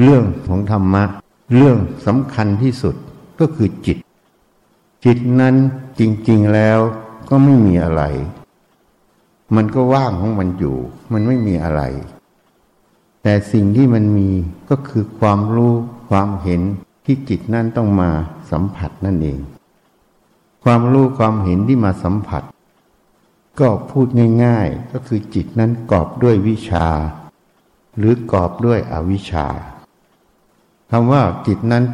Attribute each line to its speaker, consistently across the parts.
Speaker 1: เรื่องของธรรมะ เรื่องสำคัญที่สุดก็คือจิต จิตนั้นจริง ๆแล้วก็ไม่มีอะไร มันก็ว่างของมันอยู่ มันไม่มีอะไร แต่สิ่งที่มันมีก็คือความรู้ความเห็นที่จิตนั่นต้องมาสัมผัสนั่นเอง ความรู้ความเห็นที่มาสัมผัส ก็พูดง่ายๆ ก็คือจิตนั้นกอบด้วยวิชา หรือกอบด้วยอวิชชา คำว่าจิตนั้น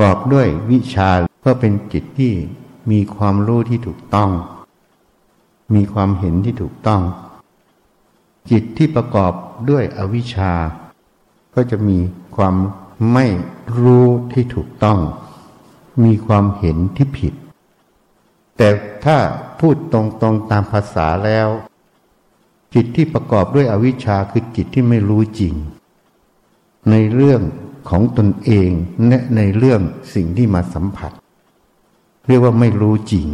Speaker 1: กอบด้วยวิชาก็เป็นจิตที่มีความรู้ที่ถูกต้อง มีความเห็นที่ถูกต้อง จิตที่ประกอบด้วยอวิชชา ก็จะมีความไม่รู้ที่ถูกต้อง มีความเห็นที่ผิด แต่ถ้าพูดตรงๆตามภาษาแล้ว จิตที่ประกอบด้วยอวิชชาคือจิตที่ไม่รู้จริง ในเรื่อง ของตนเองและในเรื่องสิ่งที่มาสัมผัส เรียกว่าไม่รู้จริง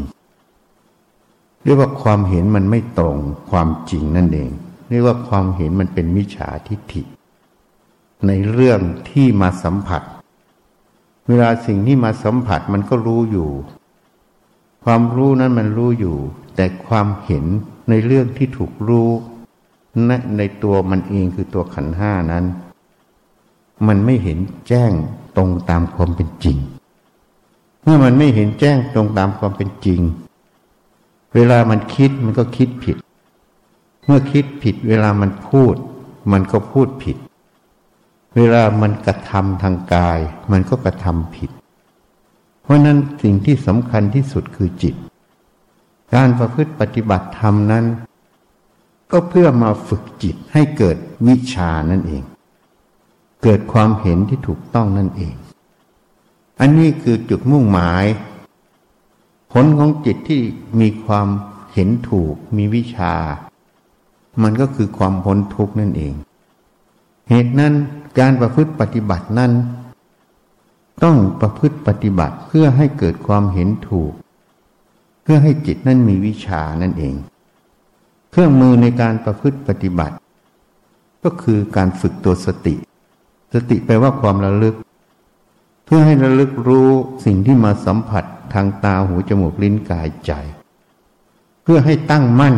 Speaker 1: เรียกว่าความเห็นมันไม่ตรงความจริงนั่นเอง เรียกว่าความเห็นมันเป็นมิจฉาทิฏฐิ ในเรื่องที่มาสัมผัส เวลาสิ่งที่มาสัมผัสมันก็รู้อยู่ ความรู้นั้นมันรู้อยู่ แต่ความเห็นในเรื่องที่ถูกรู้ในตัวมันเองคือตัวขันห้านั้น มันไม่เห็นแจ้งตรงตามความเป็นจริง เมื่อมันไม่เห็นแจ้งตรงตามความเป็นจริง เวลามันคิดมันก็คิดผิด เมื่อคิดผิด เวลามันพูด มันก็พูดผิด เวลามันกระทำทางกาย มันก็กระทำผิด เพราะนั้นสิ่งที่สำคัญที่สุดคือจิต การประพฤติปฏิบัติธรรมนั้น ก็เพื่อมาฝึกจิตให้เกิดวิชานั่นเอง เกิดความเห็นที่ถูกต้องนั่นเอง อันนี้คือจุดมุ่งหมาย ผลของจิตที่มีความเห็นถูกมีวิชา มันก็คือความพ้นทุกข์นั่นเอง เหตุนั้นการประพฤติปฏิบัตินั้น ต้องประพฤติปฏิบัติเพื่อให้เกิดความเห็นถูก เพื่อให้จิตนั้นมีวิชานั่นเอง เครื่องมือในการประพฤติปฏิบัติ ก็คือการฝึกตัวสติ สติแปลว่าความระลึก เพื่อให้ระลึกรู้สิ่งที่มาสัมผัสทางตาหูจมูกลิ้นกายใจ เพื่อให้ตั้งมั่น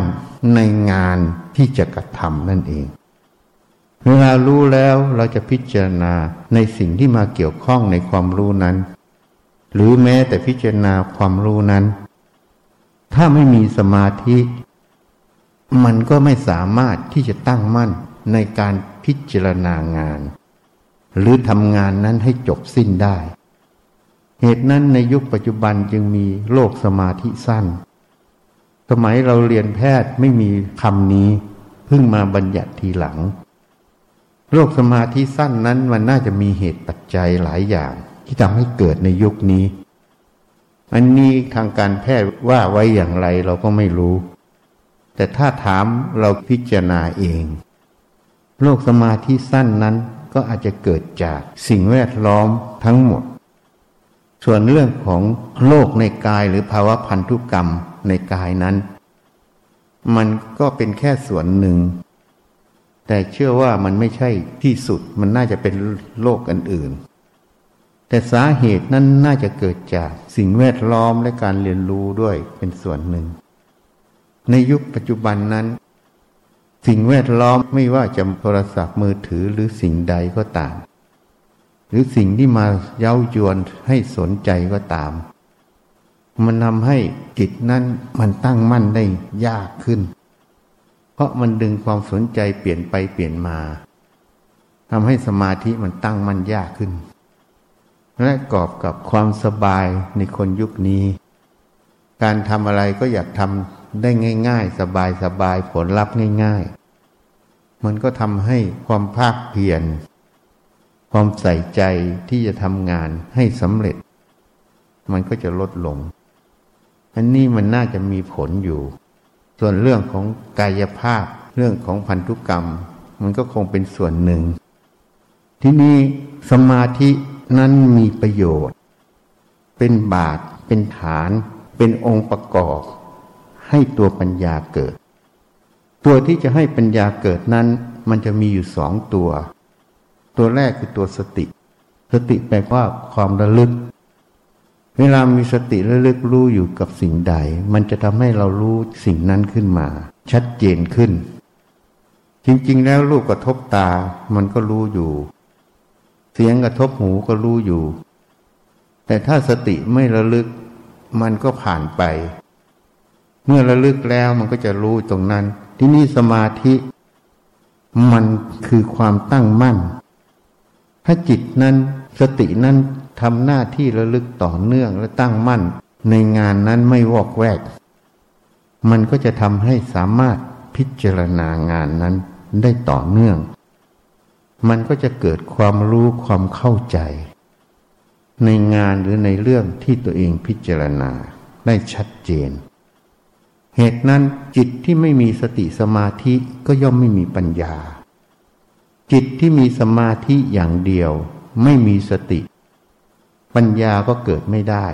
Speaker 1: ในงานที่จะกระทำนั่นเอง เวลารู้แล้วเราจะพิจารณาในสิ่งที่มาเกี่ยวข้องในความรู้นั้น หรือแม้แต่พิจารณาความรู้นั้น ถ้าไม่มีสมาธิ มันก็ไม่สามารถที่จะตั้งมั่นในการพิจารณางาน หรือทำงานนั้นให้จบสิ้นได้ เหตุนั้นในยุคปัจจุบันจึงมีโรคสมาธิสั้น สมัยเราเรียนแพทย์ไม่มีคำนี้เพิ่งมาบัญญัติทีหลังโรคสมาธิสั้นนั้นมันน่าจะมีเหตุปัจจัยหลายอย่าง ที่ทำให้เกิดในยุคนี้ อันนี้ทางการแพทย์ว่าไว้อย่างไรเราก็ไม่รู้ แต่ถ้าถามเราพิจารณาเองโรคสมาธิสั้นนั้น ก็อาจจะเกิดจากสิ่งแวดล้อมทั้งหมด ส่วนเรื่องของโรคในกายหรือภาวะพันธุกรรมในกายนั้น มันก็เป็นแค่ส่วนหนึ่ง แต่เชื่อว่ามันไม่ใช่ที่สุดมันน่าจะเป็นโรคอื่นๆ แต่สาเหตุนั้นน่าจะเกิดจากสิ่งแวดล้อมและการเรียนรู้ด้วยเป็นส่วนหนึ่ง ในยุคปัจจุบันนั้น สิ่งแวดล้อมไม่ว่าจะโทรศัพท์มือถือหรือสิ่งใดก็ตาม หรือสิ่งที่มาเย้ายวนให้สนใจก็ตาม มันทำให้จิตนั้นมันตั้งมั่นได้ยากขึ้น เพราะมันดึงความสนใจเปลี่ยนไปเปลี่ยนมาทำให้สมาธิมันตั้งมั่นยากขึ้น และกอบกับความสบายในคนยุคนี้ การทำอะไรก็อยากทำได้ง่าย ๆ สบายๆผลลัพธ์ง่าย ๆ มันก็ทำให้ความภาคเพียรความใส่ใจที่จะทำงานให้สำเร็จ มันก็จะลดลง อันนี้มันน่าจะมีผลอยู่ ส่วนเรื่องของกายภาพ เรื่องของพันธุกรรม มันก็คงเป็นส่วนหนึ่ง ที่นี้สมาธินั้นมีประโยชน์ เป็นบาท เป็นฐาน เป็นองค์ประกอบ ให้ตัวปัญญาเกิด ตัวที่จะให้ปัญญาเกิดนั้น มันจะมีอยู่สองตัว ตัวแรกคือตัวสติ สติแปลว่าความระลึก เวลามีสติระลึกรู้อยู่กับสิ่งใด มันจะทำให้เรารู้สิ่งนั้นขึ้นมา ชัดเจนขึ้น จริงๆ แล้วรูปกระทบตา มันก็รู้อยู่ เสียงกระทบหูก็รู้อยู่ แต่ถ้าสติไม่ระลึก มันก็ผ่านไป เมื่อระลึกแล้วมันก็จะรู้ตรงนั้น ที่นี่สมาธิ มันคือความตั้งมั่น ถ้าจิตนั้นสตินั้นทำหน้าที่ระลึกต่อเนื่องและตั้งมั่น ในงานนั้นไม่วอกแวก มันก็จะทำให้สามารถพิจารณางานนั้นได้ต่อเนื่อง มันก็จะเกิดความรู้ความเข้าใจ ในงานหรือในเรื่องที่ตัวเองพิจารณาได้ชัดเจน เหตุนั้นจิตที่ไม่มีสติสมาธิก็ย่อมไม่มีปัญญา จิตที่มีสมาธิอย่างเดียว ไม่มีสติ ปัญญาก็เกิดไม่ได้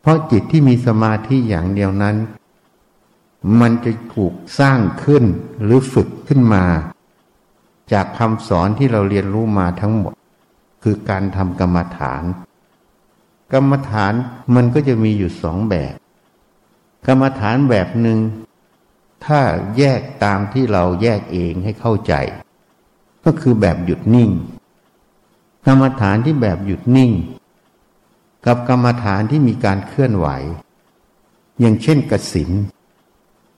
Speaker 1: เพราะจิตที่มีสมาธิอย่างเดียวนั้น มันจะถูกสร้างขึ้นหรือฝึกขึ้นมา จากคำสอนที่เราเรียนรู้มาทั้งหมด คือการทำกรรมฐาน กรรมฐานมันก็จะมีอยู่สองแบบ กรรมฐานแบบหนึ่งถ้าแยกตามที่เราแยกเองให้เข้าใจ ก็คือแบบหยุดนิ่ง กรรมฐานที่แบบหยุดนิ่ง กับกรรมฐานที่มีการเคลื่อนไหว อย่างเช่นกสิน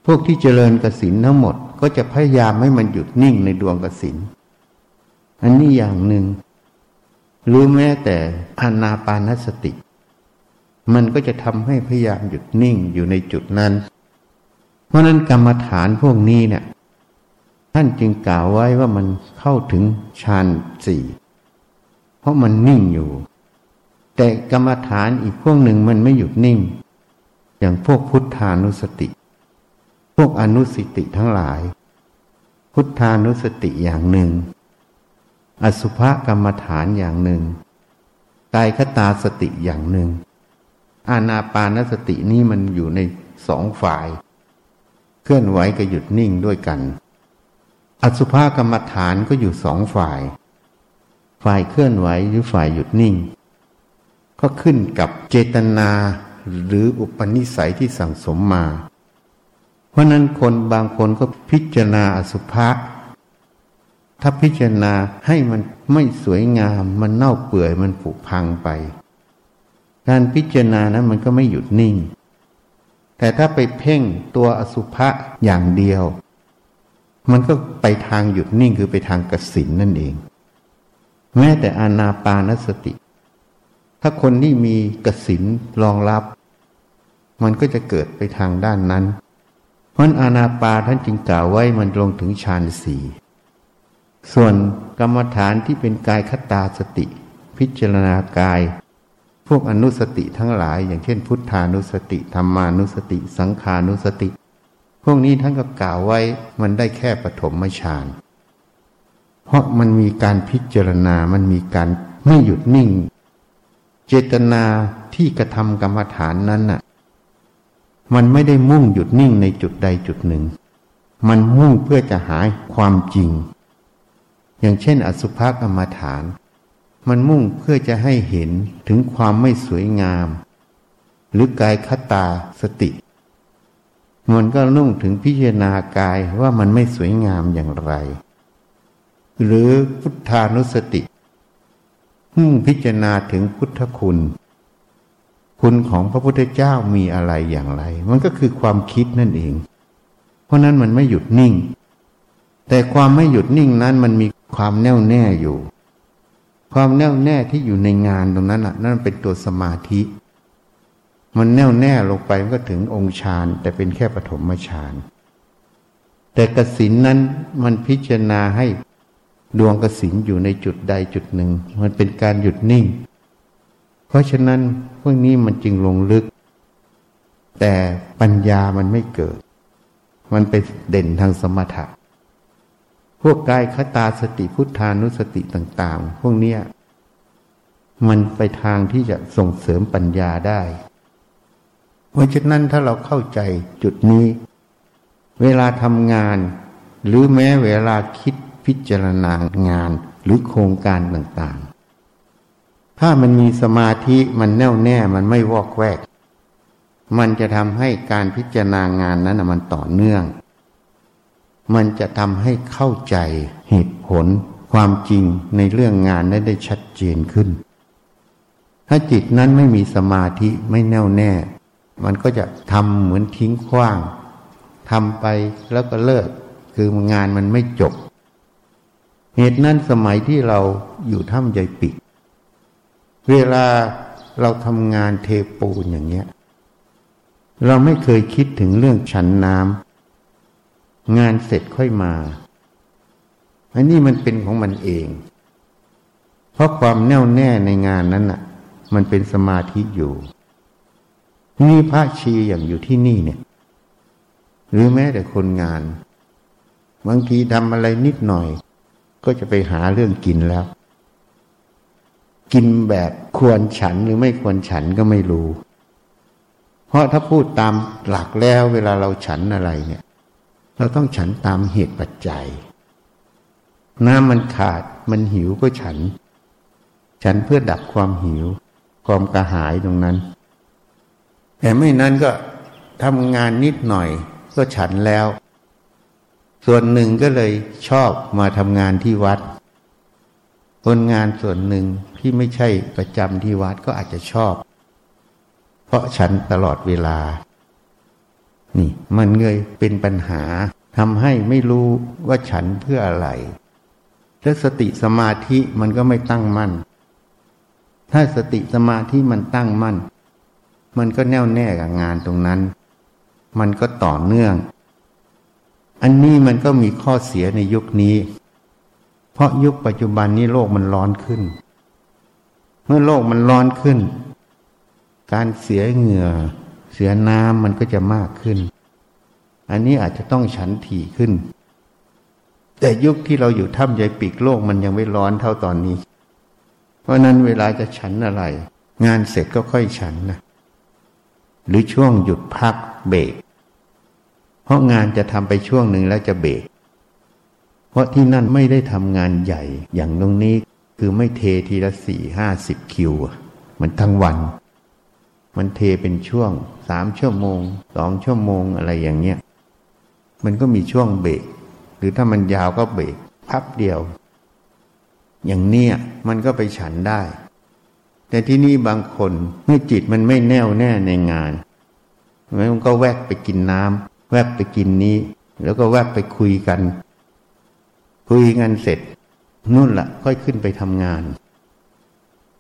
Speaker 1: พวกที่เจริญกสินทั้งหมดก็จะพยายามให้มันหยุดนิ่งในดวงกสินอันนี้อย่างหนึ่งหรือแม้แต่อานาปานสติ มันก็จะทำให้พยายามหยุดนิ่งอยู่ในจุดนั้น เพราะนั้นกรรมฐานพวกนี้เนี่ยท่านจึงกล่าวไว้ว่ามันเข้าถึงฌานสี่เพราะมันนิ่งอยู่ แต่กรรมฐานอีกพวกหนึ่งมันไม่หยุดนิ่ง อย่างพวกพุทธานุสติ พวกอนุสติทั้งหลาย พุทธานุสติอย่างหนึ่ง อสุภกรรมฐานอย่างหนึ่งกายคตาสติอย่างหนึ่ง อานาปานสตินี่มันอยู่ในสองฝ่าย เคลื่อนไหวกับหยุดนิ่งด้วยกัน อสุภกรรมฐานก็อยู่สองฝ่าย ฝ่ายเคลื่อนไหวหรือฝ่ายหยุดนิ่ง ก็ขึ้นกับเจตนาหรืออุปนิสัยที่สั่งสมมา เพราะนั้นคนบางคนก็พิจารณาอสุภะถ้าพิจารณาให้มันไม่สวยงาม มันเน่าเปื่อยมันผุพังไป การพิจารณานั้นมันก็ไม่หยุดนิ่ง แต่ถ้าไปเพ่งตัวอสุภะอย่างเดียว มันก็ไปทางหยุดนิ่งคือไปทางกสินนั่นเอง แม้แต่อานาปานสติ ถ้าคนที่มีกสินรองรับ มันก็จะเกิดไปทางด้านนั้น เพราะอานาปาท่านจึงกล่าวไว้มันลงถึงฌานสี่ส่วนกรรมฐานที่เป็นกายคตาสติ พิจารณากาย พวกอนุสติทั้งหลาย อย่างเช่น พุทธานุสติธรรมานุสติ สังขานุสติ พวกนี้ท่านก็กล่าวไว้มันได้แค่ปฐมฌานเพราะมันมีการพิจารณา มันมีการไม่หยุดนิ่ง เจตนาที่กระทำกรรมฐานนั้นน่ะ มันไม่ได้มุ่งหยุดนิ่งในจุดใดจุดหนึ่ง มันมุ่งเพื่อจะหาความจริง อย่างเช่น อสุภกรรมฐาน มันมุ่งเพื่อจะให้เห็นถึงความไม่สวยงาม หรือกายคตาสติ มันก็นุ่งถึงพิจารณากายว่ามันไม่สวยงามอย่างไร หรือพุทธานุสติมุ่งพิจารณาถึงพุทธคุณ คุณของพระพุทธเจ้ามีอะไรอย่างไร มันก็คือความคิดนั่นเอง เพราะนั้นมันไม่หยุดนิ่ง แต่ความไม่หยุดนิ่งนั้นมันมีความแน่วแน่อยู่ ความแน่วแน่ที่อยู่ในงานตรงนั้นอะ นั่นเป็นตัวสมาธิ มันแน่วแน่ลงไปมันก็ถึงองค์ฌานแต่เป็นแค่ปฐมฌานแต่กสินนั้นมันพิจารณาให้ดวงกสินอยู่ในจุดใดจุดหนึ่ง มันเป็นการหยุดนิ่ง เพราะฉะนั้นพวกนี้มันจึงลงลึก แต่ปัญญามันไม่เกิด มันไปเด่นทางสมถะ พวกกายคตาสติพุทธานุสติต่างๆ พวกเนี้ยมันไปทางที่จะส่งเสริมปัญญาได้ เพราะฉะนั้นถ้าเราเข้าใจจุดนี้ เวลาทำงาน หรือแม้เวลาคิดพิจารณางานหรือโครงการต่างๆ ถ้ามันมีสมาธิมันแน่วแน่มันไม่วอกแวก มันจะทำให้การพิจารณางานนั้นมันต่อเนื่อง มันจะทำให้เข้าใจเหตุผลความจริงในเรื่องงานนั้ได้ชัดเจนขึ้น ถ้าจิตนั้นไม่มีสมาธิไม่แน่วแน่ มันก็จะทำเหมือนทิ้งขว้างทำไปแล้วก็เลิก คืองานมันไม่จบ เหตุนั้นสมัยที่เราอยู่ถ้ำใหญ่ปิด เวลาเราทำงานเทปูนอย่างเงี้ย เราไม่เคยคิดถึงเรื่องฉันน้ำ งานเสร็จค่อยมาอันนี้มันเป็นของมันเอง เพราะความแน่วแน่ในงานนั้นน่ะ มันเป็นสมาธิอยู่นี่พระชีอย่างอยู่ที่นี่เนี่ย หรือแม้แต่คนงาน บางทีทำอะไรนิดหน่อย ก็จะไปหาเรื่องกินแล้ว กินแบบควรฉันหรือไม่ควรฉันก็ไม่รู้ เพราะถ้าพูดตามหลักแล้วเวลาเราฉันอะไรเนี่ย เราต้องฉันตามเหตุปัจจัย น้ำมันขาดมันหิวก็ฉัน ฉันเพื่อดับความหิว ความกระหายตรงนั้น แต่ไม่นั้นก็ทำงานนิดหน่อยก็ฉันแล้ว ส่วนหนึ่งก็เลยชอบมาทำงานที่วัด คนงานส่วนหนึ่งที่ไม่ใช่ประจำที่วัดก็อาจจะชอบ เพราะฉันตลอดเวลา นี่มันเลยเป็นปัญหาทำให้ไม่รู้ว่าฉันเพื่ออะไรถ้าสติสมาธิมันก็ไม่ตั้งมั่น ถ้าสติสมาธิมันตั้งมั่น มันก็แน่วแน่กับงานตรงนั้น มันก็ต่อเนื่อง อันนี้มันก็มีข้อเสียในยุคนี้ เพราะยุคปัจจุบันนี้โลกมันร้อนขึ้น เมื่อโลกมันร้อนขึ้น การเสียเหงื่อ เสียน้ำมันก็จะมากขึ้น อันนี้อาจจะต้องฉันถี่ขึ้น แต่ยุคที่เราอยู่ถ้ำใหญ่ปีกโลกมันยังไม่ร้อนเท่าตอนนี้ เพราะนั้นเวลาจะฉันอะไร งานเสร็จก็ค่อยฉันนะหรือช่วงหยุดพักเบรกเพราะงานจะทำไปช่วงหนึ่งแล้วจะเบรกเพราะที่นั่นไม่ได้ทำงานใหญ่อย่างตรงนี้คือไม่เททีละสี่ห้าสิบคิว มันทั้งวัน มันเทเป็นช่วงสามชั่วโมงสองชั่วโมงอะไรอย่างเงี้ยมันก็มีช่วงเบรกหรือถ้ามันยาวก็เบรกพับเดียว อย่างเนี้ยมันก็ไปฉันได้ แต่ที่นี่บางคนเมื่อจิตมันไม่แน่วแน่ในงานมันก็แวบไปกินน้ำแวบไปกินนี้ แล้วก็แวบไปคุยกัน คุยงานเสร็จนู่นละ่ะ ค่อยขึ้นไปทำงาน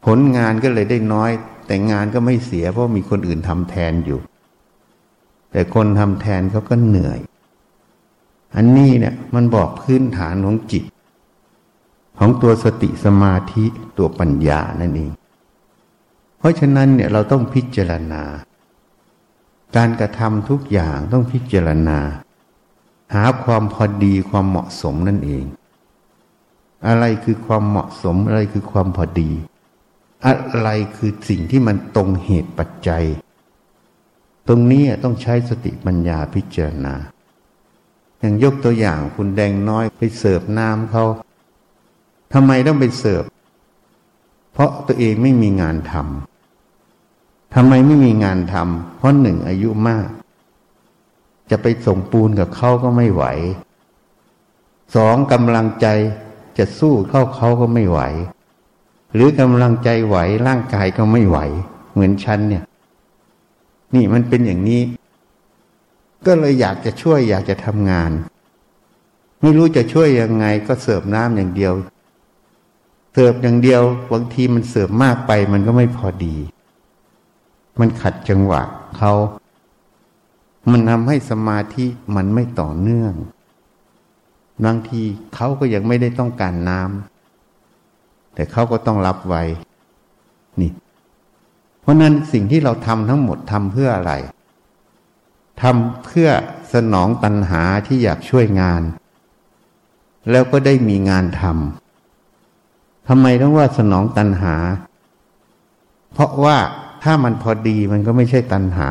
Speaker 1: ผลงานก็เลยได้น้อย แต่งานก็ไม่เสียเพราะมีคนอื่นทำแทนอยู่ แต่คนทำแทนเขาก็เหนื่อย อันนี้เนี่ยมันบอกพื้นฐานของจิต ของตัวสติสมาธิตัวปัญญานั่นเอง เพราะฉะนั้นเนี่ยเราต้องพิจารณา การกระทำทุกอย่างต้องพิจารณา หาความพอดีความเหมาะสมนั่นเอง อะไรคือความเหมาะสมอะไรคือความพอดี อะไรคือสิ่งที่มันตรงเหตุปัจจัย ตรงนี้ต้องใช้สติปัญญาพิจารณา อย่างยกตัวอย่างคุณแดงน้อยไปเสิร์ฟน้ำเขาทำไมต้องไปเสิร์ฟ เพราะตัวเองไม่มีงานทำทำไมไม่มีงานทำเพราะหนึ่งอายุมาก จะไปส่งปูนกับเขาก็ไม่ไหวสองกำลังใจจะสู้เข้าเขาก็ไม่ไหว หรือกำลังใจไหวร่างกายก็ไม่ไหว เหมือนฉันเนี่ย นี่มันเป็นอย่างนี้ ก็เลยอยากจะช่วยอยากจะทำงาน ไม่รู้จะช่วยยังไงก็เสิร์ฟน้ำอย่างเดียว เสิร์ฟอย่างเดียวบางทีมันเสิร์ฟมากไปมันก็ไม่พอดี มันขัดจังหวะเขามันทำให้สมาธิมันไม่ต่อเนื่องบางทีเขาก็ยังไม่ได้ต้องการน้ำ แต่เขาก็ต้องรับไว้ นี่ เพราะนั้นสิ่งที่เราทำทั้งหมดทำเพื่ออะไรทำเพื่อสนองตัณหาที่อยากช่วยงาน แล้วก็ได้มีงานทำทำไมต้องว่าสนองตัณหา เพราะว่าถ้ามันพอดีมันก็ไม่ใช่ตัณหา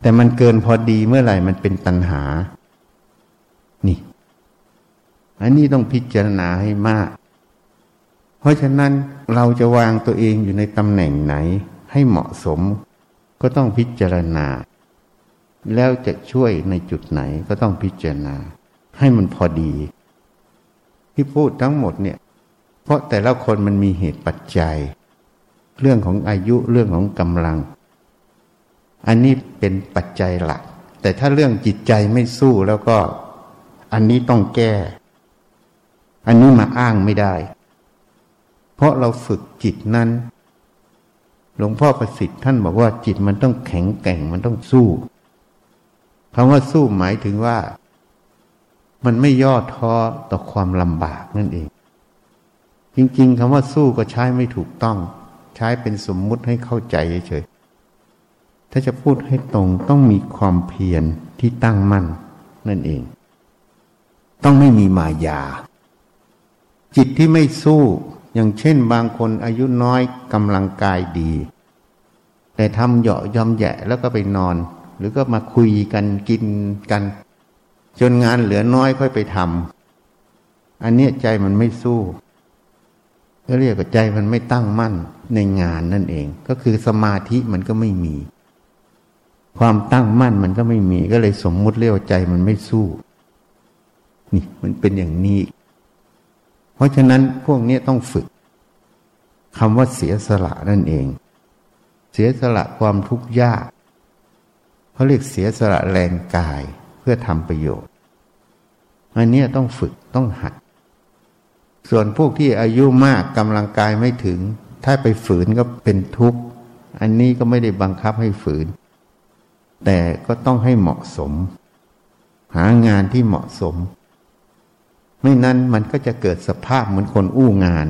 Speaker 1: แต่มันเกินพอดีเมื่อไหร่มันเป็นตัณหา นี่ อันนี้ต้องพิจารณาให้มาก เพราะฉะนั้นเราจะวางตัวเองอยู่ในตำแหน่งไหนให้เหมาะสม ก็ต้องพิจารณา แล้วจะช่วยในจุดไหนก็ต้องพิจารณา ให้มันพอดี ที่พูดทั้งหมดเนี่ย เพราะแต่ละคนมันมีเหตุปัจจัย เรื่องของอายุเรื่องของกำลัง อันนี้เป็นปัจจัยหลัก แต่ถ้าเรื่องจิตใจไม่สู้แล้วก็ อันนี้ต้องแก้ อันนี้มาอ้างไม่ได้ เพราะเราฝึกจิตนั้น หลวงพ่อประสิทธิ์ท่านบอกว่าจิตมันต้องแข็งแกร่งมันต้องสู้คำว่าสู้หมายถึงว่า มันไม่ย่อท้อต่อความลำบากนั่นเอง จริง ๆคำว่าสู้ก็ใช้ไม่ถูกต้อง ใช้เป็นสมมุติให้เข้าใจเฉยๆถ้าจะพูดให้ตรงต้องมีความเพียรที่ตั้งมั่นนั่นเอง ต้องไม่มีมายา จิตที่ไม่สู้ อย่างเช่นบางคนอายุน้อยกำลังกายดี แต่ทำเหยาะยอมแยะแล้วก็ไปนอน หรือก็มาคุยกันกินกัน จนงานเหลือน้อยค่อยไปทำอันนี้ใจมันไม่สู้ก็เรียกว่าใจมันไม่ตั้งมั่นในงานนั่นเอง ก็คือสมาธิมันก็ไม่มี ความตั้งมั่นมันก็ไม่มี ก็เลยสมมุติเรียกว่าใจมันไม่สู้ นี่มันเป็นอย่างนี้ เพราะฉะนั้นพวกนี้ต้องฝึกคำว่าเสียสละนั่นเอง เสียสละความทุกข์ยากเขาเรียกเสียสละแรงกายเพื่อทำประโยชน์อันนี้ต้องฝึกต้องหัด ส่วนพวกที่อายุมากกำลังกายไม่ถึง ถ้าไปฝืนก็เป็นทุกข์ อันนี้ก็ไม่ได้บังคับให้ฝืน แต่ก็ต้องให้เหมาะสม หางานที่เหมาะสม ไม่นั้นมันก็จะเกิดสภาพเหมือนคนอู้งาน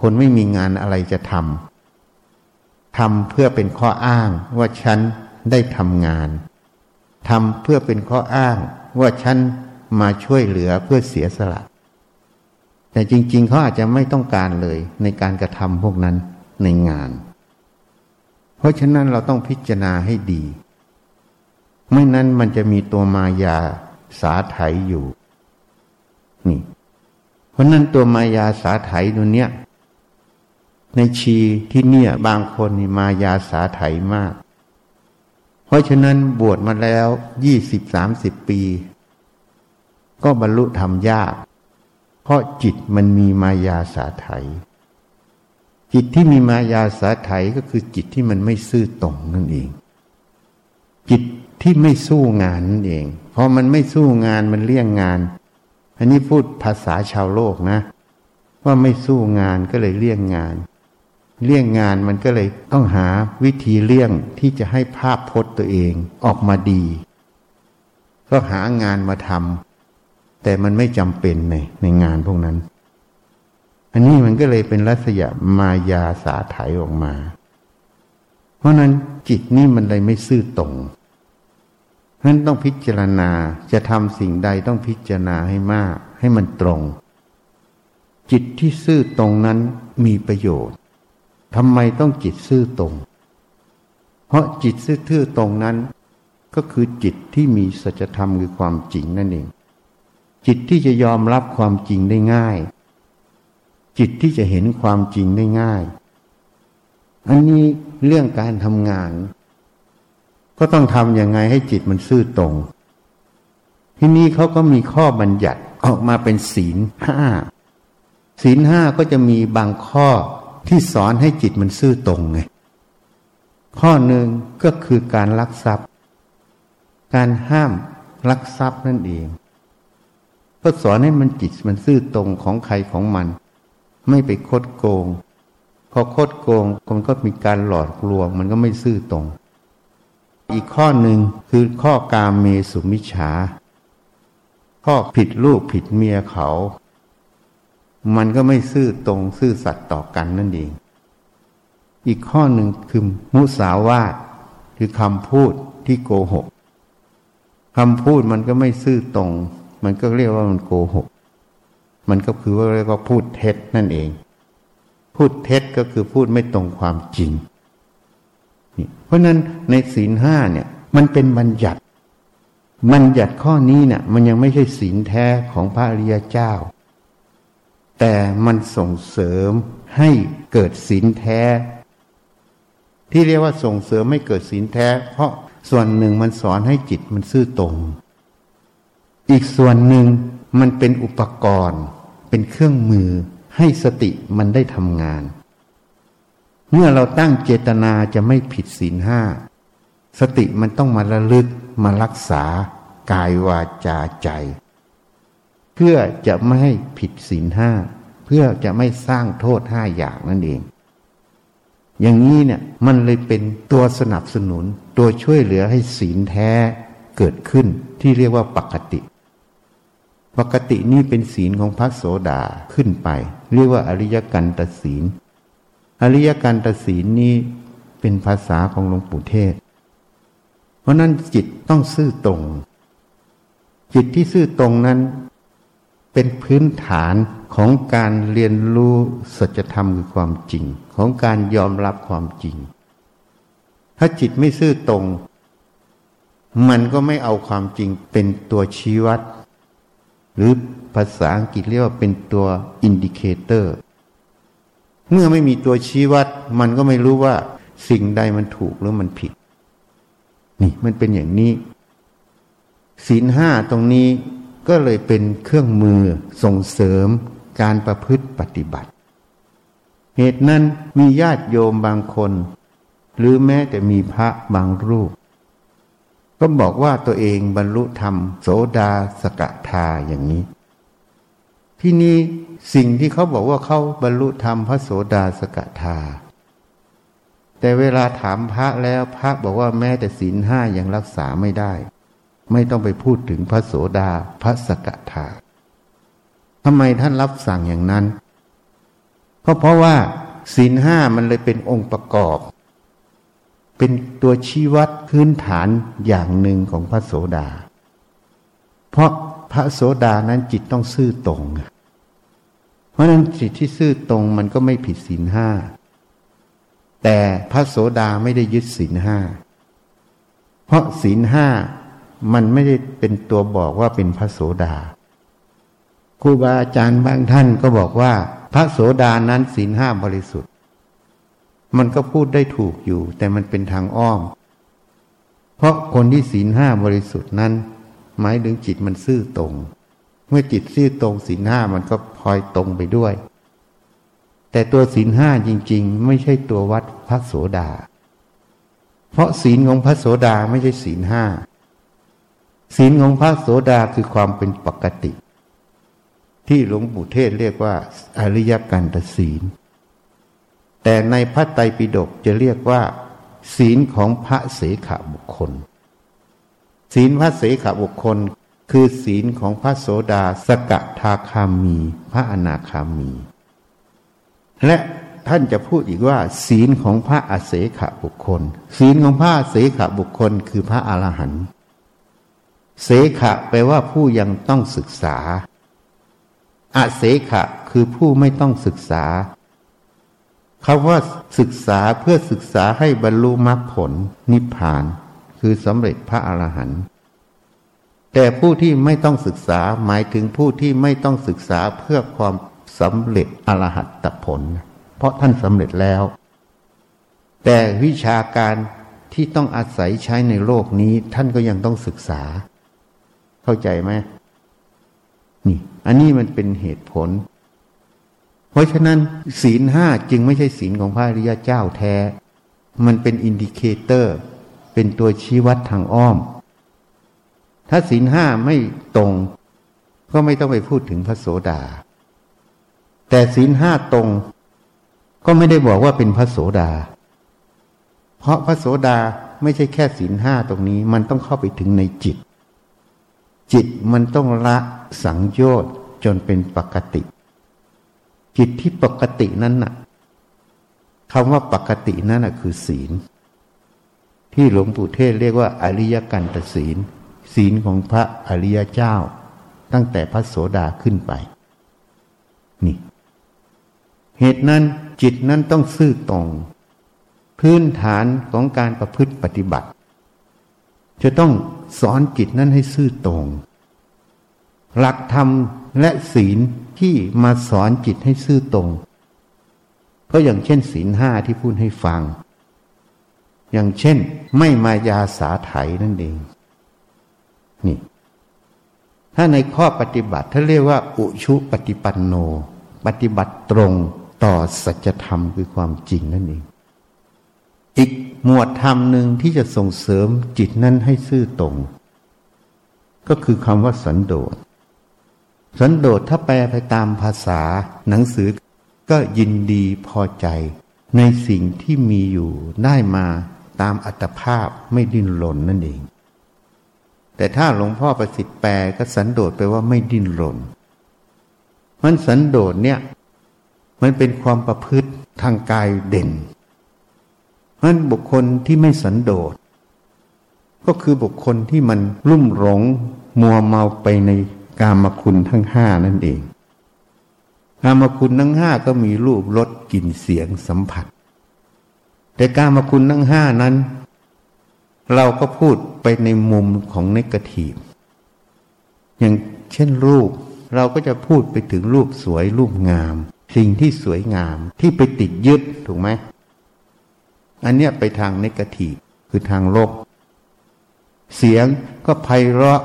Speaker 1: คนไม่มีงานอะไรจะทำทำเพื่อเป็นข้ออ้างว่าฉันได้ทำงานทำเพื่อเป็นข้ออ้างว่าฉันมาช่วยเหลือเพื่อเสียสละ แต่จริง ๆเขาอาจจะไม่ต้องการเลยในการกระทำพวกนั้นในงาน เพราะฉะนั้นเราต้องพิจารณาให้ดี ไม่นั้นมันจะมีตัวมายาสาไถอยู่ นี่ เพราะนั้นตัวมายาสาไถตัวเนี้ย ในชีที่เนี่ย บางคนนี่มายาสาไถมาก เพราะฉะนั้นบวชมาแล้วยี่สิบสามสิบปี ก็บรรลุธรรมยาก เพราะจิตมันมีมายาสาไถจิตที่มีมายาสาไถก็คือจิตที่มันไม่ซื่อตรงนั่นเอง จิตที่ไม่สู้งานนั่นเองพอมันไม่สู้งานมันเลี่ยงงาน อันนี้พูดภาษาชาวโลกนะ ว่าไม่สู้งานก็เลยเลี่ยงงาน เลี่ยงงานมันก็เลยต้องหาวิธีเลี่ยงที่จะให้ภาพพจน์ตัวเองออกมาดี ก็หางานมาทำแต่มันไม่จำเป็นในในงานพวกนั้น อันนี้มันก็เลยเป็นลักษณะมายาสาไถออกมา เพราะนั้นจิตนี่มันเลยไม่ซื่อตรง ฉะนั้นต้องพิจารณาจะทำสิ่งใดต้องพิจารณาให้มาก ให้มันตรง จิตที่ซื่อตรงนั้นมีประโยชน์ทำไมต้องจิตซื่อตรง เพราะจิตซื่อตรงนั้น ก็คือจิตที่มีสัจธรรมคือความจริงนั่นเอง จิตที่จะยอมรับความจริงได้ง่าย จิตที่จะเห็นความจริงได้ง่าย อันนี้เรื่องการทำงาน ก็ต้องทำยังไงให้จิตมันซื่อตรง ที่นี่เขาก็มีข้อบัญญัติออกมาเป็นศีลห้าศีลห้าก็จะมีบางข้อที่สอนให้จิตมันซื่อตรงไงข้อหนึ่งก็คือการลักทรัพย์ การห้ามลักทรัพย์นั่นเองก็สอนให้มันจิตมันซื่อตรงของใครของมัน ไม่ไปคดโกง พอคดโกงมันก็มีการหลอกลวง มันก็ไม่ซื่อตรง อีกข้อหนึ่งคือข้อกามเมสุมิชาข้อผิดลูกผิดเมียเขา มันก็ไม่ซื่อตรงซื่อสัตย์ต่อกันนั่นเอง อีกข้อหนึ่งคือมุสาวาทคือคำพูดที่โกหกคำพูดมันก็ไม่ซื่อตรง มันก็เรียกว่ามันโกหก มันก็คือว่าเรียกว่าพูดเท็จนั่นเอง พูดเท็จก็คือพูดไม่ตรงความจริง เพราะนั้นในศีลห้าเนี่ย มันเป็นบัญญัติ บัญญัติข้อนี้เนี่ย มันยังไม่ใช่ศีลแท้ของพระอริยเจ้าแแต่มันส่งเสริมให้เกิดศีลแท้ ที่เรียกว่าส่งเสริมให้เกิดศีลแท้ เพราะส่วนหนึ่งมันสอนให้จิตมันซื่อตรง อีกส่วนหนึ่งมันเป็นอุปกรณ์ เป็นเครื่องมือให้สติมันได้ทำงาน เมื่อเราตั้งเจตนาจะไม่ผิดศีลห้าสติมันต้องมาระลึกมารักษากายวาจาใจ เพื่อจะไม่ให้ผิดศีลห้าเพื่อจะไม่สร้างโทษห้าอย่างนั่นเอง อย่างนี้เนี่ยมันเลยเป็นตัวสนับสนุนตัวช่วยเหลือให้ศีลแท้เกิดขึ้นที่เรียกว่าปกติ ปกตินี่เป็นศีลของพระโสดาขึ้นไป เรียกว่าอริยกันตศีล อริยกันตศีลนี้เป็นภาษาของหลวงปู่เทศ เพราะนั้นจิตต้องซื่อตรง จิตที่ซื่อตรงนั้น เป็นพื้นฐานของการเรียนรู้สัจธรรมคือความจริง ของการยอมรับความจริง ถ้าจิตไม่ซื่อตรง มันก็ไม่เอาความจริงเป็นตัวชี้วัด หรือภาษาอังกฤษเรียกว่าเป็นตัว indicator เมื่อไม่มีตัวชี้วัด มันก็ไม่รู้ว่าสิ่งใดมันถูกหรือมันผิด นี่มันเป็นอย่างนี้ศีลห้าตรงนี้ก็เลยเป็นเครื่องมือส่งเสริมการประพฤติปฏิบัติ เหตุนั้นมีญาติโยมบางคน หรือแม้แต่มีพระบางรูป ก็บอกว่าตัวเองบรรลุธรรม โสดาสกทาอย่างนี้ ที่นี้สิ่งที่เขาบอกว่าเขาบรรลุธรรมพระโสดาสกทา แต่เวลาถามพระแล้วพระบอกว่าแม้แต่ศีลห้ายังรักษาไม่ได้ ไม่ต้องไปพูดถึงพระโสดาพระสกทาทำไมท่านรับสั่งอย่างนั้น ก็เพราะว่าศีลห้ามันเลยเป็นองค์ประกอบ เป็นตัวชี้วัดพื้นฐานอย่างหนึ่งของพระโสดา เพราะ พระโสดานั้นจิตต้องซื่อตรง เพราะนั้นจิตที่ซื่อตรงมันก็ไม่ผิดศีลห้า แต่พระโสดาไม่ได้ยึดศีลห้า เพราะศีลห้ามันไม่ได้เป็นตัวบอกว่าเป็นพระโสดา ครูบาอาจารย์บางท่านก็บอกว่า พระโสดานั้นศีลห้าบริสุทธิ์ มันก็พูดได้ถูกอยู่ แต่มันเป็นทางอ้อม เพราะคนที่ศีลห้าบริสุทธิ์นั้น หมายถึงจิตมันซื่อตรง เมื่อจิตซื่อตรงศีลห้ามันก็พลอยตรงไปด้วย แต่ตัวศีลห้าจริง ๆ ไม่ใช่ตัววัดพระโสดา เพราะศีลของพระโสดาไม่ใช่ศีลห้าศีลของพระโสดาคือความเป็นปกติ ที่หลวงปู่เทศเรียกว่า อริยกันตศีล แต่ในพระไตรปิฎกจะเรียกว่า ศีลของพระเสขบุคคล ศีลพระเสขบุคคล คือศีลของพระโสดาสกทาคามี พระอนาคามี และท่านจะพูดอีกว่า ศีลของพระอเสขบุคคล ศีลของพระเสขบุคคลคือพระอรหันต์เสขะแปลว่าผู้ยังต้องศึกษาอาเสขะคือผู้ไม่ต้องศึกษาคำว่าศึกษาเพื่อศึกษาให้บรรลุมรรคผลนิพพาน คือสำเร็จพระอรหันต์แต่ผู้ที่ไม่ต้องศึกษาหมายถึงผู้ที่ไม่ต้องศึกษาเพื่อความสำเร็จอรหัตผล เพราะท่านสำเร็จแล้ว แต่วิชาการที่ต้องอาศัยใช้ในโลกนี้ท่านก็ยังต้องศึกษา เข้าใจไหมนี่ อันนี้มันเป็นเหตุผล เพราะฉะนั้น ศีลห้าจึงไม่ใช่ศีลของพระอริยเจ้าแท้ มันเป็น indicator เป็นตัวชี้วัดทางอ้อม ถ้าศีลห้าไม่ตรง ก็ไม่ต้องไปพูดถึงพระโสดา แต่ศีลห้าตรง ก็ไม่ได้บอกว่าเป็นพระโสดา เพราะพระโสดาไม่ใช่แค่ศีลห้าตรงนี้ มันต้องเข้าไปถึงในจิต จิตมันต้องละสังโยชน์จนเป็นปกติ จิตที่ปกตินั้นน่ะคำว่าปกตินั้นน่ะคือศีล ที่หลวงปู่เทศเรียกว่าอริยกันตศีล ศีลของพระอริยเจ้า ตั้งแต่พระโสดาขึ้นไป นี่ เหตุนั้นจิตนั้นต้องซื่อตรง พื้นฐานของการประพฤติปฏิบัติ จะต้องสอนจิตนั้นให้ซื่อตรง หลักธรรมและศีลที่มาสอนจิตให้ซื่อตรง ก็อย่างเช่นศีลห้าที่พูดให้ฟัง อย่างเช่น ไม่มายาสาไถนั่นเอง นี่ ถ้าในข้อปฏิบัติถ้าเรียกว่า อุชุปฏิปันโน ปฏิบัติตรงต่อสัจธรรมคือความจริงนั่นเอง อีกหมวดธรรมหนึ่งที่จะส่งเสริมจิตนั้นให้ซื่อตรง ก็คือคำว่าสันโดษ สันโดษถ้าแปลไปตามภาษาหนังสือก็ยินดีพอใจในสิ่งที่มีอยู่ได้มา ตามอัตภาพไม่ดิ้นรนนั่นเอง แต่ถ้าหลวงพ่อประสิทธิ์แปลก็สันโดษไปว่าไม่ดิ้นรนมันสันโดษเนี่ย มันเป็นความประพฤติทางกายเด่นมันบุคคลที่ไม่สันโดษ ก็คือบุคคลที่มันรุ่มหลงมัวเมาไปในกามคุณทั้งห้านั่นเองกามคุณทั้งห้าก็มีรูปรสกลิ่นเสียงสัมผัส แต่กามคุณทั้งห้านั้น เราก็พูดไปในมุมของเนกาทีฟอย่างเช่นรูป เราก็จะพูดไปถึงรูปสวยรูปงาม สิ่งที่สวยงามที่ไปติดยึดถูกไหมอันเนี้ยไปทางเนกาทีฟคือทางโลบเสียงก็ไพเราะ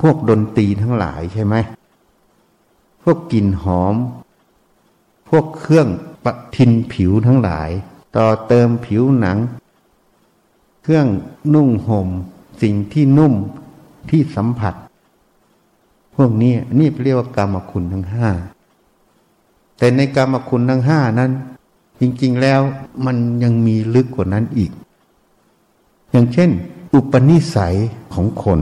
Speaker 1: พวกดนตรีทั้งหลายใช่ไหมพวกกลิ่นหอม พวกเครื่องปะทินผิวทั้งหลาย ต่อเติมผิวหนัง เครื่องนุ่งหม่ม สิ่งที่นุ่มที่สัมผัส พวกนี้นี่เรียกว่ากรรมคุณทั้งห้าแต่ในกรรมคุณทั้งห้านั้น จริงๆแล้วมันยังมีลึกกว่านั้นอีก อย่างเช่น อุปนิสัยของคน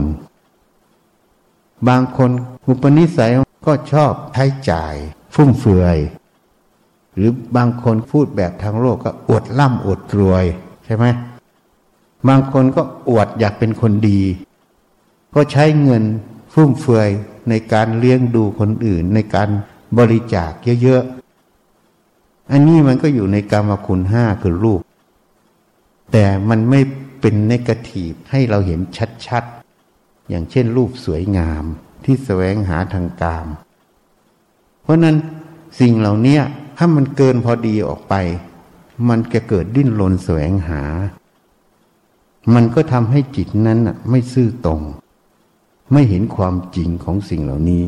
Speaker 1: บางคนอุปนิสัยก็ชอบใช้จ่าย ฟุ่มเฟือย หรือบางคนพูดแบบทางโลกก็อวดล่ำอวดรวยใช่ไหมบางคนก็อวดอยากเป็นคนดี ก็ใช้เงินฟุ่มเฟือยในการเลี้ยงดูคนอื่น ในการบริจาคเยอะๆ อันนี้มันก็อยู่ในกรรมคุณห้าคือรูป แต่มันไม่เป็นเนกาทีฟให้เราเห็นชัดๆ อย่างเช่นรูปสวยงามที่แสวงหาทางกาม เพราะนั้นสิ่งเหล่านี้ ถ้ามันเกินพอดีออกไป มันจะเกิดดิ้นรนแสวงหา มันก็ทำให้จิตนั้นไม่ซื่อตรง ไม่เห็นความจริงของสิ่งเหล่านี้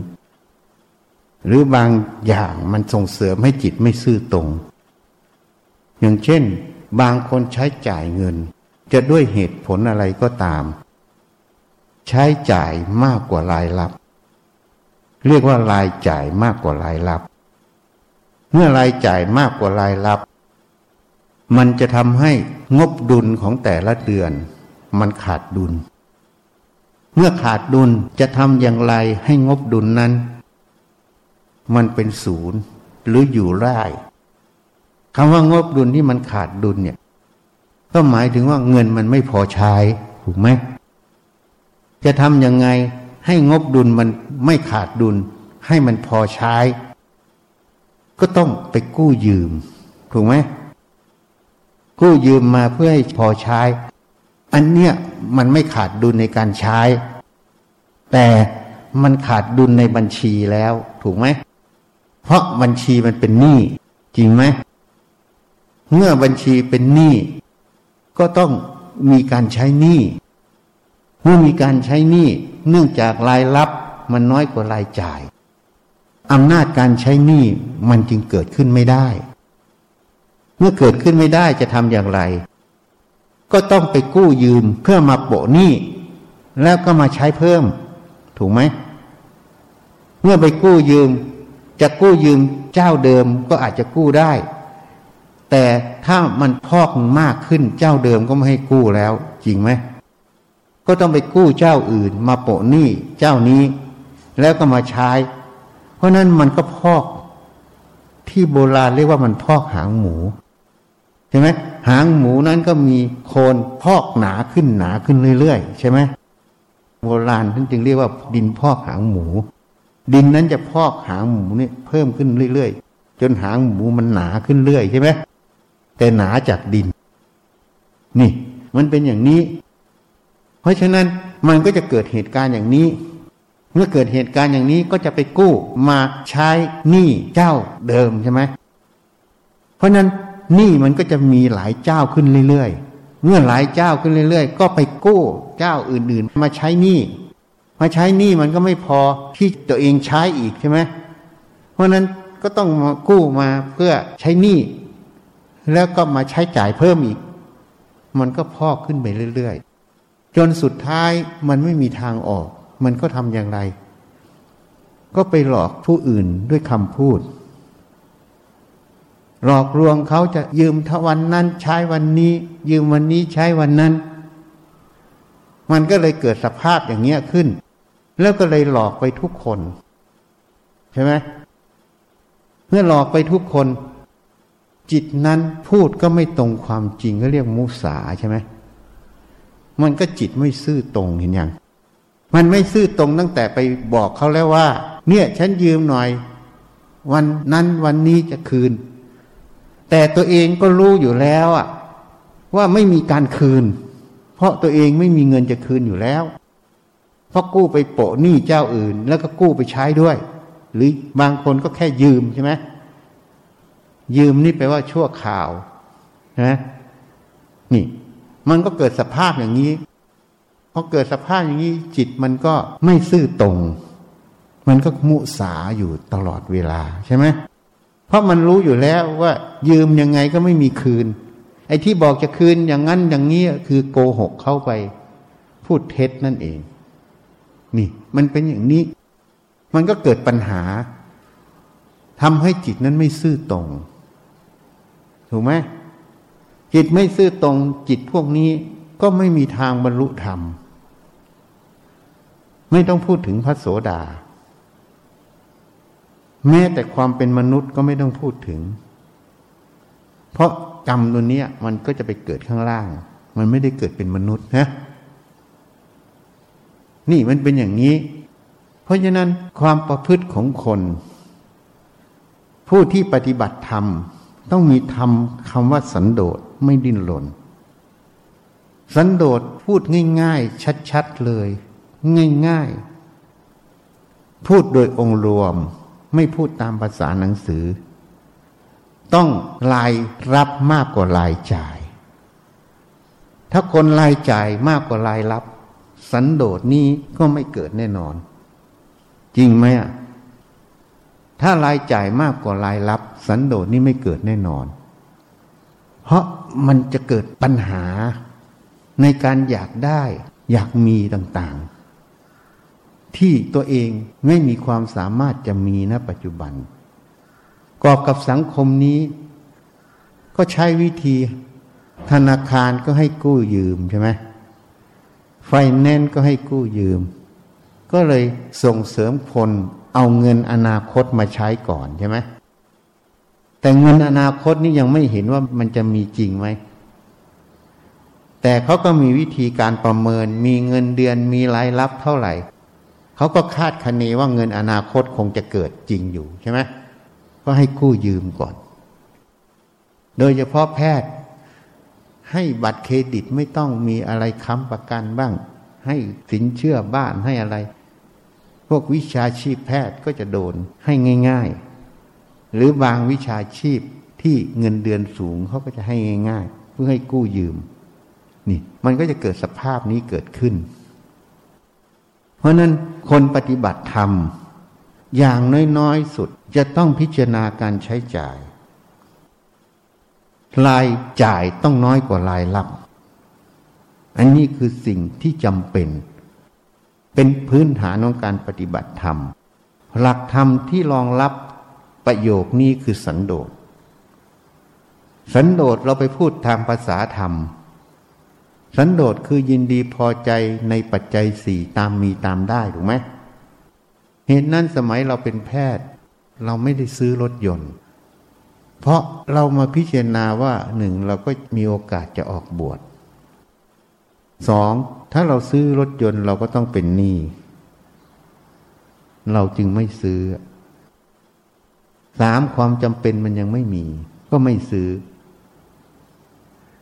Speaker 1: หรือบางอย่างมันส่งเสริมให้จิตไม่ซื่อตรง อย่างเช่น บางคนใช้จ่ายเงิน จะด้วยเหตุผลอะไรก็ตาม ใช้จ่ายมากกว่ารายรับ เรียกว่ารายจ่ายมากกว่ารายรับ เมื่อรายจ่ายมากกว่ารายรับ มันจะทำให้งบดุลของแต่ละเดือน มันขาดดุล เมื่อขาดดุลจะทำอย่างไรให้งบดุลนั้น มันเป็นศูนย์หรืออยู่ได้คำว่างบดุลที่มันขาดดุลเนี่ย ก็หมายถึงว่าเงินมันไม่พอใช้ถูกไหมจะทำยังไงให้งบดุลมันไม่ขาดดุล ให้มันพอใช้ ก็ต้องไปกู้ยืม ถูกไหมกู้ยืมมาเพื่อให้พอใช้ อันเนี้ยมันไม่ขาดดุลในการใช้ แต่มันขาดดุลในบัญชีแล้ว ถูกไหม เพราะบัญชีมันเป็นหนี้จริงไหม เมื่อบัญชีเป็นหนี้ก็ต้องมีการใช้หนี้เมื่อมีการใช้หนี้เนื่องจากรายรับมันน้อยกว่ารายจ่าย อำนาจการใช้หนี้มันจึงเกิดขึ้นไม่ได้ เมื่อเกิดขึ้นไม่ได้จะทำอย่างไร ก็ต้องไปกู้ยืมเพื่อมาโปะหนี้แล้วก็มาใช้เพิ่ม ถูกไหม เมื่อไปกู้ยืม จะกู้ยืมเจ้าเดิมก็อาจจะกู้ได้ แต่ถ้ามันพอกมากขึ้นเจ้าเดิมก็ไม่ให้กู้แล้ว จริงไหมก็ต้องไปกู้เจ้าอื่น มาโปะหนี้เจ้านี้ แล้วก็มาใช้ ราะนั้นมันก็พอกที่โบราณเรียกว่ามันพอกหางหมูใช่ไหมหางหมูนั้นก็มีโคนพอกหนาขึ้นหนาขึ้นเรื่อยๆใช่ไหมโบราณท่านจึงเรียกว่าดินพอกหางหมู ดินนั้นจะพอกหางหมูนี่เพิ่มขึ้นเรื่อยๆ จนหางหมูมันหนาขึ้นเรื่อยใช่ไหมแต่หนาจากดิน นี่ มันเป็นอย่างนี้ เพราะฉะนั้นมันก็จะเกิดเหตุการณ์อย่างนี้ เมื่อเกิดเหตุการณ์อย่างนี้ก็จะไปกู้มาใช้หนี้เจ้าเดิมใช่ไหมเพราะนั้นหนี้มันก็จะมีหลายเจ้าขึ้นเรื่อยๆ เมื่อหลายเจ้าขึ้นเรื่อยๆ ก็ไปกู้เจ้าอื่นๆ มาใช้หนี้มาใช้หนี้มันก็ไม่พอที่ตัวเองใช้อีกใช่ไหมเพราะนั้นก็ต้องมากู้มาเพื่อใช้หนี้แล้วก็มาใช้จ่ายเพิ่มอีก มันก็พอกขึ้นไปเรื่อยๆ จนสุดท้ายมันไม่มีทางออก มันก็ทำอย่างไร ก็ไปหลอกผู้อื่นด้วยคำพูด หลอกลวงเขาจะยืมทวันนั้น ใช้วันนี้ ยืมวันนี้ใช้วันนั้น มันก็เลยเกิดสภาพอย่างเงี้ยขึ้น แล้วก็เลยหลอกไปทุกคน ใช่ไหมเมื่อหลอกไปทุกคน จิตนั้นพูดก็ไม่ตรงความจริงก็เรียกมุสาใช่ไหมมันก็จิตไม่ซื่อตรงเห็นยัง มันไม่ซื่อตรงตั้งแต่ไปบอกเขาแล้วว่า เนี่ยฉันยืมหน่อย วันนั้นวันนี้จะคืน แต่ตัวเองก็รู้อยู่แล้วอะว่าไม่มีการคืน เพราะตัวเองไม่มีเงินจะคืนอยู่แล้วเพราะกู้ไปโปะหนี้เจ้าอื่น แล้วก็กู้ไปใช้ด้วย หรือบางคนก็แค่ยืมใช่ไหมยืมนี่แปลว่าชั่วข่าวนะนี่ มันก็เกิดสภาพอย่างนี้ พอเกิดสภาพอย่างนี้จิตมันก็ไม่ซื่อตรง มันก็มุสาอยู่ตลอดเวลาใช่ไหมเพราะมันรู้อยู่แล้วว่า ยืมยังไงก็ไม่มีคืน ไอ้ที่บอกจะคืนอย่างนั้นอย่างนี้คือโกหกเข้าไป พูดเท็จนั่นเอง นี่ มันเป็นอย่างนี้ มันก็เกิดปัญหาทำให้จิตนั้นไม่ซื่อตรง ถูกไหมจิตไม่ซื่อตรงจิตพวกนี้ก็ไม่มีทางบรรลุธรรม ไม่ต้องพูดถึงพระโสดา แม้แต่ความเป็นมนุษย์ก็ไม่ต้องพูดถึง เพราะกรรมตัวนี้มันก็จะไปเกิดข้างล่าง มันไม่ได้เกิดเป็นมนุษย์นะนี่มันเป็นอย่างนี้ เพราะฉะนั้นความประพฤติของคน ผู้ที่ปฏิบัติธรรม ต้องมีทำคำว่าสันโดษไม่ดิ้นรนสันโดษพูดง่าย ๆ ชัด ๆ เลย ง่ายๆ พูดโดยองค์รวม ไม่พูดตามภาษาหนังสือ ต้องรายรับมากกว่ารายจ่าย ถ้าคนรายจ่ายมากกว่ารายรับ สันโดษนี้ก็ไม่เกิดแน่นอน จริงไหมอะถ้ารายจ่ายมากกว่ารายรับ สันโดษนี่ไม่เกิดแน่นอน เพราะมันจะเกิดปัญหาในการอยากได้ อยากมีต่างๆ ที่ตัวเองไม่มีความสามารถจะมีณปัจจุบันกอบกับสังคมนี้ ก็ใช้วิธีธนาคารก็ให้กู้ยืมใช่ไหมไฟแนนซ์ก็ให้กู้ยืม ก็เลยส่งเสริมคนเอาเงินอนาคตมาใช้ก่อนใช่ไหมแต่เงินอนาคตนี่ยังไม่เห็นว่ามันจะมีจริงไหม แต่เขาก็มีวิธีการประเมิน มีเงินเดือนมีรายรับเท่าไหร่ เขาก็คาดคะเนว่าเงินอนาคตคงจะเกิดจริงอยู่ใช่ไหมก็ให้กู้ยืมก่อน โดยเฉพาะแพทย์ ให้บัตรเครดิตไม่ต้องมีอะไรค้ำประกันบ้าง ให้สินเชื่อบ้านให้อะไร พวกวิชาชีพแพทย์ก็จะโดนให้ง่าย ๆ หรือบางวิชาชีพที่เงินเดือนสูงเขาก็จะให้ง่าย ๆ เพื่อให้กู้ยืม นี่ มันก็จะเกิดสภาพนี้เกิดขึ้น เพราะนั้นคนปฏิบัติธรรม อย่างน้อยๆสุดจะต้องพิจารณาการใช้จ่าย รายจ่ายต้องน้อยกว่ารายรับ อันนี้คือสิ่งที่จำเป็น เป็นพื้นฐานของการปฏิบัติธรรม หลักธรรมที่รองรับประโยคนี้คือสันโดษ สันโดษเราไปพูดทางภาษาธรรม สันโดษคือยินดีพอใจในปัจจัยสี่ตามมีตามได้ถูกไหมเหตุนั้นสมัยเราเป็นแพทย์ เราไม่ได้ซื้อรถยนต์ เพราะเรามาพิจารณาว่าหนึ่งเราก็มีโอกาสจะออกบวชสองถ้าเราซื้อรถยนต์เราก็ต้องเป็นหนี้เราจึงไม่ซื้อสามความจำเป็นมันยังไม่มี ก็ไม่ซื้อ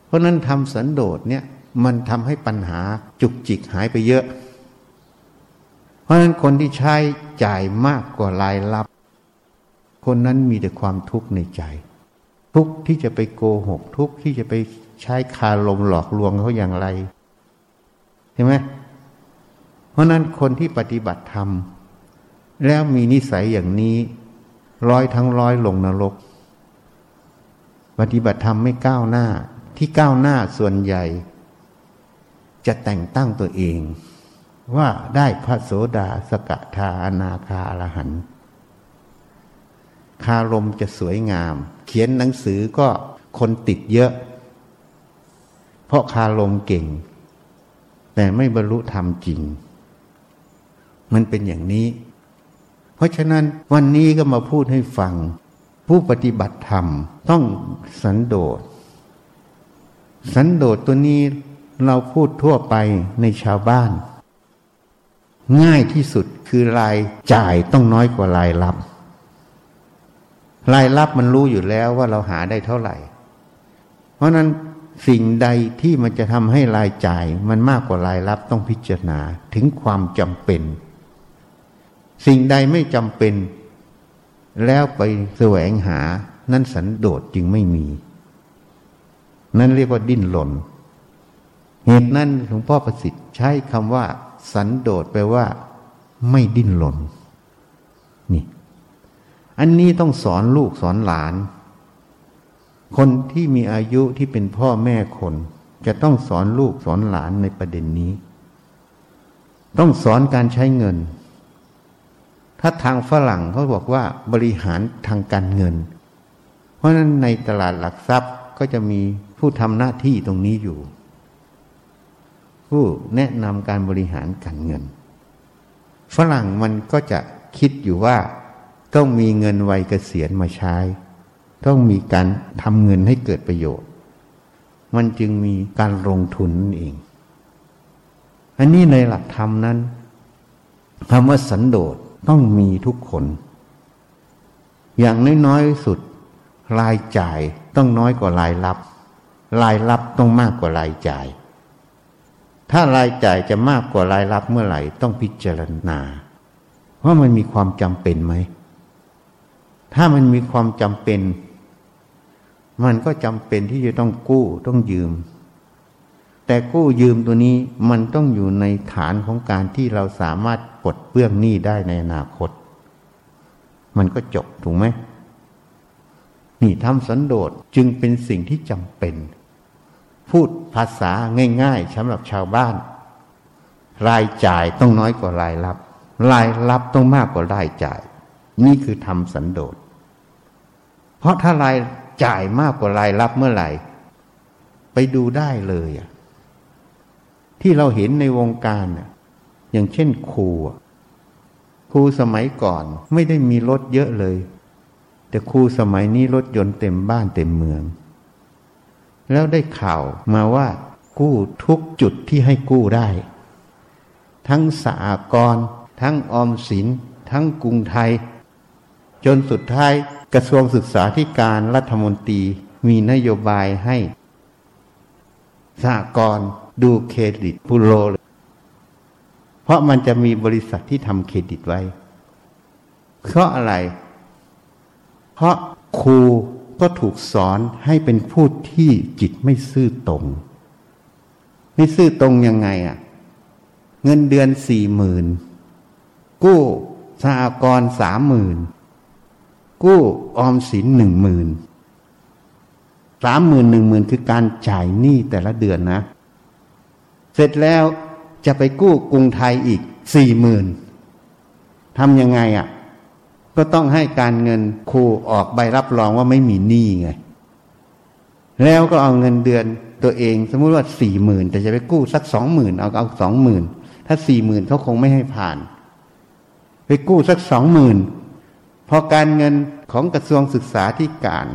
Speaker 1: เพราะนั้นทำสันโดษเนี่ย มันทำให้ปัญหาจุกจิกหายไปเยอะ เพราะฉะนั้นคนที่ใช้จ่ายมากกว่ารายรับ คนนั้นมีแต่ความทุกข์ในใจ ทุกข์ที่จะไปโกหก ทุกข์ที่จะไปใช้คาลมหลอกลวงเขาอย่างไรเห็นไหมเพราะนั้นคนที่ปฏิบัติธรรม แล้วมีนิสัยอย่างนี้ ร้อยทั้งร้อยลงนรก ปฏิบัติธรรมไม่ก้าวหน้าที่ก้าวหน้าส่วนใหญ่ จะแต่งตั้งตัวเอง ว่าได้พระโสดาสกทาอนาคาอรหันต์คารมจะสวยงาม เขียนหนังสือก็คนติดเยอะ เพราะคารมเก่ง แต่ไม่บรรลุธรรมจริง มันเป็นอย่างนี้ เพราะฉะนั้นวันนี้ก็มาพูดให้ฟัง ผู้ปฏิบัติธรรมต้องสันโดษ สันโดษตัวนี้ เราพูดทั่วไปในชาวบ้าน ง่ายที่สุดคือรายจ่ายต้องน้อยกว่ารายรับ รายรับมันรู้อยู่แล้วว่าเราหาได้เท่าไหร่ เพราะนั้นสิ่งใดที่มันจะทำให้รายจ่ายมันมากกว่ารายรับต้องพิจารณาถึงความจำเป็น สิ่งใดไม่จำเป็น แล้วไปแสวงหา นั้นสันโดษจึงไม่มี นั่นเรียกว่าดิ้นหล่น เหตุนั้นหลวงพ่อประสิทธิ์ใช้คำว่า สันโดษแปลว่า ไม่ดิ้นหล่นนี่ อันนี้ต้องสอนลูกสอนหลาน คนที่มีอายุที่เป็นพ่อแม่คน จะต้องสอนลูกสอนหลานในประเด็นนี้ ต้องสอนการใช้เงิน ถ้าทางฝรั่งเขาบอกว่าบริหารทางการเงิน เพราะนั้นในตลาดหลักทรัพย์ก็จะมีผู้ทำหน้าที่ตรงนี้อยู่ ผู้แนะนำการบริหารการเงิน ฝรั่งมันก็จะคิดอยู่ว่า ต้องมีเงินวัยเกษียณมาใช้ ต้องมีการทำเงินให้เกิดประโยชน์ มันจึงมีการลงทุนนั่นเอง อันนี้ในหลักธรรมนั้นคำว่าสันโดษต้องมีทุกคน อย่างน้อยๆสุด รายจ่ายต้องน้อยกว่ารายรับ รายรับต้องมากกว่ารายจ่าย ถ้ารายจ่ายจะมากกว่ารายรับเมื่อไหร่ ต้องพิจารณา ว่ามันมีความจำเป็นไหม ถ้ามันมีความจำเป็น มันก็จำเป็นที่จะต้องกู้ต้องยืม แต่กู้ยืมตัวนี้มันต้องอยู่ในฐานของการที่เราสามารถปลดเปื้องหนี้ได้ในอนาคต มันก็จบถูกไหมนี่ทำสันโดษจึงเป็นสิ่งที่จำเป็น พูดภาษาง่ายๆสำหรับชาวบ้าน รายจ่ายต้องน้อยกว่ารายรับ รายรับต้องมากกว่ารายจ่าย นี่คือทำสันโดษ เพราะถ้ารายจ่ายมากกว่ารายรับเมื่อไหร่ ไปดูได้เลยที่เราเห็นในวงการอย่างเช่นครูครูสมัยก่อนไม่ได้มีรถเยอะเลย แต่ครูสมัยนี้รถยนต์เต็มบ้านเต็มเมือง แล้วได้ข่าวมาว่ากู้ทุกจุดที่ให้กู้ได้ ทั้งสากรทั้งออมสิน ทั้งกรุงไทย จนสุดท้ายกระทรวงศึกษาธิการรัฐมนตรีมีนโยบายให้สากรดูเครดิตพูโลเพราะมันจะมีบริษัทที่ทำเครดิตไว้ เพราะอะไร เพราะครู ก็ถูกสอนให้เป็นผู้ที่จิตไม่ซื่อตรง ไม่ซื่อตรงยังไงอะ่ะ เงินเดือนสี่หมื่นกู้สหกรณ์สามหมื่นกู้ออมสินหนึ่งหมื่นสามหมื่นหนึ่งหมื่นคือการจ่ายหนี้แต่ละเดือนนะ เสร็จแล้วจะไปกู้กรุงไทยอีกสี่หมื่นทำยังไงอะ่ะ ก็ต้องให้การเงินครูออกใบรับรองว่าไม่มีหนี้ไง แล้วก็เอาเงินเดือนตัวเอง สมมุติว่าสี่หมื่นแต่จะไปกู้สักสองหมื่นเอาเอาสองหมื่นถ้าสี่หมื่นเขาคงไม่ให้ผ่าน ไปกู้สักสองหมื่นพอการเงินของกระทรวงศึกษาธิการ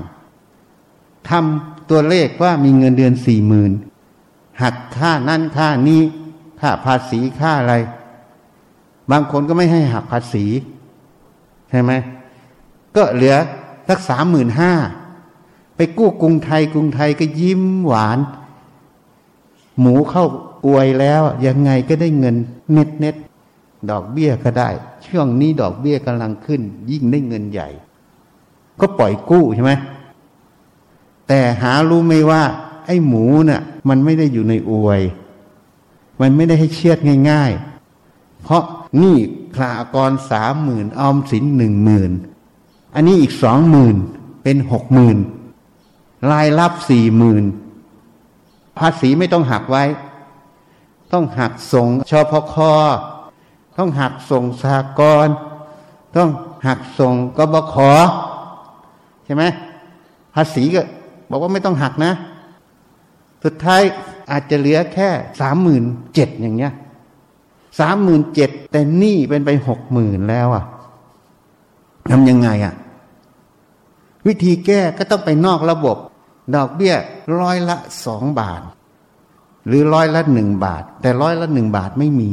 Speaker 1: ทำตัวเลขว่ามีเงินเดือนสี่หมื่นหักค่านั่นค่านี้ค่าภาษีค่าอะไร บางคนก็ไม่ให้หักภาษี ช่ไหมก็เหลือสักสามหมื่นห้าไปกู้กรุงไทยกรุงไทยก็ยิ้มหวาน หมูเข้าอวยแล้วยังไงก็ได้เงินเน็ตเน็ตดอกเบี้ยก็ได้ ช่วงนี้ดอกเบี้ยกำลังขึ้น ยิ่งได้เงินใหญ่ ก็ปล่อยกู้ใช่ไหมแต่หารู้ไหมว่า ไอ้หมูเนะ่ะ มันไม่ได้อยู่ในอวย มันไม่ได้ให้เชียดง่าย ๆ เพราะนี่คลากรสามหมื่นออมสินหนึ่งหมื่นอันนี้อีกสองหมื่นเป็นหกหมื่นรายรับสี่หมื่นภาษีไม่ต้องหักไว้ ต้องหักส่งชพคต้องหักส่งสากร ต้องหักส่งกบขใช่ไหมภาษีก็บอกว่าไม่ต้องหักนะ สุดท้ายอาจจะเหลือแค่สามหมื่นเจ็ดอย่างเงี้ย สามหมื่นเจ็ดแต่หนี้เป็นไปหกหมื่นแล้วอะทำยังไงอะ วิธีแก้ก็ต้องไปนอกระบบ ดอกเบี้ยร้อยละสองบาท หรือร้อยละหนึ่งบาท แต่ร้อยละหนึ่งบาทไม่มี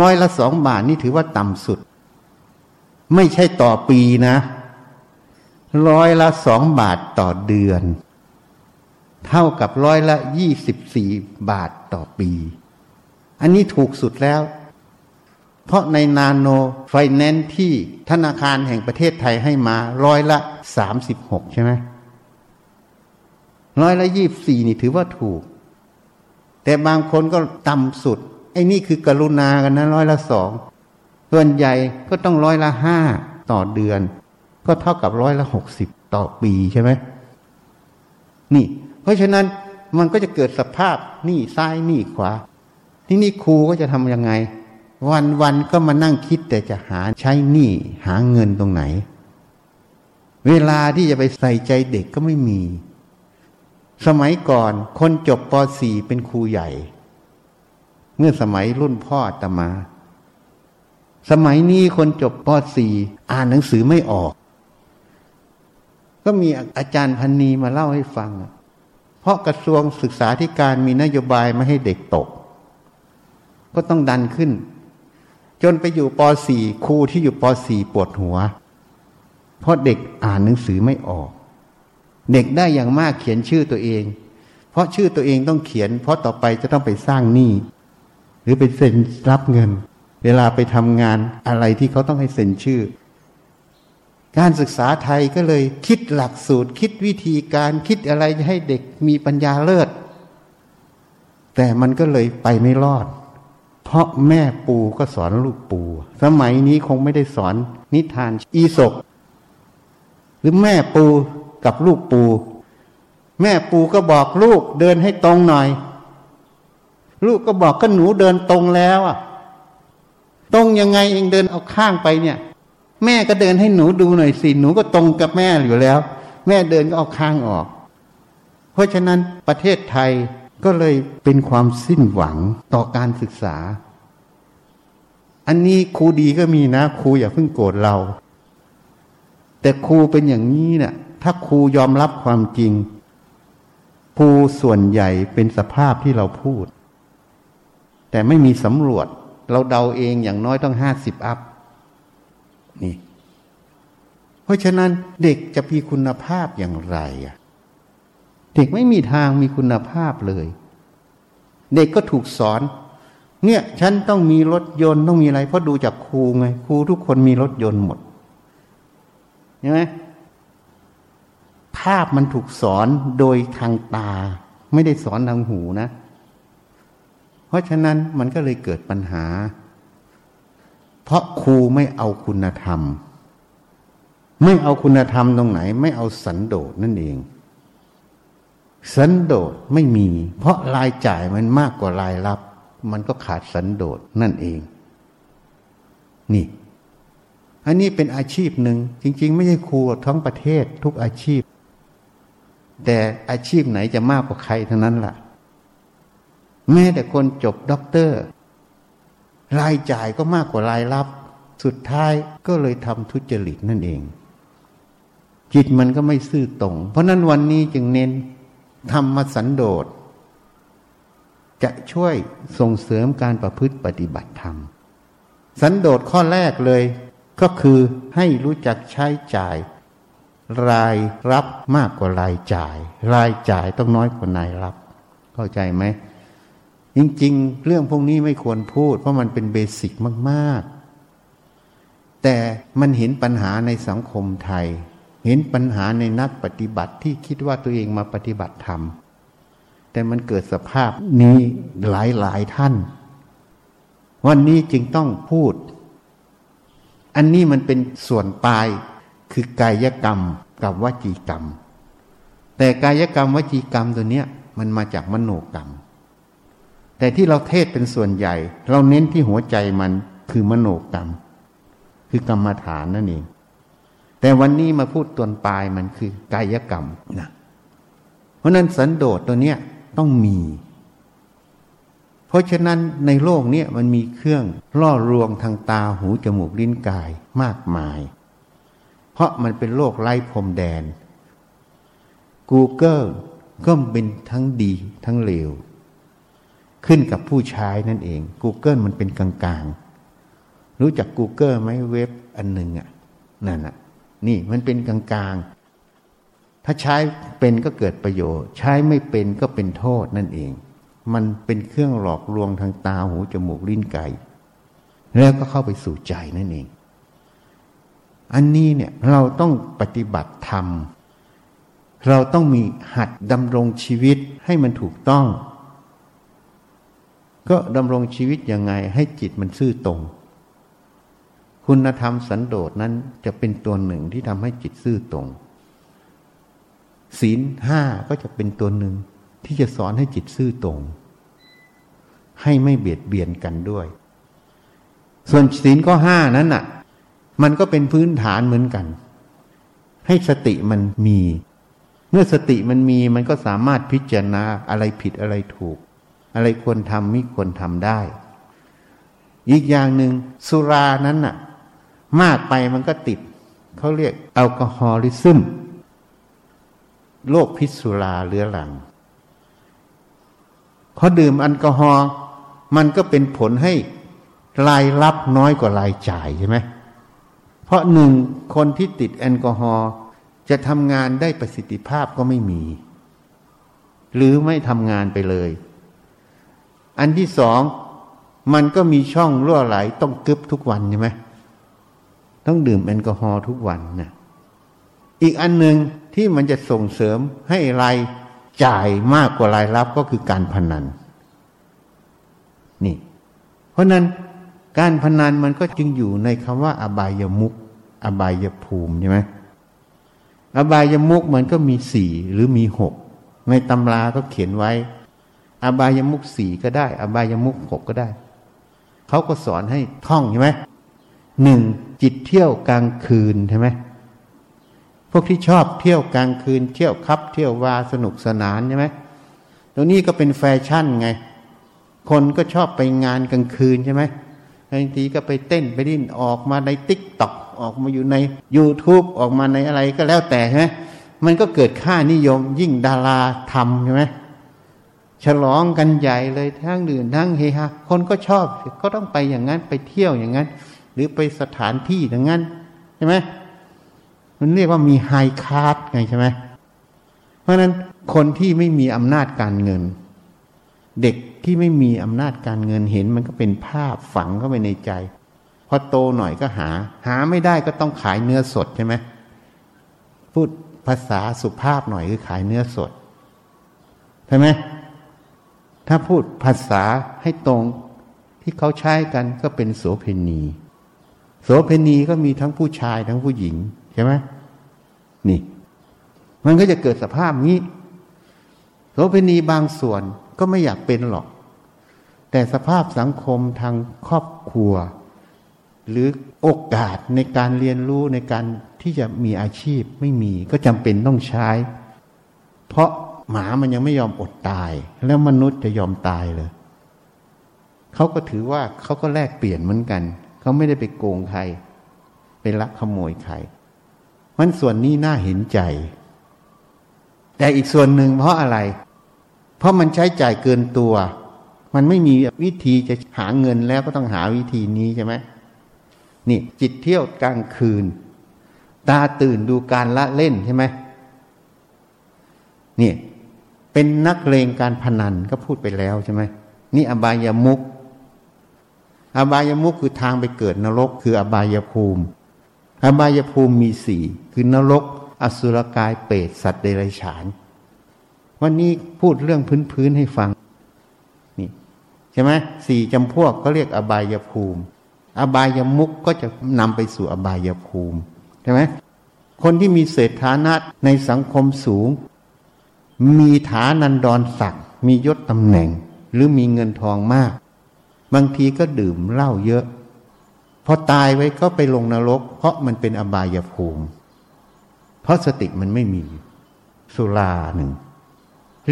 Speaker 1: ร้อยละสองบาทนี่ถือว่าต่ำสุด ไม่ใช่ต่อปีนะร้อยละสองบาทต่อเดือน เท่ากับร้อยละยี่สิบสี่บาทต่อปี อันนี้ถูกสุดแล้ว เพราะในนาโนไฟแนนซ์ที่ธนาคารแห่งประเทศไทยให้มาร้อยละสามสิบหกใช่ไหมร้อยละยี่บสี่นี่ถือว่าถูก แต่บางคนก็ต่ำสุด ไอ้นี่คือกรุณากันนะร้อยละสองส่วนใหญ่ก็ต้องร้อยละห้าต่อเดือน ก็เท่ากับร้อยละหกสิบต่อปีใช่ไหมนี่ เพราะฉะนั้นมันก็จะเกิดสภาพนี่ซ้ายนี่ขวา ที่นี่ครูก็จะทำยังไง วันวันก็มานั่งคิดแต่จะหาใช้หนี้หาเงินตรงไหน เวลาที่จะไปใส่ใจเด็กก็ไม่มี สมัยก่อนคนจบป .4 เป็นครูใหญ่ เมื่อสมัยรุ่นพ่อตมา สมัยนี้คนจบป .4 อ่านหนังสือไม่ออก ก็มีอาจารย์พันนีมาเล่าให้ฟัง เพราะกระทรวงศึกษาธิการมีนโยบายไม่ให้เด็กตก ก็ต้องดันขึ้น จนไปอยู่ป .4 ครูที่อยู่ป .4 ปวดหัว เพราะเด็กอ่านหนังสือไม่ออก เด็กได้อย่างมากเขียนชื่อตัวเอง เพราะชื่อตัวเองต้องเขียน เพราะต่อไปจะต้องไปสร้างหนี้หรือไปเซ็นรับเงิน เวลาไปทำงานอะไรที่เขาต้องให้เซ็นชื่อ การศึกษาไทยก็เลยคิดหลักสูตร คิดวิธีการคิดอะไรให้เด็กมีปัญญาเลิศ แต่มันก็เลยไปไม่รอด เพราะแม่ปูก็สอนลูกปู สมัยนี้คงไม่ได้สอนนิทานอีศกหรือแม่ปูกับลูกปู แม่ปูก็บอกลูกเดินให้ตรงหน่อย ลูกก็บอกก็หนูเดินตรงแล้วอะ ตรงยังไงเองเดินเอาข้างไปเนี่ย แม่ก็เดินให้หนูดูหน่อยสิหนูก็ตรงกับแม่อยู่แล้ว แม่เดินก็เอาข้างออก เพราะฉะนั้นประเทศไทย ก็เลยเป็นความสิ้นหวังต่อการศึกษา อันนี้ครูดีก็มีนะครูอย่าเพิ่งโกรธเรา แต่ครูเป็นอย่างนี้เนะี่ยถ้าครูยอมรับความจริง ครูส่วนใหญ่เป็นสภาพที่เราพูด แต่ไม่มีสำรวจ เราเดาเองอย่างน้อยต้องห้าสิบอัพนี่ เพราะฉะนั้นเด็กจะมีคุณภาพอย่างไรอะ เด็กไม่มีทางมีคุณภาพเลย เด็กก็ถูกสอน เนี่ยฉันต้องมีรถยนต์ต้องมีอะไร เพราะดูจากครูไงครูทุกคนมีรถยนต์หมดใช่ไหมภาพมันถูกสอนโดยทางตา ไม่ได้สอนทางหูนะ เพราะฉะนั้นมันก็เลยเกิดปัญหา เพราะครูไม่เอาคุณธรรม ไม่เอาคุณธรรมตรงไหน ไม่เอาสันโดษนั่นเอง สันโดษไม่มี เพราะรายจ่ายมันมากกว่ารายรับ มันก็ขาดสันโดษนั่นเอง นี่ อันนี้เป็นอาชีพหนึ่ง จริง ๆ ไม่ใช่ครูทั้งประเทศทุกอาชีพ แต่อาชีพไหนจะมากกว่าใครเทั้งนั้นล่ะ แม้แต่คนจบด็อกเตอร์ รายจ่ายก็มากกว่ารายรับ สุดท้ายก็เลยทำทุจริตนั่นเอง จิตมันก็ไม่ซื่อตรง เพราะนั้นวันนี้จึงเน้น ธรรมสันโดษจะช่วยส่งเสริมการประพฤติปฏิบัติธรรม สันโดษข้อแรกเลย ก็คือให้รู้จักใช้จ่าย รายรับมากกว่ารายจ่าย รายจ่ายต้องน้อยกว่านายรับ เข้าใจไหมจริงๆ เรื่องพวกนี้ไม่ควรพูด เพราะมันเป็นเบสิกมาก ๆ แต่มันเห็นปัญหาในสังคมไทย เห็นปัญหาในนักปฏิบัติที่คิดว่าตัวเองมาปฏิบัติธรรม แต่มันเกิดสภาพนี้หลายๆท่าน วันนี้จึงต้องพูด อันนี้มันเป็นส่วนปลายคือกายกรรมกับวจีกรรม แต่กายกรรมวจีกรรมตัวเนี้ย มันมาจากมโนกรรม แต่ที่เราเทศเป็นส่วนใหญ่ เราเน้นที่หัวใจมันคือมโนกรรม คือกรรมฐานนั่นเอง แต่วันนี้มาพูดตวนปลายมันคือกายกรรมนะเพราะนั้นสันโดษตัวเนี้ยต้องมี เพราะฉะนั้นในโลกนี้มันมีเครื่องล่อรวงทางตาหูจมูกลิ้นกายมากมาย เพราะมันเป็นโลกไร้พรมแดน Google ก็เป็นทั้งดีทั้งเลว ขึ้นกับผู้ใช้นั่นเอง Google มันเป็นกลางๆ รู้จัก Google ไหมเว็บอันหนึ่งอะนั่นอะ นี่มันเป็นกลางๆ ถ้าใช้เป็นก็เกิดประโยชน์ ใช้ไม่เป็นก็เป็นโทษนั่นเอง มันเป็นเครื่องหลอกลวงทางตาหูจมูกลิ้นกายแล้วก็เข้าไปสู่ใจนั่นเอง อันนี้เนี่ยเราต้องปฏิบัติธรรม เราต้องมีหัดดำรงชีวิตให้มันถูกต้อง ก็ดำรงชีวิตยังไงให้จิตมันซื่อตรง คุณธรรมสันโดษนั้นจะเป็นตัวหนึ่งที่ทำให้จิตซื่อตรง ศีลห้าก็จะเป็นตัวหนึ่งที่จะสอนให้จิตซื่อตรง ให้ไม่เบียดเบียนกันด้วย ส่วนศีลข้อห้านั้นน่ะ มันก็เป็นพื้นฐานเหมือนกัน ให้สติมันมี เมื่อสติมันมีมันก็สามารถพิจารณาอะไรผิดอะไรถูก อะไรควรทำไม่ควรทำได้ อีกอย่างหนึ่งสุรานั้นน่ะ มากไปมันก็ติด เขาเรียกแอลกอฮอลิซึมโรคพิษสุราเรื้อรังพอดื่มแอลกอฮอล์มันก็เป็นผลให้รายรับน้อยกว่ารายจ่ายใช่ไหมเพราะหนึ่งคนที่ติดแอลกอฮอล์จะทำงานได้ประสิทธิภาพก็ไม่มี หรือไม่ทำงานไปเลย อันที่สองมันก็มีช่องรั่วไหลต้องกึบทุกวันใช่ไหม ต้องดื่มแอลกอฮอล์ทุกวันนะอีกอันหนึ่งที่มันจะส่งเสริมให้รายจ่ายมากกว่ารายรับก็คือการพนัน นี่ เพราะนั้นการพนันมันก็จึงอยู่ในคำว่า อบายมุกอบายภูมิใช่ไหมอบายมุกมันก็มีสี่หรือมีหกในตำราก็เขียนไว้ อบายมุกสี่ก็ได้ อบายมุกหกก็ได้ เขาก็สอนให้ท่องใช่ไหม หนึ่งจิตเที่ยวกลางคืนใช่ไหมพวกที่ชอบเที่ยวกลางคืน เที่ยวคับ เที่ยววาสนุกสนานใช่ไหมตรงนี้ก็เป็นแฟชั่นไง คนก็ชอบไปงานกลางคืนใช่ไหมบางทีก็ไปเต้นไปดิ้นออกมาใน TikTok ออกมาอยู่ใน YouTube ออกมาในอะไรก็แล้วแต่ใช่ไหมมันก็เกิดค่านิยมยิ่งดาราทำใช่ไหมฉลองกันใหญ่เลยทั้งดื่มทั้งเฮฮาคนก็ชอบก็ต้องไปอย่างนั้นไปเที่ยวอย่างนั้น หรือไปสถานที่อย่างนั้นใช่ไหมมันเรียกว่ามี high class ไงใช่ไหมเพราะฉะนั้นคนที่ไม่มีอำนาจการเงิน เด็กที่ไม่มีอำนาจการเงินเห็นมันก็เป็นภาพฝังเข้าไปในใจพอโตหน่อยก็หา หาไม่ได้ก็ต้องขายเนื้อสดใช่ไหมพูดภาษาสุภาพหน่อยคือขายเนื้อสดใช่ไหมถ้าพูดภาษาให้ตรงที่เขาใช้กันก็เป็นโสเพณี โสเพณีก็มีทั้งผู้ชายทั้งผู้หญิงใช่ไหมนี่ มันก็จะเกิดสภาพนี้ โสเพณีบางส่วนก็ไม่อยากเป็นหรอก แต่สภาพสังคมทางครอบครัว หรือโอกาสในการเรียนรู้ในการที่จะมีอาชีพไม่มี ก็จำเป็นต้องใช้ เพราะหมามันยังไม่ยอมอดตาย แล้วมนุษย์จะยอมตายเลยเขาก็ถือว่าเขาก็แลกเปลี่ยนเหมือนกัน เขาไม่ได้ไปโกงใคร ไปลักขโมยใครมันส่วนนี้น่าเห็นใจ แต่อีกส่วนหนึ่งเพราะอะไร เพราะมันใช้จ่ายเกินตัว มันไม่มีวิธีจะหาเงินแล้วก็ต้องหาวิธีนี้ใช่ไหมนี่จิตเที่ยวกลางคืน ตาตื่นดูการละเล่นใช่ไหมนี่เป็นนักเลงการพนันก็พูดไปแล้วใช่ไหมนี่อบายามุก อบายามุกคือทางไปเกิดนรก คืออบายภูมิ อบายภูมิมีสี่คือนรก อสุรกายเปรตสัตว์เดรัจฉาน วันนี้พูดเรื่องพื้นๆให้ฟังนี่ใช่ไหมสี่จำพวกก็เรียกอบายภูมิ อบายมุกก็จะนำไปสู่อบายภูมิใช่ไหมคนที่มีเศรษฐานะในสังคมสูง มีฐานันดรศักดิ์มียศตำแหน่ง หรือมีเงินทองมาก บางทีก็ดื่มเหล้าเยอะพอตายไว้ก็ไปลงนรก เพราะมันเป็นอบายภูมิ เพราะสติมันไม่มี สุราหนึ่ง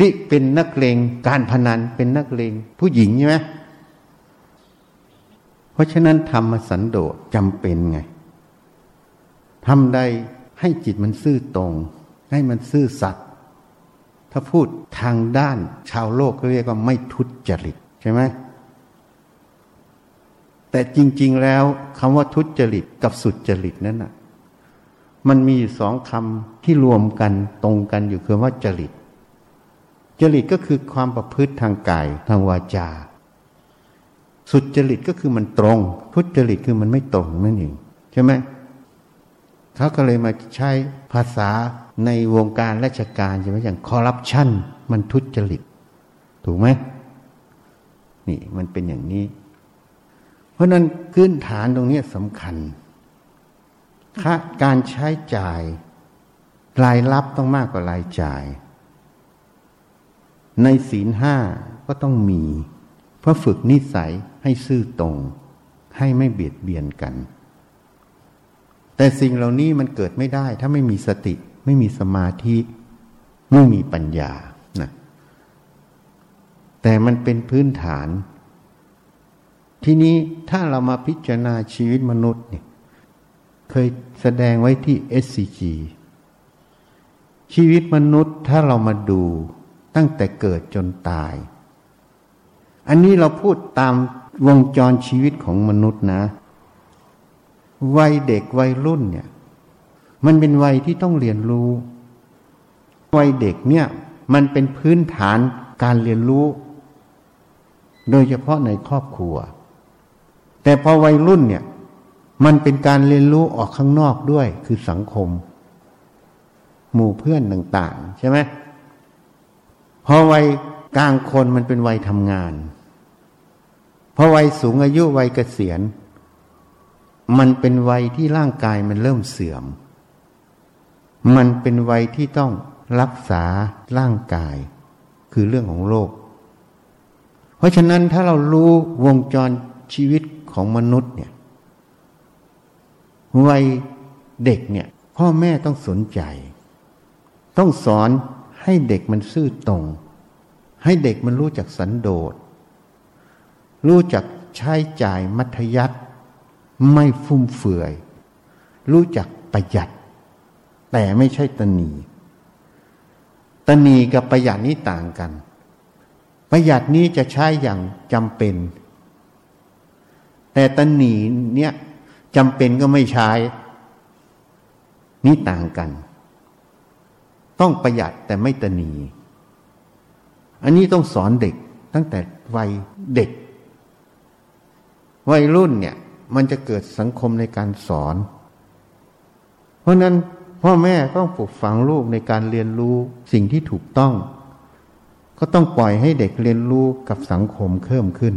Speaker 1: ลิเป็นนักเลงการพนันเป็นนักเลงผู้หญิงใช่ไหมเพราะฉะนั้นธรรมสันโดษจำเป็นไงทำได้ให้จิตมันซื่อตรง ให้มันซื่อสัตย์ถ้าพูดทางด้านชาวโลกก็เรียกว่าไม่ทุจริตใช่ไหม แต่จริง ๆแล้วคำว่าทุจริตกับสุจริตนั้นน่ะมันมีสองคำที่รวมกันตรงกันอยู่คือว่าจริต จริตก็คือความประพฤติทางกายทางวาจา สุจริตก็คือมันตรง ทุจริตคือมันไม่ตรงนั่นเองใช่ไหมเขาก็เลยมาใช้ภาษาในวงการราชการใช่ไหมอย่างคอร์รัปชันมันทุจริต ถูกไหมนี่มันเป็นอย่างนี้ ราะนั้นพื้นฐานตรงนี้สำคัญค่าการใช้จ่าย รายรับต้องมากกว่ารายจ่าย ในศีลห้าก็ต้องมี เพื่อฝึกนิสัยให้ซื่อตรง ให้ไม่เบียดเบียนกัน แต่สิ่งเหล่านี้มันเกิดไม่ได้ ถ้าไม่มีสติ ไม่มีสมาธิ ไม่มีปัญญานะแต่มันเป็นพื้นฐาน ทีนี้ถ้าเรามาพิจารณาชีวิตมนุษย์เนี่ยเคยแสดงไว้ที่ SCG ชีวิตมนุษย์ถ้าเรามาดูตั้งแต่เกิดจนตาย อันนี้เราพูดตามวงจรชีวิตของมนุษย์นะ วัยเด็กวัยรุ่นเนี่ย มันเป็นวัยที่ต้องเรียนรู้ วัยเด็กเนี่ย มันเป็นพื้นฐานการเรียนรู้ โดยเฉพาะในครอบครัว แต่พอวัยรุ่นเนี่ย มันเป็นการเรียนรู้ออกข้างนอกด้วย คือสังคม หมู่เพื่อนต่างๆ ใช่ไหมพอวัยกลางคนมันเป็นวัยทำงาน พอวัยสูงอายุวัยเกษียณ มันเป็นวัยที่ร่างกายมันเริ่มเสื่อม มันเป็นวัยที่ต้องรักษาร่างกาย คือเรื่องของโลกเพราะฉะนั้นถ้าเรารู้วงจรชีวิต ของมนุษย์เนี่ยวัยเด็กเนี่ย พ่อแม่ต้องสนใจ ต้องสอนให้เด็กมันซื่อตรง ให้เด็กมันรู้จักสันโดษ รู้จักใช้จ่ายมัธยัติไม่ฟุ่มเฟือย รู้จักประหยัด แต่ไม่ใช่ตนีตนีกับประหยัดนี้ต่างกัน ประหยัดนี้จะใช้อย่างจำเป็น แต่ตนีเนี่ยจำเป็นก็ไม่ใช้นี่ต่างกัน ต้องประหยัดแต่ไม่ตนี อันนี้ต้องสอนเด็กตั้งแต่วัยเด็ก วัยรุ่นเนี่ย มันจะเกิดสังคมในการสอน เพราะนั้นพ่อแม่ต้องปลูกฝังลูกในการเรียนรู้สิ่งที่ถูกต้อง ก็ต้องปล่อยให้เด็กเรียนรู้กับสังคมเพิ่มขึ้น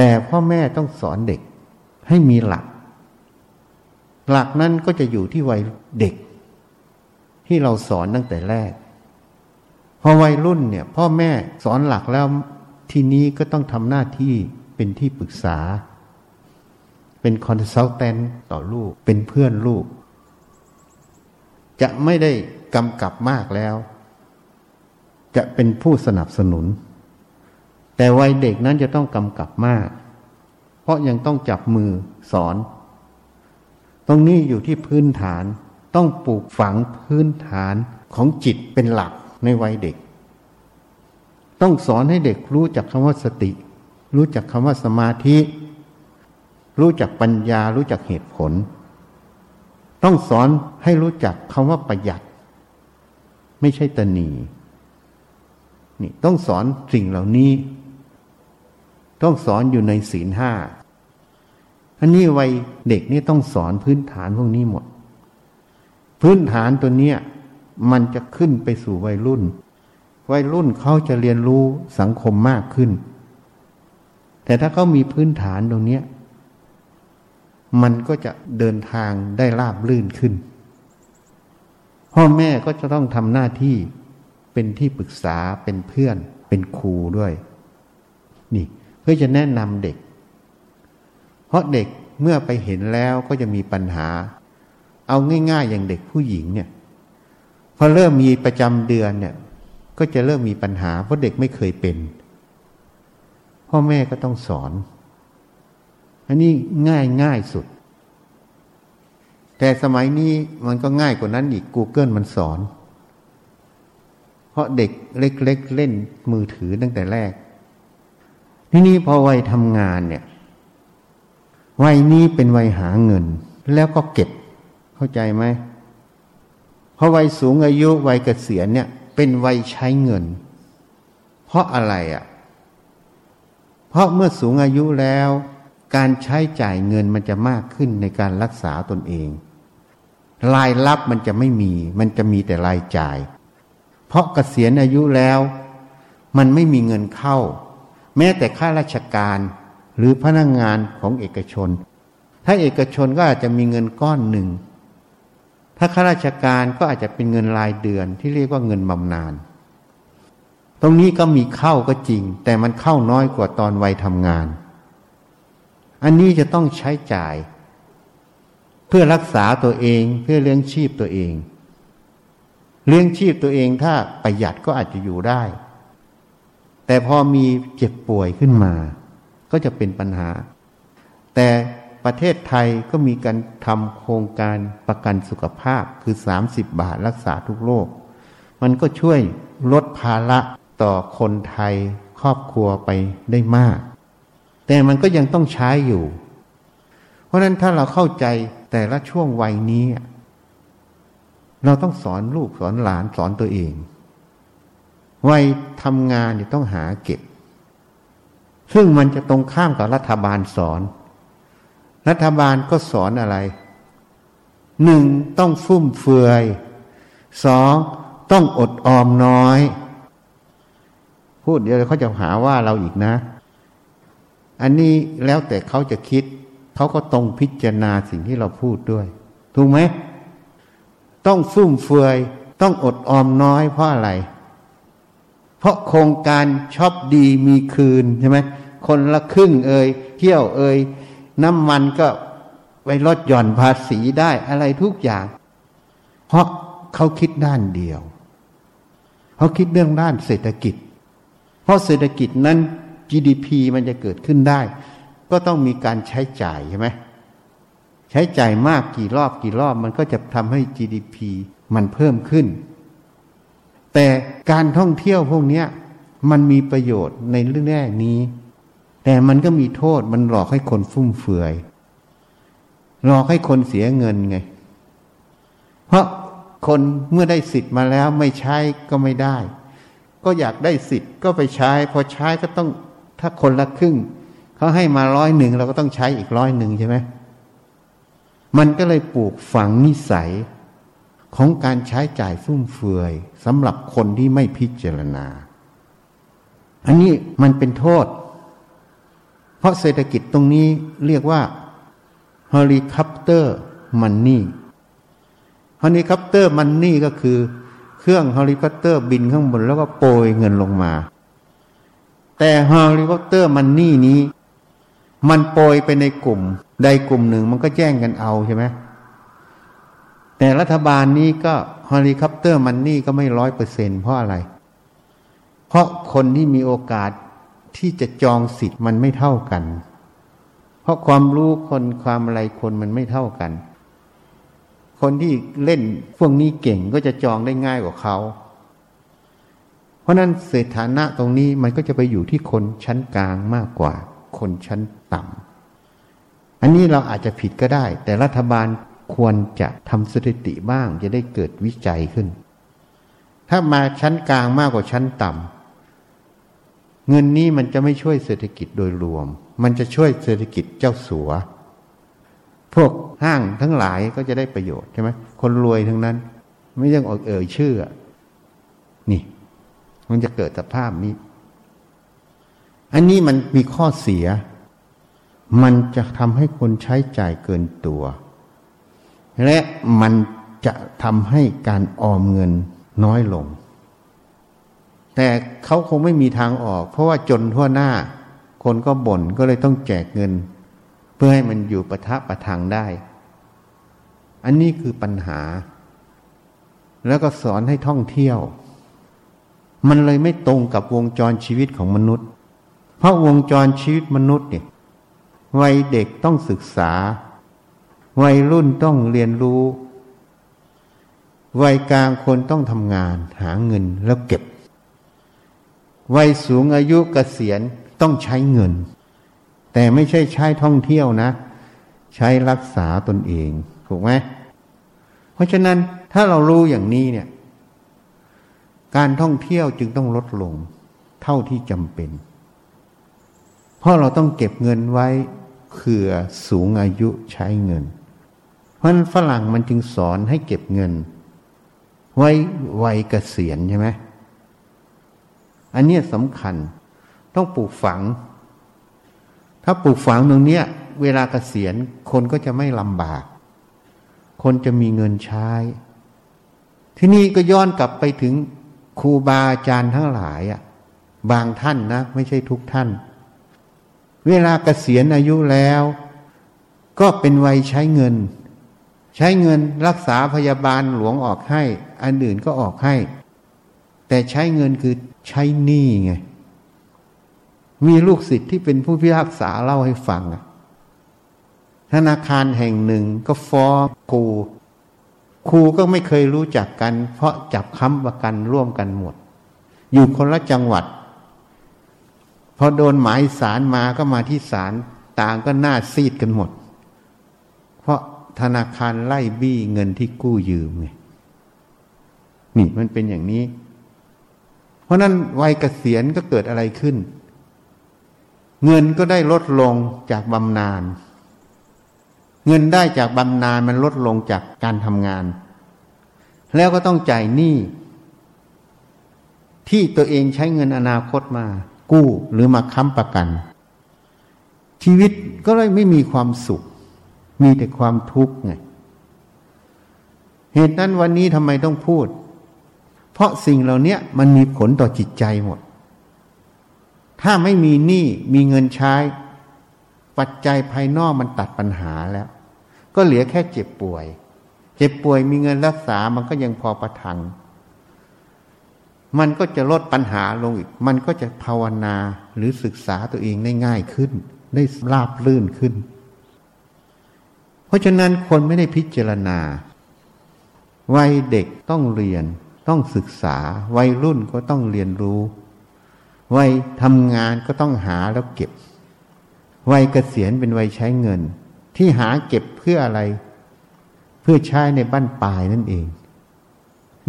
Speaker 1: แต่พ่อแม่ต้องสอนเด็กให้มีหลัก หลักนั้นก็จะอยู่ที่วัยเด็ก ที่เราสอนตั้งแต่แรก พอวัยรุ่นเนี่ย พ่อแม่สอนหลักแล้วทีนี้ก็ต้องทำหน้าที่เป็นที่ปรึกษา เป็นคอนซัลแทนต่อลูก เป็นเพื่อนลูก จะไม่ได้กำกับมากแล้ว จะเป็นผู้สนับสนุน แต่วัยเด็กนั้นจะต้องกำกับมาก เพราะยังต้องจับมือสอน ตรงนี้อยู่ที่พื้นฐาน ต้องปลูกฝังพื้นฐานของจิตเป็นหลักในวัยเด็ก ต้องสอนให้เด็กรู้จักคำว่าสติ รู้จักคำว่าสมาธิ รู้จักปัญญา รู้จักเหตุผล ต้องสอนให้รู้จักคำว่าประหยัด ไม่ใช่ตนีนี่ต้องสอนสิ่งเหล่านี้ ต้องสอนอยู่ในศีลห้าอันนี้วัยเด็กนี่ต้องสอนพื้นฐานพวกนี้หมด พื้นฐานตัวเนี้ยมันจะขึ้นไปสู่วัยรุ่น วัยรุ่นเขาจะเรียนรู้สังคมมากขึ้น แต่ถ้าเขามีพื้นฐานตรงเนี้ยมันก็จะเดินทางได้ราบลื่นขึ้น พ่อแม่ก็จะต้องทำหน้าที่เป็นที่ปรึกษาเป็นเพื่อนเป็นครูด้วย นี่ พื่อจะแนะนำเด็ก เพราะเด็กเมื่อไปเห็นแล้วก็จะมีปัญหา เอาง่าย ๆ อย่างเด็กผู้หญิงเนี่ยพอเริ่มมีประจำเดือนเนี่ย ก็จะเริ่มมีปัญหา เพราะเด็กไม่เคยเป็น พ่อแม่ก็ต้องสอน อันนี้ง่ายง่ายสุด แต่สมัยนี้มันก็ง่ายกว่านั้นอีก Google มันสอน เพราะเด็กเล็ก ๆเเล่นมือถือตั้งแต่แรก ทีนี้พอวัยทำงานเนี่ย วัยนี้เป็นวัยหาเงิน แล้วก็เก็บเข้าใจไหมเพราะวัยสูงอายุวัยเกษียณเนี่ย เป็นวัยใช้เงิน เพราะอะไรอะ่ะ เพราะเมื่อสูงอายุแล้ว การใช้จ่ายเงินมันจะมากขึ้นในการรักษาตนเอง รายรับมันจะไม่มี มันจะมีแต่รายจ่าย เพราะเกษียณอายุแล้ว มันไม่มีเงินเข้า แม้แต่ข้าราชการหรือพนักงงานของเอกชน ถ้าเอกชนก็อาจจะมีเงินก้อนหนึ่ง ถ้าข้าราชการก็อาจจะเป็นเงินรายเดือนที่เรียกว่าเงินบำนาญ ตรงนี้ก็มีเข้าก็จริง แต่มันเข้าน้อยกว่าตอนวัยทำงาน อันนี้จะต้องใช้จ่าย เพื่อรักษาตัวเองเพื่อเลี้ยงชีพตัวเอง เลี้ยงชีพตัวเองถ้าประหยัดก็อาจจะอยู่ได้ แต่พอมีเจ็บป่วยขึ้นมา ก็จะเป็นปัญหา แต่ประเทศไทยก็มีการทำโครงการประกันสุขภาพคือสามสิบบาทรักษาทุกโรค มันก็ช่วยลดภาระต่อคนไทยครอบครัวไปได้มาก แต่มันก็ยังต้องใช้อยู่ เพราะนั้นถ้าเราเข้าใจแต่ละช่วงวัยนี้ เราต้องสอนลูกสอนหลานสอนตัวเอง วัยทำงานเนี่ยต้องหาเก็บ ซึ่งมันจะตรงข้ามกับรัฐบาลสอน รัฐบาลก็สอนอะไร หนึ่งต้องฟุ่มเฟือยสองต้องอดออมน้อย พูดเดี๋ยวเขาจะหาว่าเราอีกนะ อันนี้แล้วแต่เขาจะคิด เขาก็ต้องพิจารณาสิ่งที่เราพูดด้วย ถูกไหม ต้องฟุ่มเฟือย ต้องอดออมน้อยเพราะอะไร เพราะโครงการชอบดีมีคืนใช่ไหมคนละครึ่งเอ่ยเที่ยวเอ่ยน้ำมันก็ไปลดหย่อนภาษีได้อะไรทุกอย่าง เพราะเขาคิดด้านเดียวเขาคิดเรื่องด้านเศรษฐกิจ เพราะเศรษฐกิจนั้น GDP มันจะเกิดขึ้นได้ ก็ต้องมีการใช้จ่ายใช่ไหมใช้จ่ายมากกี่รอบกี่รอบมันก็จะทำให้ GDP มันเพิ่มขึ้น แต่การท่องเที่ยวพวกนี้มันมีประโยชน์ในเรื่องแรกนี้ แต่มันก็มีโทษมันหลอกให้คนฟุ่มเฟือย หลอกให้คนเสียเงินไง เพราะคนเมื่อได้สิทธิ์มาแล้วไม่ใช้ก็ไม่ได้ ก็อยากได้สิทธิ์ก็ไปใช้ พอใช้ก็ต้องถ้าคนละครึ่งเขาให้มาร้อยหนึ่งเราก็ต้องใช้อีกร้อยหนึ่งใช่ไหมมันก็เลยปลูกฝังนิสัย ของการใช้จ่ายฟุ่มเฟือยสำหรับคนที่ไม่พิจารณา อันนี้มันเป็นโทษ เพราะเศรษฐกิจตรงนี้เรียกว่า helicopter money helicopter money ก็คือ เครื่องเฮลิคอปเตอร์บินข้างบนแล้วก็โปรยเงินลงมา แต่ helicopter money นี้ มันโปรยไปในกลุ่ม ใดกลุ่มหนึ่งมันก็แย่งกันเอาใช่ไหม แต่รัฐบาลนี้ก็ helicopter money ก็ไม่ร้อยเปอร์เซ็นต์เพราะอะไร เพราะคนที่มีโอกาสที่จะจองสิทธิ์มันไม่เท่ากัน เพราะความรู้คนความอะไรคนมันไม่เท่ากัน คนที่เล่นพวกนี้เก่งก็จะจองได้ง่ายกว่าเขา เพราะนั้นเศรษฐฐานะตรงนี้มันก็จะไปอยู่ที่คนชั้นกลางมากกว่า คนชั้นต่ำอันนี้เราอาจจะผิดก็ได้ แต่รัฐบาล ควรจะทำสถิติบ้างจะได้เกิดวิจัยขึ้น ถ้ามาชั้นกลางมากกว่าชั้นต่เงินนี้มันจะไม่ช่วยเศรษฐกิจโดยรวม มันจะช่วยเศรษฐกิจเจ้าสัว พวกห้างทั้งหลายก็จะได้ประโยชน์ใช่ไหมคนรวยทั้งนั้น ไม่ต้องเอ่ยชื่อ นี่ มันจะเกิดสภาพนี้ อันนี้มันมีข้อเสีย มันจะทำให้คนใช้จ่ายเกินตัว และมันจะทำให้การออมเงินน้อยลง แต่เขาคงไม่มีทางออก เพราะว่าจนทั่วหน้า คนก็บ่นก็เลยต้องแจกเงิน เพื่อให้มันอยู่ประทับประทังได้ อันนี้คือปัญหา แล้วก็สอนให้ท่องเที่ยว มันเลยไม่ตรงกับวงจรชีวิตของมนุษย์ เพราะวงจรชีวิตมนุษย์เนี่ยวัยเด็กต้องศึกษา วัยรุ่นต้องเรียนรู้ วัยกลางคนต้องทำงานหาเงินแล้วเก็บ วัยสูงอายุเกษียณต้องใช้เงิน แต่ไม่ใช่ใช้ท่องเที่ยวนะ ใช้รักษาตนเองถูกไหมเพราะฉะนั้นถ้าเรารู้อย่างนี้เนี่ย การท่องเที่ยวจึงต้องลดลง เท่าที่จำเป็น เพราะเราต้องเก็บเงินไว้เผื่อสูงอายุใช้เงิน เพราะนั้นฝรั่งมันจึงสอนให้เก็บเงิน ไว้วัยเกษียณใช่ไหมอันนี้สำคัญต้องปลูกฝัง ถ้าปลูกฝังตรงนี้เวลาเกษียณคนก็จะไม่ลำบาก คนจะมีเงินใช้ ที่นี่ก็ย้อนกลับไปถึงครูบาอาจารย์ทั้งหลายอะบางท่านนะ ไม่ใช่ทุกท่าน เวลาเกษียณอายุแล้ว ก็เป็นวัยใช้เงิน ใช้เงินรักษาพยาบาลหลวงออกให้ อันอื่นก็ออกให้ แต่ใช้เงินคือใช้หนี้ไง มีลูกศิษย์ที่เป็นผู้พิพากษาเล่าให้ฟังธนาคารแห่งหนึ่งก็ฟ้องครูครูก็ไม่เคยรู้จักกัน เพราะจับค้ำประกันร่วมกันหมด อยู่คนละจังหวัด พอโดนหมายสารมาก็มาที่ศาลต่างก็หน้าซีดกันหมด ธนาคารไล่บี้เงินที่กู้ยืมไงนี่มันเป็นอย่างนี้ เพราะนั้นวัยเกษียณก็เกิดอะไรขึ้น เงินก็ได้ลดลงจากบำนาญเงินได้จากบำนาญมันลดลงจากการทำงาน แล้วก็ต้องจ่ายหนี้ที่ตัวเองใช้เงินอนาคตมา กู้หรือมาค้ำประกัน ชีวิตก็เลยไม่มีความสุข มีแต่ความทุกข์ไง เหตุนั้นวันนี้ทำไมต้องพูด เพราะสิ่งเหล่านี้มันมีผลต่อจิตใจหมด ถ้าไม่มีหนี้มีเงินใช้ ปัจจัยภายนอกมันตัดปัญหาแล้ว ก็เหลือแค่เจ็บป่วย เจ็บป่วยมีเงินรักษามันก็ยังพอประทัง มันก็จะลดปัญหาลงอีก มันก็จะภาวนาหรือศึกษาตัวเองได้ง่ายขึ้น ได้ราบลื่นขึ้น เพราะฉะนั้นคนไม่ได้พิจารณา วัยเด็กต้องเรียน ต้องศึกษา วัยรุ่นก็ต้องเรียนรู้ วัยทำงานก็ต้องหาแล้วเก็บ วัยเกษียณเป็นวัยใช้เงิน ที่หาเก็บเพื่ออะไร เพื่อใช้ในบ้านปลายนั่นเอง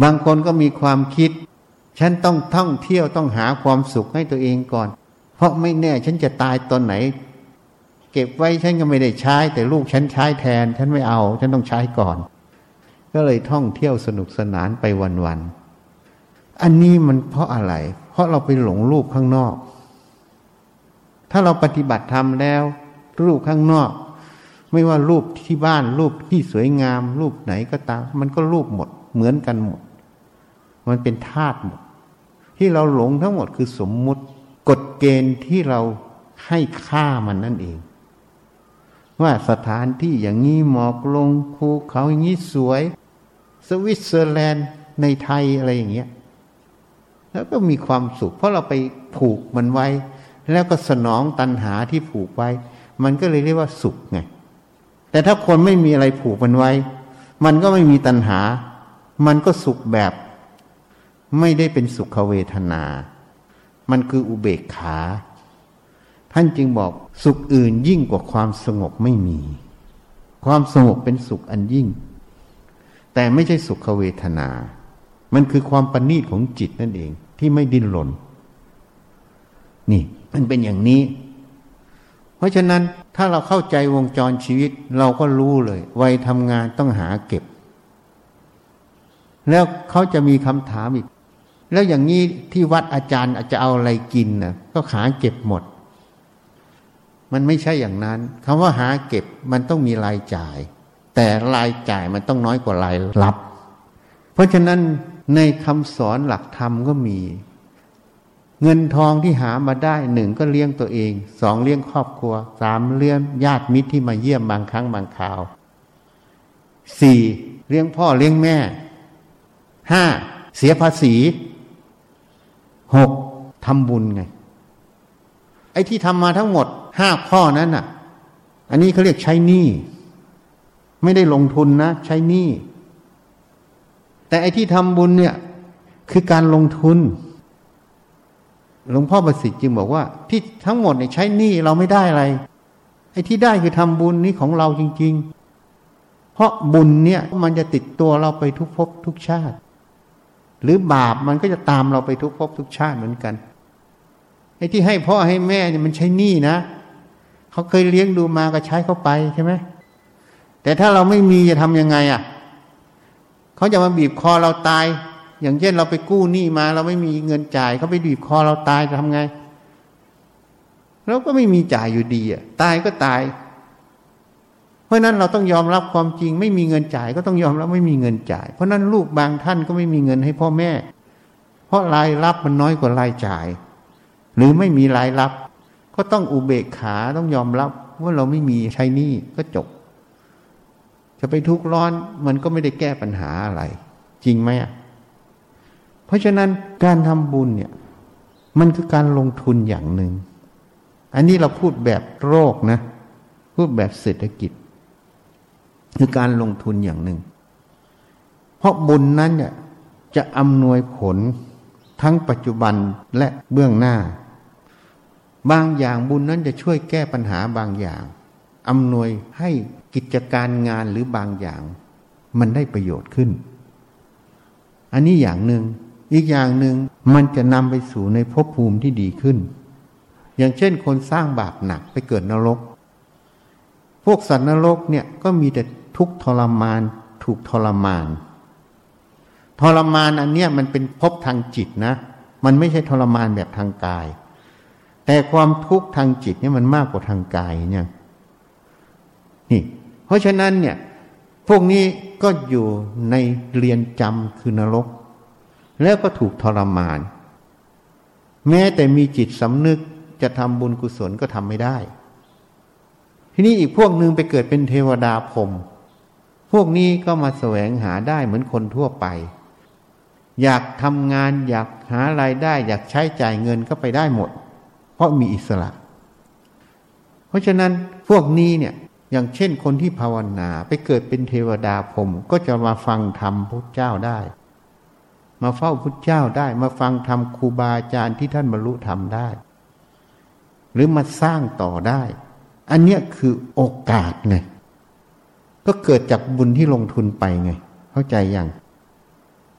Speaker 1: บางคนก็มีความคิด ฉันต้องท่องเที่ยวต้องหาความสุขให้ตัวเองก่อน เพราะไม่แน่ฉันจะตายตอนไหน เก็บไว้ฉันก็ไม่ได้ใช้ แต่ลูกฉันใช้แทน ฉันไม่เอา ฉันต้องใช้ก่อน ก็เลยท่องเที่ยวสนุกสนานไปวันๆอันนี้มันเพราะอะไร เพราะเราไปหลงรูปข้างนอก ถ้าเราปฏิบัติธรรมแล้ว รูปข้างนอก ไม่ว่ารูปที่บ้านรูปที่สวยงาม รูปไหนก็ตาม มันก็รูปหมด เหมือนกันหมด มันเป็นธาตุหมด ที่เราหลงทั้งหมดคือสมมุติกฎเกณฑ์ที่เราให้ค่ามันนั่นเอง ว่าสถานที่อย่างนี้หมอกลงภูเขาอย่างนี้สวย สวิตเซอร์แลนด์ในไทยอะไรอย่างเงี้ยแล้วก็มีความสุข เพราะเราไปผูกมันไว้ แล้วก็สนองตันหาที่ผูกไว้ มันก็เลยเรียกว่าสุขไงแต่ถ้าคนไม่มีอะไรผูกมันไว้ มันก็ไม่มีตันหา มันก็สุขแบบ ไม่ได้เป็นสุขเวทนา มันคืออุเบกขา ท่านจึงบอกสุขอื่นยิ่งกว่าความสงบไม่มี ความสงบเป็นสุขอันยิ่ง แต่ไม่ใช่สุขเวทนา มันคือความประณีตของจิตนั่นเองที่ไม่ดิ้นรนนี่มันเป็นอย่างนี้ เพราะฉะนั้นถ้าเราเข้าใจวงจรชีวิต เราก็รู้เลยวัยทำงานต้องหาเก็บ แล้วเขาจะมีคำถามอีก แล้วอย่างนี้ที่วัดอาจารย์อาจจะเอาอะไรกินนะก็หาเก็บหมด มันไม่ใช่อย่างนั้นคำว่าหาเก็บมันต้องมีรายจ่าย แต่รายจ่ายมันต้องน้อยกว่ารายรับ เพราะฉะนั้นในคำสอนหลักธรรมก็มี เงินทองที่หามาได้หนึ่งก็เลี้ยงตัวเองสองเลี้ยงครอบครัวสามเลี้ยงญาติมิตรที่มาเยี่ยมบางครั้งบางคราวสี่เลี้ยงพ่อเลี้ยงแม่ห้าเสียภาษีหกทำบุญไง ไอ้ที่ทำมาทั้งหมด ห้าข้อนั้นน่ะ อันนี้เขาเรียกใช้หนี้ไม่ได้ลงทุนนะ ใช้หนี้แต่ไอ้ที่ทำบุญเนี่ย คือการลงทุน หลวงพ่อประสิทธิ์จึงบอกว่า ที่ทั้งหมดเนี่ยใช้หนี้เราไม่ได้อะไร ไอ้ที่ได้คือทำบุญนี้ของเราจริง ๆ เพราะบุญเนี่ยมันจะติดตัวเราไปทุกภพทุกชาติ หรือบาปมันก็จะตามเราไปทุกภพทุกชาติเหมือนกันไอ้ที่ให้พ่อให้แม่เนี่ยมันใช้หนี้นะ เขาเคยเลี้ยงดูมาก็ใช้เขาไปใช่ไหมแต่ถ้าเราไม่มีจะทำยังไงอะเขาจะมาบีบคอเราตาย อย่างเช่นเราไปกู้หนี้มา เราไม่มีเงินจ่ายเขาไปบีบคอเราตายจะทำไงเราก็ไม่มีจ่ายอยู่ดีอะตายก็ตาย เพราะนั้นเราต้องยอมรับความจริง ไม่มีเงินจ่ายก็ต้องยอมรับไม่มีเงินจ่าย เพราะนั้นลูกบางท่านก็ไม่มีเงินให้พ่อแม่ เพราะรายรับมันน้อยกว่ารายจ่าย หรือไม่มีรายรับ ก็ต้องอุเบกขาต้องยอมรับว่าเราไม่มีใช้นี้ก็จบ จะไปทุกข์ร้อนมันก็ไม่ได้แก้ปัญหาอะไร จริงไหมอะเพราะฉะนั้นการทำบุญเนี่ย มันคือการลงทุนอย่างหนึ่ง อันนี้เราพูดแบบโรคนะ พูดแบบเศรษฐกิจ คือการลงทุนอย่างหนึ่ง เพราะบุญนั้นเนี่ยจะอำนวยผลทั้งปัจจุบันและเบื้องหน้า บางอย่างบุญนั้นจะช่วยแก้ปัญหาบางอย่างอำนวยให้กิจการงานหรือบางอย่าง มันได้ประโยชน์ขึ้น อันนี้อย่างหนึ่ง อีกอย่างหนึ่งมันจะนำไปสู่ในภพภูมิที่ดีขึ้น อย่างเช่นคนสร้างบาปหนักไปเกิดนรก พวกสัตว์นรกเนี่ยก็มีแต่ทุกทรมาน ถูกทรมาน ทรมานอันเนี้ยมันเป็นภพทางจิตนะ มันไม่ใช่ทรมานแบบทางกาย แต่ความทุกข์ทางจิตเนี่ยมันมากกว่าทางกายเนี่ยนี่เพราะฉะนั้นเนี่ยพวกนี้ก็อยู่ในเรียนจำคือนรก แล้วก็ถูกทรมาน แม้แต่มีจิตสำนึกจะทำบุญกุศลก็ทำไม่ได้ ทีนี้อีกพวกหนึ่งไปเกิดเป็นเทวดาพรมพวกนี้ก็มาแสวงหาได้เหมือนคนทั่วไป อยากทำงานอยากหารายได้ อยากใช้จ่ายเงินก็ไปได้หมด ราะมีอิสระ เพราะฉะนั้นพวกนี้เนี่ยอย่างเช่นคนที่ภาวนาไปเกิดเป็นเทวดาพรมก็จะมาฟังธรรมพระเจ้าได้ มาเฝ้าพระเจ้าได้ มาฟังธรรมครูบาอาจารย์ที่ท่านบรรลุธรรมได้ หรือมาสร้างต่อได้ อันเนี้ยคือโอกาสไงก็เกิดจากบุญที่ลงทุนไปไง เข้าใจยัง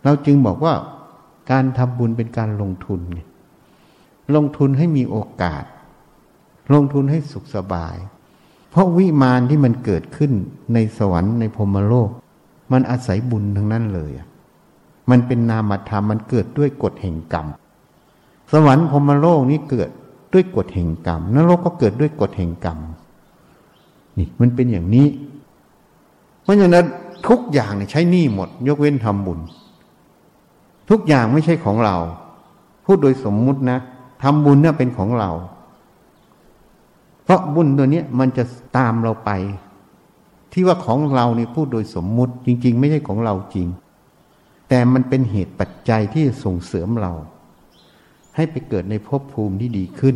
Speaker 1: เราจึงบอกว่าการทำบุญเป็นการลงทุนไง ลงทุนให้มีโอกาส ลงทุนให้สุขสบาย เพราะวิมานที่มันเกิดขึ้นในสวรรค์ในพรมโลก มันอาศัยบุญทั้งนั้นเลยมันเป็นนามธรรมมันเกิดด้วยกฎแห่งกรรม สวรรค์พรมโลกนี้เกิดด้วยกฎแห่งกรรมนรกก็เกิดด้วยกฎแห่งกรรมนี่มันเป็นอย่างนี้ เพราะฉะนั้นทุกอย่างใช้หนี้หมด ยกเว้นทำบุญ ทุกอย่างไม่ใช่ของเรา พูดโดยสมมุตินะ ทำบุญเนี่ยเป็นของเรา เพราะบุญตัวนี้มันจะตามเราไป ที่ว่าของเรานี่พูดโดยสมมุติจริง ๆ ไม่ใช่ของเราจริง แต่มันเป็นเหตุปัจจัยที่ส่งเสริมเรา ให้ไปเกิดในภพภูมิที่ดีขึ้น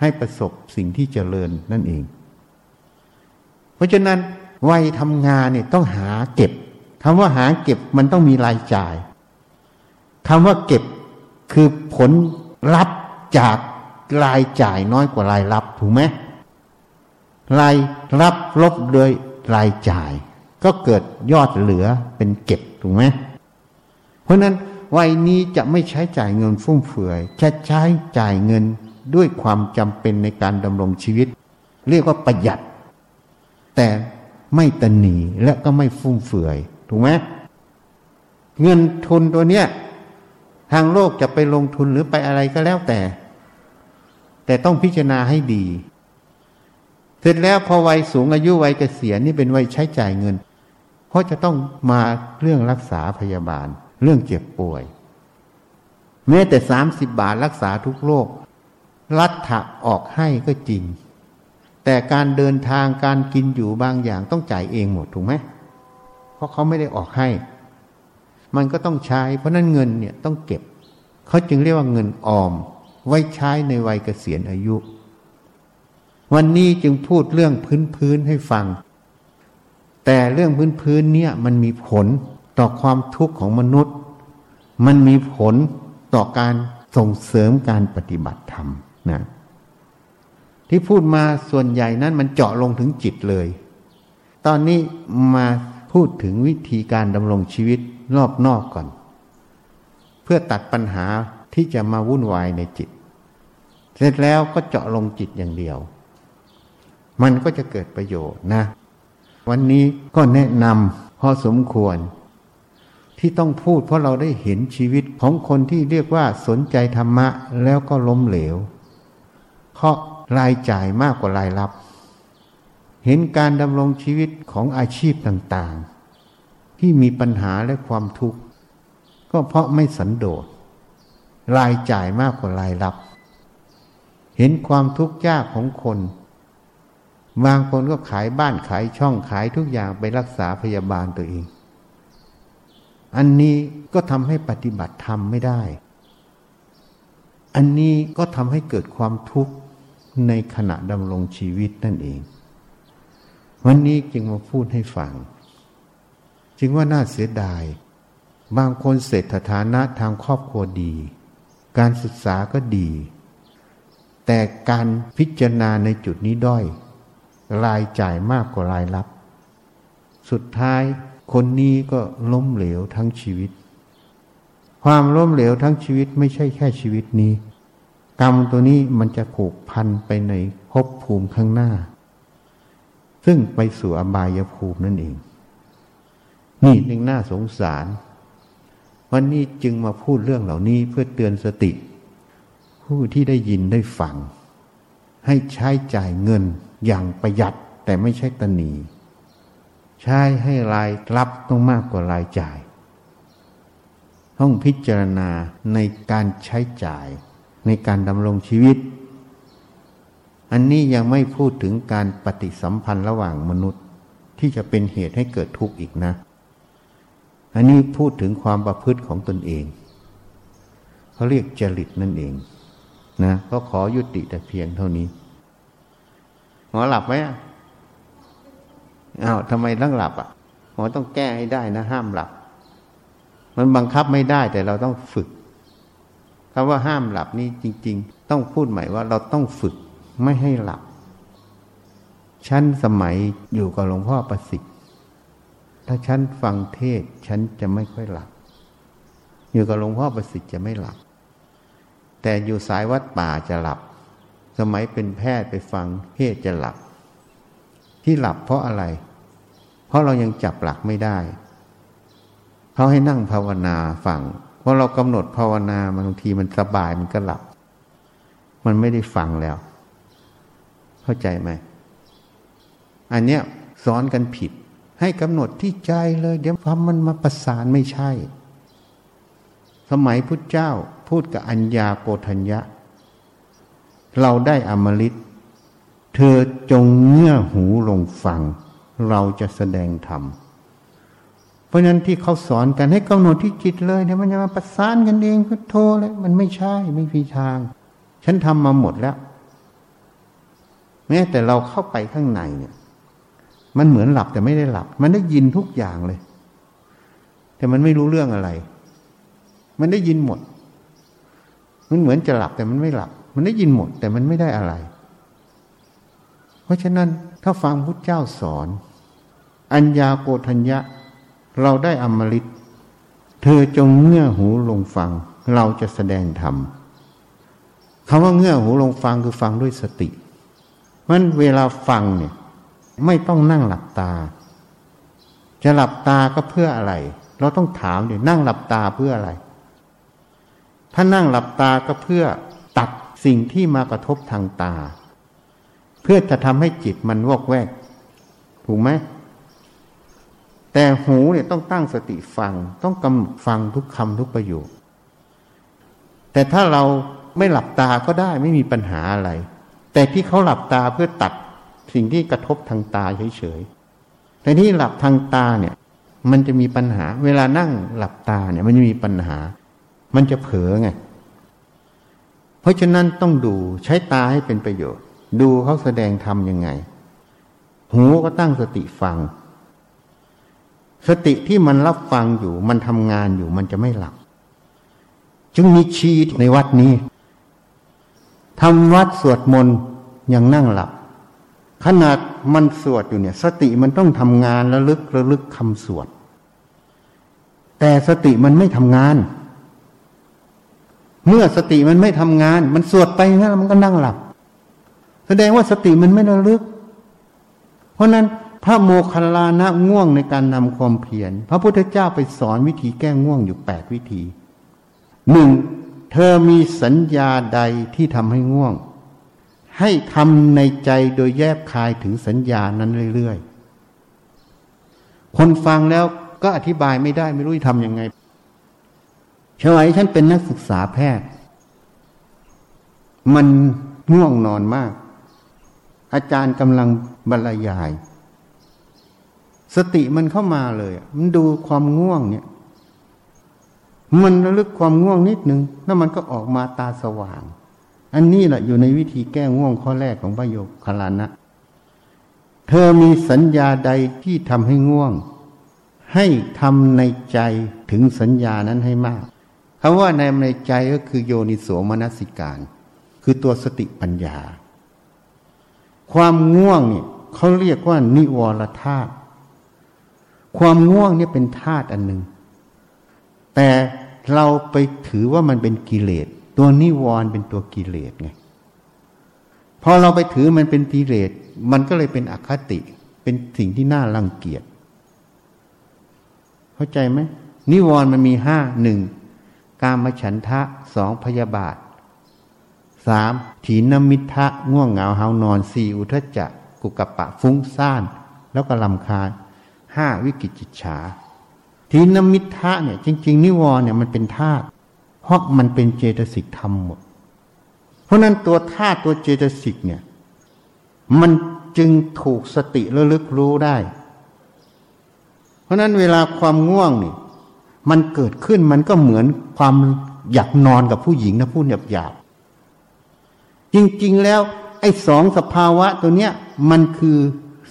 Speaker 1: ให้ประสบสิ่งที่เจริญนั่นเอง เพราะฉะนั้นวัยทำงานเนี่ยต้องหาเก็บคำว่าหาเก็บมันต้องมีรายจ่ายคำว่าเก็บคือผลรับ จากรายจ่ายน้อยกว่ารายรับถูกไหมรายรับลบโดยรายจ่าย ก็เกิดยอดเหลือเป็นเก็บถูกไหมเพราะนั้นวัยนี้จะไม่ใช้จ่ายเงินฟุ่มเฟือยจะใช้จ่ายเงินด้วยความจำเป็นในการดำรงชีวิต เรียกว่าประหยัด แต่ไม่ตนีและก็ไม่ฟุ่มเฟือยถูกไหมเงินทุนตัวเนี้ยทางโลกจะไปลงทุนหรือไปอะไรก็แล้วแต่ แต่ต้องพิจารณาให้ดี เสร็จแล้วพอวัยสูงอายุวัยเกษียณนี่เป็นวัยใช้จ่ายเงิน เพราะจะต้องมาเรื่องรักษาพยาบาล เรื่องเจ็บป่วย แม้แต่สามสิบบาทรักษาทุกโรครัฐะออกให้ก็จริง แต่การเดินทางการกินอยู่บางอย่างต้องจ่ายเองหมดถูกไหมเพราะเขาไม่ได้ออกให้ มันก็ต้องใช้ เพราะนั้นเงินเนี่ยต้องเก็บ เขาจึงเรียกว่าเงินออม ไว้ใช้ในวัยเกษียณอายุ วันนี้จึงพูดเรื่องพื้นพื้นให้ฟัง แต่เรื่องพื้นพื้นเนี่ยมันมีผลต่อความทุกข์ของมนุษย์ มันมีผลต่อการส่งเสริมการปฏิบัติธรรมนะที่พูดมาส่วนใหญ่นั้นมันเจาะลงถึงจิตเลย ตอนนี้มาพูดถึงวิธีการดำรงชีวิตรอบนอกก่อน เพื่อตัดปัญหา ที่จะมาวุ่นวายในจิต เสร็จแล้วก็เจาะลงจิตอย่างเดียว มันก็จะเกิดประโยชน์นะ วันนี้ก็แนะนำพอสมควร ที่ต้องพูดเพราะเราได้เห็นชีวิตของคนที่เรียกว่าสนใจธรรมะแล้วก็ล้มเหลว เพราะรายจ่ายมากกว่ารายรับ เห็นการดำรงชีวิตของอาชีพต่างๆ ที่มีปัญหาและความทุกข์ ก็เพราะไม่สันโดษ รายจ่ายมากกว่ารายรับ เห็นความทุกข์ยากของคน บางคนก็ขายบ้านขายช่องขายทุกอย่างไปรักษาพยาบาลตัวเอง อันนี้ก็ทำให้ปฏิบัติธรรมไม่ได้ อันนี้ก็ทำให้เกิดความทุกข์ในขณะดำรงชีวิตนั่นเอง วันนี้จึงมาพูดให้ฟัง จึงว่าน่าเสียดาย บางคนเศรษฐฐานะทางครอบครัวดี การศึกษาก็ดี แต่การพิจารณาในจุดนี้ด้อย รายจ่ายมากกว่ารายรับ สุดท้ายคนนี้ก็ล้มเหลวทั้งชีวิต ความล้มเหลวทั้งชีวิตไม่ใช่แค่ชีวิตนี้ กรรมตัวนี้มันจะผูกพันไปในภพภูมิข้างหน้า ซึ่งไปสู่อบายภูมินั่นเองนี่จึงน่าสงสาร วันนี้จึงมาพูดเรื่องเหล่านี้เพื่อเตือนสติ ผู้ที่ได้ยินได้ฟัง ให้ใช้จ่ายเงินอย่างประหยัดแต่ไม่ใช่ตนี ใช้ให้รายรับต้องมากกว่ารายจ่าย ต้องพิจารณาในการใช้จ่ายในการดำรงชีวิต อันนี้ยังไม่พูดถึงการปฏิสัมพันธ์ระหว่างมนุษย์ที่จะเป็นเหตุให้เกิดทุกข์อีกนะ อันนี้พูดถึงความประพฤติของตนเองเขาเรียกจริตนั่นเองนะก็ขอยุติแต่เพียงเท่านี้หมอหลับไหมอ้าวทำไมต้องหลับอะหมอต้องแก้ให้ได้นะห้ามหลับ มันบังคับไม่ได้แต่เราต้องฝึกคำว่าห้ามหลับนี่จริง ๆ ต้องพูดใหม่ว่าเราต้องฝึกไม่ให้หลับฉันสมัยอยู่กับหลวงพ่อประสิทธิ์ ถ้าฉันฟังเทศฉันจะไม่ค่อยหลับ อยู่กับหลวงพ่อประสิทธิ์จะไม่หลับ แต่อยู่สายวัดป่าจะหลับ สมัยเป็นแพทย์ไปฟังเทศจะหลับ ที่หลับเพราะอะไร เพราะเรายังจับหลักไม่ได้เขาให้นั่งภาวนาฟังพราะเรากำหนดภาวนาบางทีมันสบายมันก็หลับ มันไม่ได้ฟังแล้ว เข้าใจไหม อันเนี้ยสอนกันผิด ให้กำหนดที่ใจเลย เดี๋ยวความมันมาประสานไม่ใช่ สมัยพุทธเจ้าพูดกับอัญญาโกธัญญะ เราได้อมฤตเธอจงเงื่อหูลงฟัง เราจะแสดงธรรมเพราะนั้นที่เขาสอนกันให้กำหนดที่จิตเลยเนี่ยมันจะมาประสานกันเองก็โทเลยมันไม่ใช่ไม่มีทาง ฉันทำมาหมดแล้วแม้แต่เราเข้าไปข้างในเนี่ย มันเหมือนหลับแต่ไม่ได้หลับ มันได้ยินทุกอย่างเลย แต่มันไม่รู้เรื่องอะไร มันได้ยินหมด มันเหมือนจะหลับแต่มันไม่หลับ มันได้ยินหมด แต่มันไม่ได้อะไร เพราะฉะนั้นถ้าฟังพุทธเจ้าสอน อัญญาโกธัญญะ เราได้อมฤตเธอจงเงื่อหูลงฟัง เราจะแสดงธรรมคำว่าเงื่อหูลงฟังคือฟังด้วยสติเพราะฉะนั้นเวลาฟังเนี่ย ไม่ต้องนั่งหลับตา จะหลับตาก็เพื่ออะไร เราต้องถามเดี๋ยนั่งหลับตาเพื่ออะไร ถ้านั่งหลับตาก็เพื่อตัดสิ่งที่มากระทบทางตา เพื่อจะทำให้จิตมันวอกแวก ถูกไหมแต่หูเนี่ยต้องตั้งสติฟัง ต้องกำฟังทุกคำทุกประโยค แต่ถ้าเราไม่หลับตาก็ได้ไม่มีปัญหาอะไร แต่ที่เขาหลับตาเพื่อตัด สิ่งที่กระทบทางตาเฉยๆแต่ที่หลับทางตาเนี่ยมันจะมีปัญหา เวลานั่งหลับตาเนี่ย มันจะมีปัญหา มันจะเผลอไง เพราะฉะนั้นต้องดูใช้ตาให้เป็นประโยชน์ ดูเขาแสดงทำยังไง หูก็ตั้งสติฟัง สติที่มันรับฟังอยู่ มันทำงานอยู่ มันจะไม่หลับ จึงมีชีตในวัดนี้ทำวัดสวดมนต์ยังนั่งหลับ ขนาดมันสวดอยู่เนี่ย สติมันต้องทำงานระลึกระลึกคำสวด แต่สติมันไม่ทำงาน เมื่อสติมันไม่ทำงาน มันสวดไปงั้นมันก็นั่งหลับ แสดงว่าสติมันไม่ระลึก เพราะนั้นพระโมคคัลลานะง่วงในการนำความเพียร พระพุทธเจ้าไปสอนวิธีแก้ง่วงอยู่แปดวิธีหนึ่งเธอมีสัญญาใดที่ทำให้ง่วง ให้ทำในใจโดยแยบคายถึงสัญญานั้นเรื่อยๆ คนฟังแล้วก็อธิบายไม่ได้ไม่รู้จะทำยังไงชวัยฉันเป็นนักศึกษาแพทย์ มันง่วงนอนมาก อาจารย์กำลังบรรยาย สติมันเข้ามาเลย มันดูความง่วงเนี่ย มันระลึกความง่วงนิดนึง แล้วมันก็ออกมาตาสว่าง อันนี้แหละอยู่ในวิธีแก้ง่วงข้อแรกของพระโยคคลานะ เธอมีสัญญาใดที่ทำให้ง่วง ให้ทำในใจถึงสัญญานั้นให้มากคำว่าในในใจก็คือโยนิโสมนสิการ คือตัวสติปัญญา ความง่วงเนี่ยเขาเรียกว่านิวรธาตุความง่วงเนี่ยเป็นธาตุอันหนึ่งแต่เราไปถือว่ามันเป็นกิเลส ตัวนิวรณ์เป็นตัวกิเลสไงพอเราไปถือมันเป็นกิเลสมันก็เลยเป็นอคติ เป็นสิ่งที่น่ารังเกียจ เข้าใจไหมนิวรณ์มันมีห้าหนึ่งกามฉันทะสองพยาบาทสามถีนมิทะง่วงเหงาเหานอนสี่อุทจจะกุกกะปะฟุ้งซ่าน แล้วก็ลำคาญห้าวิกิจิจฉาทีนมิทะเนี่ยจริง ๆ นิวรณ์เนี่ยมันเป็นธาตุ เพราะมันเป็นเจตสิกธรรมหมด เพราะนั้นตัวธาตุตัวเจตสิกเนี่ย มันจึงถูกสติระลึกรู้ได้ เพราะนั้นเวลาความง่วงนี่มันเกิดขึ้นมันก็เหมือนความอยากนอนกับผู้หญิงนะพูดหยาบๆจริงๆแล้ว ไอ้สองสภาวะตัวเนี้ย มันคือ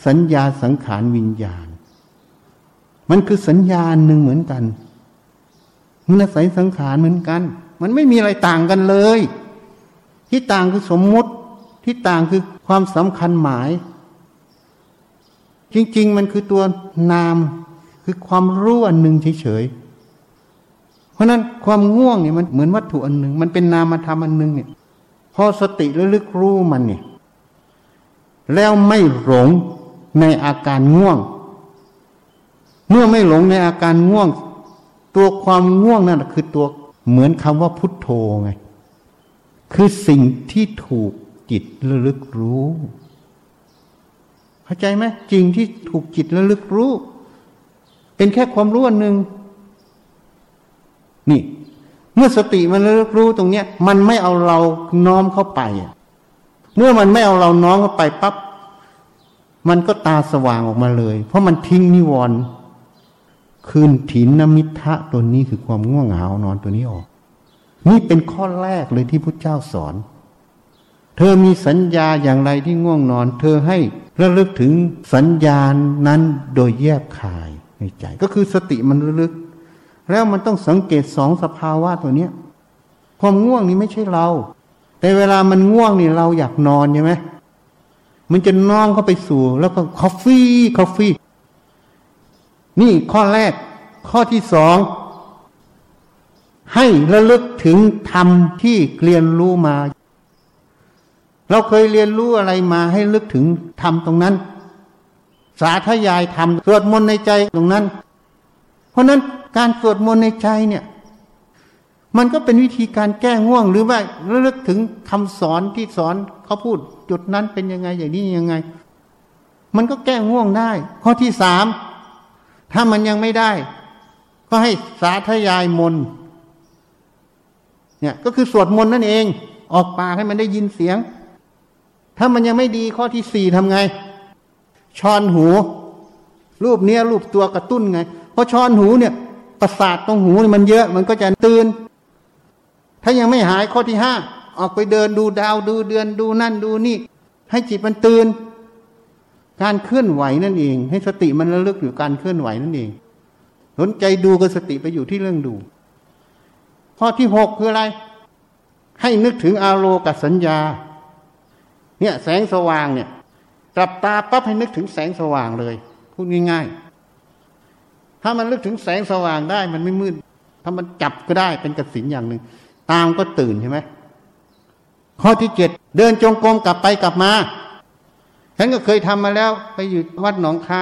Speaker 1: สัญญาสังขารวิญญาณ มันคือสัญญาหนึ่งเหมือนกัน มันอาศัยสังขารเหมือนกัน มันไม่มีอะไรต่างกันเลย ที่ต่างคือสมมุติที่ต่างคือความสำคัญหมาย จริง ๆ มันคือตัวนามคือความรู้อันหนึ่งเฉยๆเพราะนั้นความง่วงเนี่ยมันเหมือนวัตถุอันหนึ่ง มันเป็นนามธรรมอันหนึ่งเนี่ย พอสติระลึกรู้มันเนี่ย แล้วไม่หลงในอาการง่วง เมื่อไม่หลงในอาการง่วง ตัวความง่วงนั่นคือตัวเหมือนคำว่าพุทโธไง คือสิ่งที่ถูกจิตระลึกรู้ เข้าใจไหมจริงที่ถูกจิตระลึกรู้ เป็นแค่ความรู้อันหนึ่งนี่ เมื่อสติมันระลึกรู้ตรงเนี้ย มันไม่เอาเราน้อมเข้าไปเมื่อมันไม่เอาเราน้อมเข้าไปปั๊บมันก็ตาสว่างออกมาเลย เพราะมันทิ้งนิวรณ์ คืนถินนมิทะตัวนี้คือความง่วงเหงานอนตัวนี้ออก นี่เป็นข้อแรกเลยที่พระเจ้าสอน เธอมีสัญญาอย่างไรที่ง่วงนอน เธอให้ระลึกถึงสัญญานั้นโดยแยบคายในใจ ก็คือสติมันระลึก แล้วมันต้องสังเกตสองสภาวะตัวเนี้ยความง่วงนี้ไม่ใช่เรา แต่เวลามันง่วงนี่เราอยากนอนใช่ไหมมันจะน้อมเข้าไปสู่ แล้วก็คร่อกฟี้คร่อกฟี้ นี่ข้อแรกข้อที่สองให้ระลึกถึงธรรมที่เรียนรู้มา เราเคยเรียนรู้อะไรมาให้ลึกถึงทำตรงนั้น สาธยายทำสวดมนต์ในใจตรงนั้น เพราะนั้นการสวดมนต์ในใจเนี่ย มันก็เป็นวิธีการแก้ง่วงหรือว่าระลึกถึงคำสอนที่สอนเขาพูดจุดนั้นเป็นยังไงอย่างนี้ยังไง มันก็แก้ง่วงได้ ข้อที่สาม ถ้ามันยังไม่ได้ ก็ให้สาธยายมนเนี่ยก็คือสวดมนต์นั่นเอง ออกปากให้มันได้ยินเสียง ถ้ามันยังไม่ดีข้อที่สี่ทำไงช้อนหู รูปเนี้ยรูปตัวกระตุ้นไงเพราะช้อนหูเนี่ย ประสาทตรงหูมันเยอะ มันก็จะตื่นถ้ายังไม่หายข้อที่ห้าออกไปเดินดูดาวดูเดือนดูนั่นดูนี่ ให้จิตมันตื่น การเคลื่อนไหวนั่นเอง ให้สติมันระลึกอยู่การเคลื่อนไหวนั่นเอง สนใจดูก็สติไปอยู่ที่เรื่องดู ข้อที่หกคืออะไร ให้นึกถึงอารมณ์กับสัญญา เนี่ยแสงสว่างเนี่ยกลับตาปั๊บให้นึกถึงแสงสว่างเลยพูดง่าย ๆ ถ้ามันนึกถึงแสงสว่างได้ มันไม่มืด ถ้ามันจับก็ได้เป็นกสินอย่างหนึ่งตามก็ตื่นใช่ไหมข้อที่เจ็ดเดินจงกรมกลับไปกลับมา ฉันก็เคยทำมาแล้ว ไปอยู่วัดหนองคา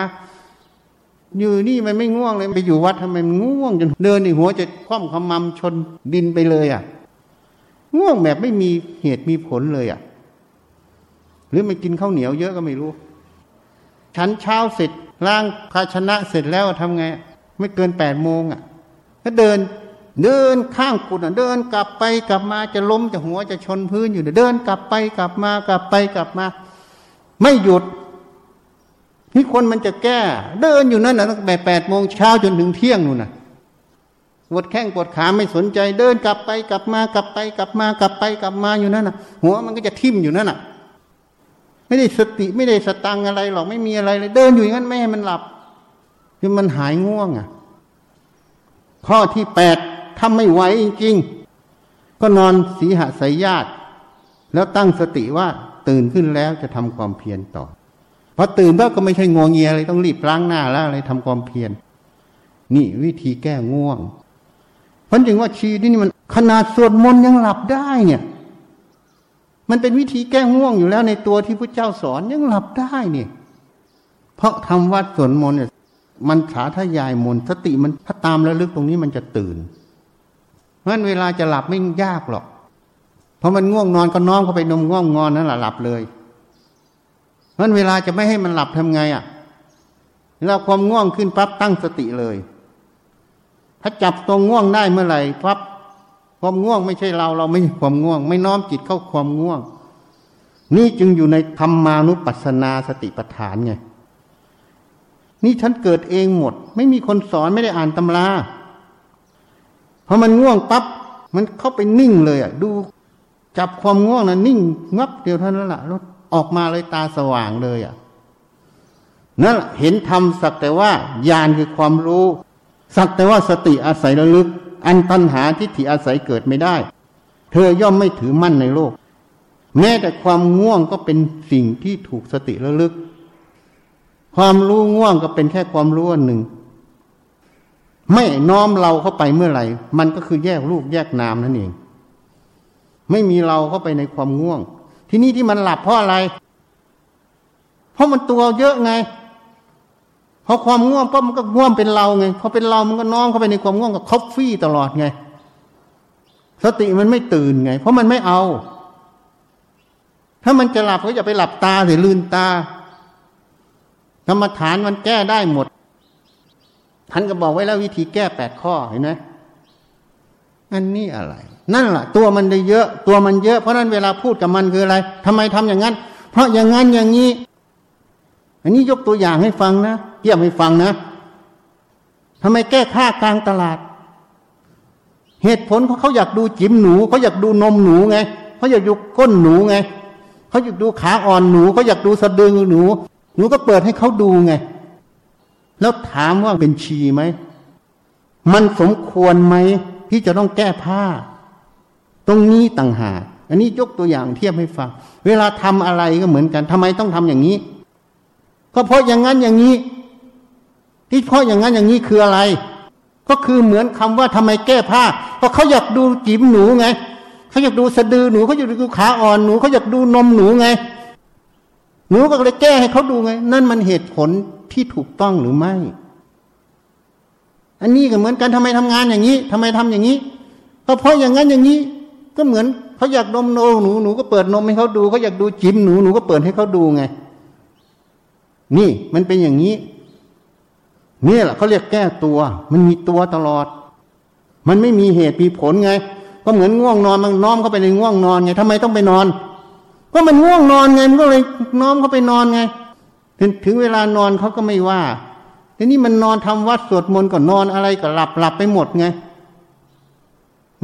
Speaker 1: อยู่นี่มันไม่ง่วงเลยไปอยู่วัดทำไมมันง่วงจนเดินในหัวจะคว่ำขมำชนดินไปเลยอะ ง่วงแบบไม่มีเหตุมีผลเลยอะ หรือมันกินข้าวเหนียวเยอะก็ไม่รู้ ฉันเช้าเสร็จล้างภาชนะเสร็จแล้วทำไง ไม่เกินแปดโมงอะก็เดิน เดินข้างกุฏเดินกลับไปกลับมาจะล้มจะหัวจะชนพื้นอยู่เดินกลับไปกลับมากลับไปกลับมา ไม่หยุด นี่คนมันจะแก้ เดินอยู่นั่นนะตั้งแต่แปดโมงเช้าจนถึงเที่ยงนู่นนะปวดแข้งปวดขาไม่สนใจ เดินกลับไปกลับมากลับไปกลับมากลับไปกลับมาอยู่นั่นนะหัวมันก็จะทิ่มอยู่นั่นน่ะไม่ได้สติไม่ได้สตังอะไรหรอกไม่มีอะไรเลย เดินอยู่อย่างนั้นไม่ให้มันหลับจนมันหายง่วงอะ ข้อที่แปดทำไม่ไหวจริงๆก็นอนสีหสายญาติ แล้วตั้งสติว่า ตื่นขึ้นแล้วจะทำความเพียรต่อพอตื่นแล้วก็ไม่ใช่งวงเงียอะไรต้องรีบล้างหน้าแล้วอะไรทำความเพียรนี่วิธีแก้ง่วงเพราะจึงว่าชีที่นี่มันขนาดสวดมนต์ยังหลับได้เนี่ย มันเป็นวิธีแก้ง่วงอยู่แล้วในตัวที่พระเจ้าสอนยังหลับได้เนี่ยเพราะทำวัดสวดมนต์เนี่ยมันสาธยายมนสติมันถ้าตามระลึกตรงนี้มันจะตื่นเพราะนั้นเวลาจะหลับไม่ยากหรอก เพราะมันง่วงนอนก็น้อมเข้าไปนมง่วงงอนนั่นแหละหลับเลยนั้นเวลาจะไม่ให้มันหลับทำไงอะเวลาความง่วงขึ้นปั๊บตั้งสติเลย ถ้าจับตรงง่วงได้เมื่อไหร่ปั๊บความง่วงไม่ใช่เราเราไม่ความง่วง ไม่น้อมจิตเข้าความง่วง นี่จึงอยู่ในธรรมานุปัสสนาสติปัฏฐานไงนี่ฉันเกิดเองหมด ไม่มีคนสอนไม่ได้อ่านตำราพอมันง่วงปั๊บมันเข้าไปนิ่งเลยอะ ดู จับความง่วงนะนิ่งงับเดียวเท่านั้นแหละแล้วออกมาเลยตาสว่างเลยอะนั่นเห็นธรรมสักแต่ว่าญาณคือความรู้ สักแต่ว่าสติอาศัยระลึก อันตัณหาทิฏฐิอาศัยเกิดไม่ได้ เธอย่อมไม่ถือมั่นในโลก แม้แต่ความง่วงก็เป็นสิ่งที่ถูกสติระลึก ความรู้ง่วงก็เป็นแค่ความรู้อันหนึ่ง ไม่น้อมเราเข้าไปเมื่อไหร่ มันก็คือแยกรูปแยกนามนั่นเอง ไม่มีเราเข้าไปในความง่วง ที่นี่ที่มันหลับเพราะอะไร เพราะมันตัวเยอะไงพอความง่วงปั๊บมันก็ง่วงเป็นเราไงพอเป็นเรามันก็น้อมเข้าไปในความง่วงกับคอฟฟี่ตลอดไง สติมันไม่ตื่นไง เพราะมันไม่เอา ถ้ามันจะหลับก็อย่าไปหลับตาหรือลืนตากรรมฐานมันแก้ได้หมดท่านก็บอกไว้แล้ววิธีแก้แปดข้อเห็นไหม อันนี้อะไร นั่นแหละตัวมันได้เยอะ ตัวมันเยอะ เพราะนั้นเวลาพูดกับมันคืออะไรทำไมทำอย่างนั้น เพราะอย่างนั้นอย่างนี้ อันนี้ยกตัวอย่างให้ฟังนะเยี่ยมให้ฟังนะทำไมแก้ค่ากลางตลาด เหตุผลเพราะเขาอยากดูจิ๋มหนูเขาอยากดูนมหนูไงเขาอยากดูก้นหนูไงเขาอยากดูขาอ่อนหนูเขาอยากดูสะดือหนู หนูก็เปิดให้เขาดูไง แล้วถามว่าเป็นชีไหมมันสมควรไหม ที่จะต้องแก้ผ้า ตรงนี้ต่างหากอันนี้ยกตัวอย่างเทียบให้ฟัง เวลาทำอะไรก็เหมือนกันทำไมต้องทำอย่างนี้ ก็เพราะอย่างนั้นอย่างนี้ ที่เพราะอย่างนั้นอย่างนี้คืออะไร ก็คือเหมือนคำว่าทำไมแก้ผ้า เพราะเขาอยากดูจิ๋มหนูไง เขาอยากดูสะดือหนูเขาอยากดูขาอ่อนหนูเขาอยากดูนมหนูไง หนูก็เลยแก้ให้เขาดูไง นั่นมันเหตุผลที่ถูกต้องหรือไม่ อันนี้ก็เหมือนกันทำไมทำงานอย่างนี้ทำไมทำอย่างนี้ก็เพราะอย่างนั้นอย่างนี้ ก็เหมือนเขาอยากนมโนหนูหนูก็เปิดนมให้เขาดูเขาอยากดูจิ้มหนูหนูก็เปิดให้เขาดูไง นี่มันเป็นอย่างนี้นี่แหละเขาเรียกแก้ตัว มันมีตัวตลอด มันไม่มีเหตุมีผลไง ก็เหมือนง่วงนอนมันน้อมเข้าไปในง่วงนอนไงทำไมต้องไปนอน ก็มันง่วงนอนไงมันก็เลยน้อมเข้าไปนอนไง ถึงถึงเวลานอนเขาก็ไม่ว่า ทีนี้มันนอนทำวัดสวดมนต์ก็นอนอะไรก็หลับหลับไปหมดไง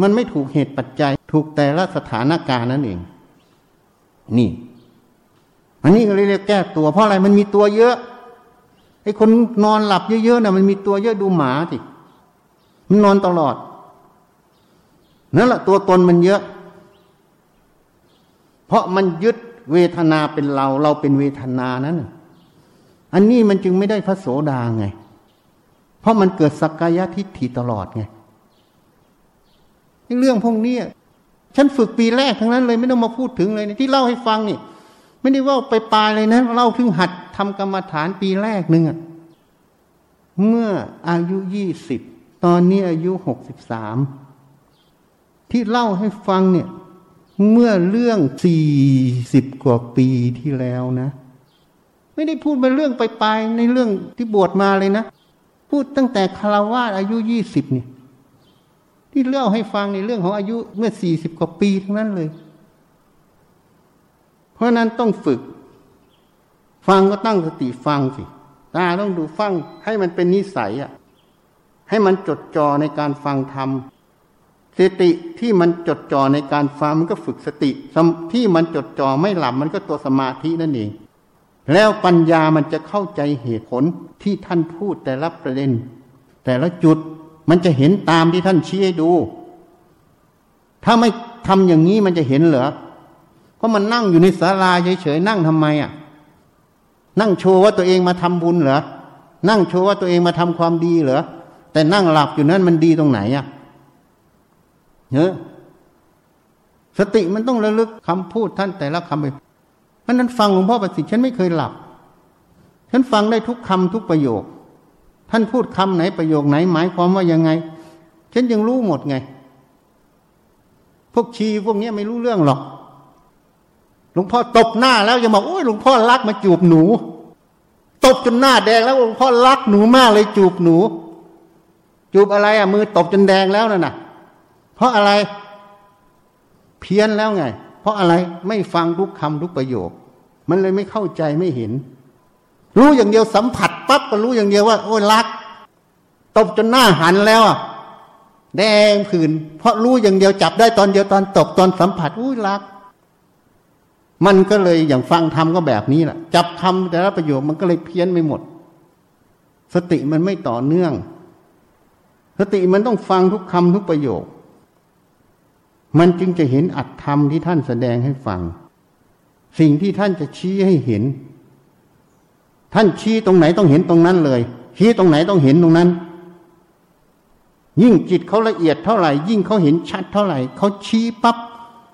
Speaker 1: มันไม่ถูกเหตุปัจจัย ถูกแต่ละสถานการณ์นั่นเอง นี่ อันนี้ก็เลยเรียกแก้ตัว เพราะอะไรมันมีตัวเยอะไอ้คนนอนหลับเยอะๆนะ่ะมันมีตัวเยอะดูหมาสิมันนอนตลอดนั่นแหละตัวตนมันเยอะ เพราะมันยึดเวทนาเป็นเรา เราเป็นเวทนานั้น อันนี้มันจึงไม่ได้พระโสดาไง เพราะมันเกิดสักกายทิฏฐิตลอดไงเรื่องพวกนี้ฉันฝึกปีแรกทั้งนั้นเลยไม่ต้องมาพูดถึงเลยที่เล่าให้ฟังนี่ไม่ได้ว่าไปปลายเลยนะเล่าถึงหัดทำกรรมฐานปีแรกหนึ่งอะเมื่ออายุยี่สิบตอนนี้อายุหกสิบสามที่เล่าให้ฟังเนี่ย เมื่อเรื่องสี่สิบกว่าปีที่แล้วนะ ไม่ได้พูดเป็นเรื่องไปปลายในเรื่องที่บวชมาเลยนะ พูดตั้งแต่คารวาสอายุยี่สิบเนี่ยที่เล่าให้ฟังในเรื่องของอายุเมื่อสี่สิบกว่าปีทั้งนั้นเลย เพราะนั้นต้องฝึก ฟังก็ตั้งสติฟังสิตาต้องดูฟังให้มันเป็นนิสัยอะ ให้มันจดจ่อในการฟังธรรมสติที่มันจดจ่อในการฟังมันก็ฝึกสติที่มันจดจ่อไม่หลับมันก็ตัวสมาธินั่นเอง แล้วปัญญามันจะเข้าใจเหตุผลที่ท่านพูดแต่ละประเด็น แต่ละจุดมันจะเห็นตามที่ท่านชี้ให้ดู ถ้าไม่ทำอย่างนี้มันจะเห็นเหรอเพราะมันนั่งอยู่ในศาลาเฉยๆนั่งทำไมอะ นั่งโชว์ว่าตัวเองมาทำบุญเหรอ นั่งโชว์ว่าตัวเองมาทำความดีเหรอ แต่นั่งหลับอยู่นั้นมันดีตรงไหนอะเนอะสติมันต้องระลึกคำพูดท่านแต่ละคำไป เพราะนั้นฟังหลวงพ่อประสิทธิ์ฉันไม่เคยหลับ ฉันฟังได้ทุกคำทุกประโยค ท่านพูดคำไหนประโยคไหนหมายความว่ายังไง ฉันยังรู้หมดไง พวกชีพวกนี้ไม่รู้เรื่องหรอก หลวงพ่อตบหน้าแล้วยังบอกโอ้ยหลวงพ่อรักมาจูบหนู ตบจนหน้าแดงแล้วหลวงพ่อรักหนูมากเลยจูบหนู จูบอะไรอะมือตบจนแดงแล้วน่ะนะเพราะอะไร เพี้ยนแล้วไง เพราะอะไรไม่ฟังทุกคำทุกประโยค มันเลยไม่เข้าใจไม่เห็น รู้อย่างเดียวสัมผัสปั๊บก็รู้อย่างเดียวว่า โอ้ยรัก ตบจนหน้าหันแล้วแดงผื่นเพราะรู้อย่างเดียวจับได้ตอนเดียวตอนตบตอนสัมผัสอุ้ยรัก มันก็เลยอย่างฟังธรรมก็แบบนี้แหละจับคำแต่ละประโยคมันก็เลยเพี้ยนไปหมด สติมันไม่ต่อเนื่อง สติมันต้องฟังทุกคำทุกประโยค มันจึงจะเห็นอัตธรรมที่ท่านแสดงให้ฟัง สิ่งที่ท่านจะชี้ให้เห็น ท่านชี้ตรงไหนต้องเห็นตรงนั้นเลย ชี้ตรงไหนต้องเห็นตรงนั้น ยิ่งจิตเขาละเอียดเท่าไหร่ ยิ่งเขาเห็นชัดเท่าไหร่เขาชี้ปับ๊บ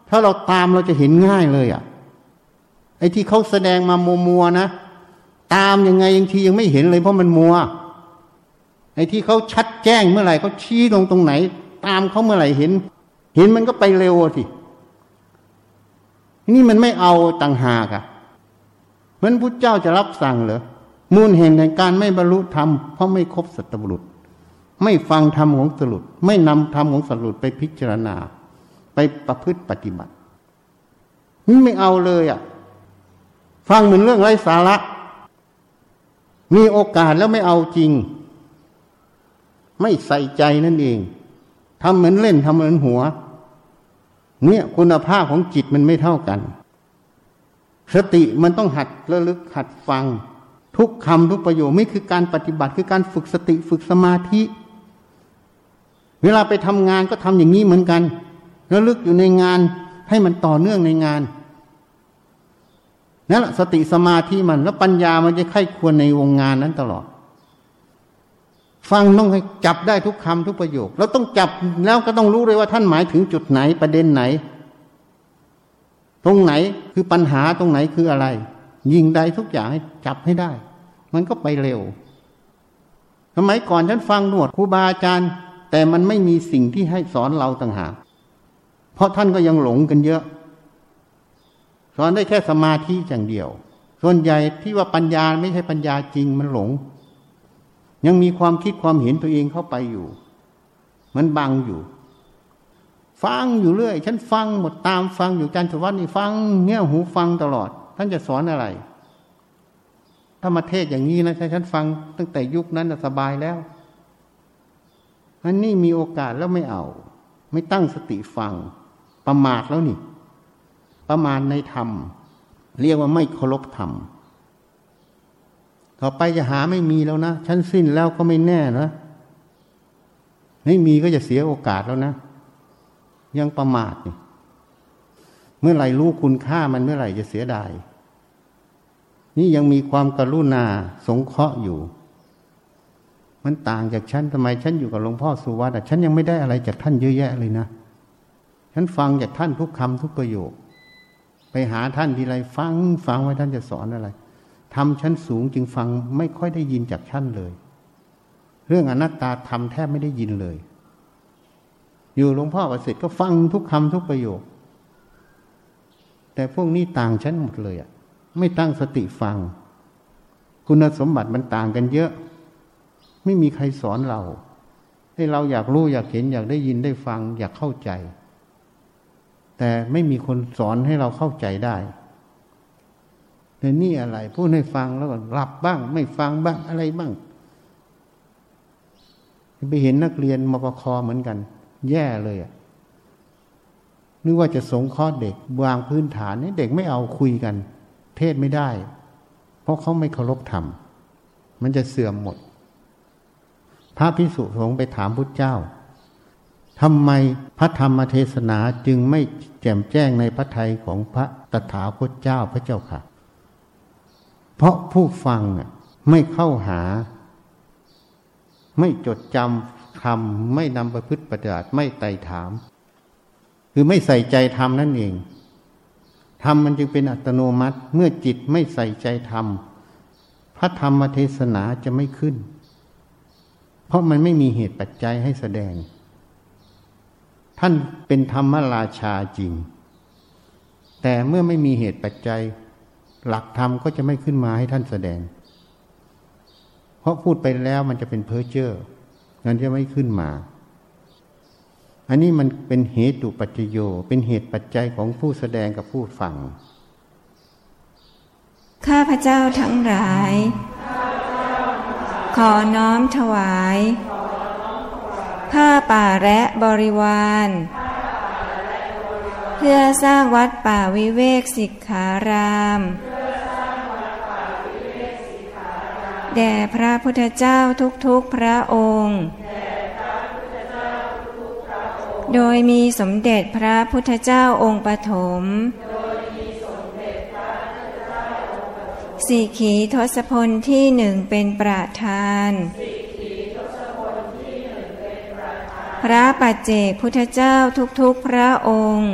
Speaker 1: ถ้าเราตามเราจะเห็นง่ายเลยอะ่ะไอ้ที่เขาแสดงมามัวมัวนะตามยังไงยังทียังไม่เห็นเลยเพราะมันมัว ไอ้ที่เขาชัดแจ้งเมื่อไหร่เขาชี้ลงตรงไหน ตามเขาเมื่อไหร่เห็น ห็นมันก็ไปเร็วสินี่มันไม่เอาต่างหากอะเพราะพุทธเจ้าจะรับสั่งเหรอมูลเหตุแห่งการไม่บรรลุธรรมเพราะไม่ครบสัตบุรุษ ไม่ฟังธรรมของสรุปไม่นำธรรมของสรุปไปพิจารณา ไปประพฤติปฏิบัตินี่ไม่เอาเลยอะ่ะ ฟังเหมือนเรื่องไร้สาระ มีโอกาสแล้วไม่เอาจริง ไม่ใส่ใจนั่นเอง ทำเหมือนเล่นทำเหมือนหัว เนี่ยคุณภาพของจิตมันไม่เท่ากัน สติมันต้องหัดระลึกหัดฟัง ทุกคำทุกประโยคไม่คือการปฏิบัติคือการฝึกสติฝึกสมาธิ เวลาไปทำงานก็ทำอย่างนี้เหมือนกันระลึกอยู่ในงานให้มันต่อเนื่องในงานนั่นแหละสติสมาธิมันแล้วปัญญามันจะไข้ควรในวงงานนั้นตลอด ฟังต้องจับได้ทุกคำทุกประโยคแล้วต้องจับแล้วก็ต้องรู้เลยว่าท่านหมายถึงจุดไหนประเด็นไหน ตรงไหนคือปัญหาตรงไหนคืออะไร ยิงใดทุกอย่างให้จับให้ได้ มันก็ไปเร็วสมัยก่อนฉันฟังหนวดครูบาอาจารย์ แต่มันไม่มีสิ่งที่ให้สอนเราต่างหากเพราะท่านก็ยังหลงกันเยอะ สอนได้แค่สมาธิอย่างเดียว ส่วนใหญ่ที่ว่าปัญญาไม่ใช่ปัญญาจริงมันหลง ยังมีความคิดความเห็นตัวเองเข้าไปอยู่ มันบังอยู่ ฟังอยู่เรื่อย ฉันฟังหมดตามฟังอยู่จันทวัฒน์นี่ฟังเงี้ยหูฟังตลอด ท่านจะสอนอะไร ถ้ามาเทศอย่างนี้นะฉันฟัง ตั้งแต่ยุคนั้นสบายแล้วอันนี้มีโอกาสแล้วไม่เอา ไม่ตั้งสติฟัง ประมาทแล้วนี่ ประมาทในธรรม เรียกว่าไม่เคารพธรรม ต่อไปจะหาไม่มีแล้วนะฉันสิ้นแล้วก็ไม่แน่นะไม่มีก็จะเสียโอกาสแล้วนะ ยังประมาทนี่เมื่อไหร่รู้คุณค่ามันเมื่อไหร่จะเสียดาย นี่ยังมีความกรุณาสงเคราะห์อยู่ มันต่างจากฉันทำไมฉันอยู่กับหลวงพ่อสุวัตฉันยังไม่ได้อะไรจากท่านเยอะแยะเลยนะ ฉันฟังจากท่านทุกคำทุกประโยค ไปหาท่านทีไรฟังฟังว่าท่านจะสอนอะไร ทำชั้นสูงจึงฟังไม่ค่อยได้ยินจากท่านเลย เรื่องอนัตตาทำแทบไม่ได้ยินเลย อยู่หลวงพ่อประสิทธิ์ก็ฟังทุกคำทุกประโยค แต่พวกนี้ต่างชั้นหมดเลยอะ ไม่ตั้งสติฟัง คุณสมบัติมันต่างกันเยอะ ไม่มีใครสอนเรา ให้เราอยากรู้อยากเห็นอยากได้ยินได้ฟัง อยากเข้าใจ แต่ไม่มีคนสอนให้เราเข้าใจได้ ในนี่อะไรพูดให้ฟังแล้วก็หลับบ้าง ไม่ฟังบ้างอะไรบ้างไปเห็นนักเรียนมปคเหมือนกัน แย่เลยอะนึกว่าจะสงเคราะห์เด็กวางพื้นฐานนี่เด็กไม่เอาคุยกัน เทศไม่ได้ เพราะเขาไม่เคารพธรรมมันจะเสื่อมหมด พระพิสุสงฆ์ไปถามพุทธเจ้าทำไมพระธรรมเทศนาจึงไม่แจ่มแจ้งในพระทัยของพระตถาคตเจ้าพระเจ้าค่ะ เพราะผู้ฟังไม่เข้าหา ไม่จดจำทำไม่นำไปพฤติปฏิบัติไม่ไต่ถาม คือไม่ใส่ใจทำนั่นเองทำมันจึงเป็นอัตโนมัติ เมื่อจิตไม่ใส่ใจทำพระธรรมเทศนาจะไม่ขึ้น เพราะมันไม่มีเหตุปัจจัยให้แสดง ท่านเป็นธรรมราชาจริง แต่เมื่อไม่มีเหตุปัจจัย หลักธรรมก็จะไม่ขึ้นมาให้ท่านแสดง เพราะพูดไปแล้วมันจะเป็นเพ้อเจ้อมันจะไม่ขึ้นมา อันนี้มันเป็นเหตุปัจจโย เป็นเหตุปัจจัยของผู้แสดงกับผู้ฟัง
Speaker 2: ข้าพเจ้าทั้งหลาย ขอน้อมถวาย ผ้าป่าและบริวารเพื่อสร้างวัดป่าวิเวกสิกขารามแด่พระพุทธเจ้าทุกๆพระองค์ โดยมีสมเด็จพระพุทธเจ้าองค์ปฐมสีขีทศพลที่หนึ่งเป็นประธาน พระปัจเจกพุทธเจ้าทุกๆพระองค์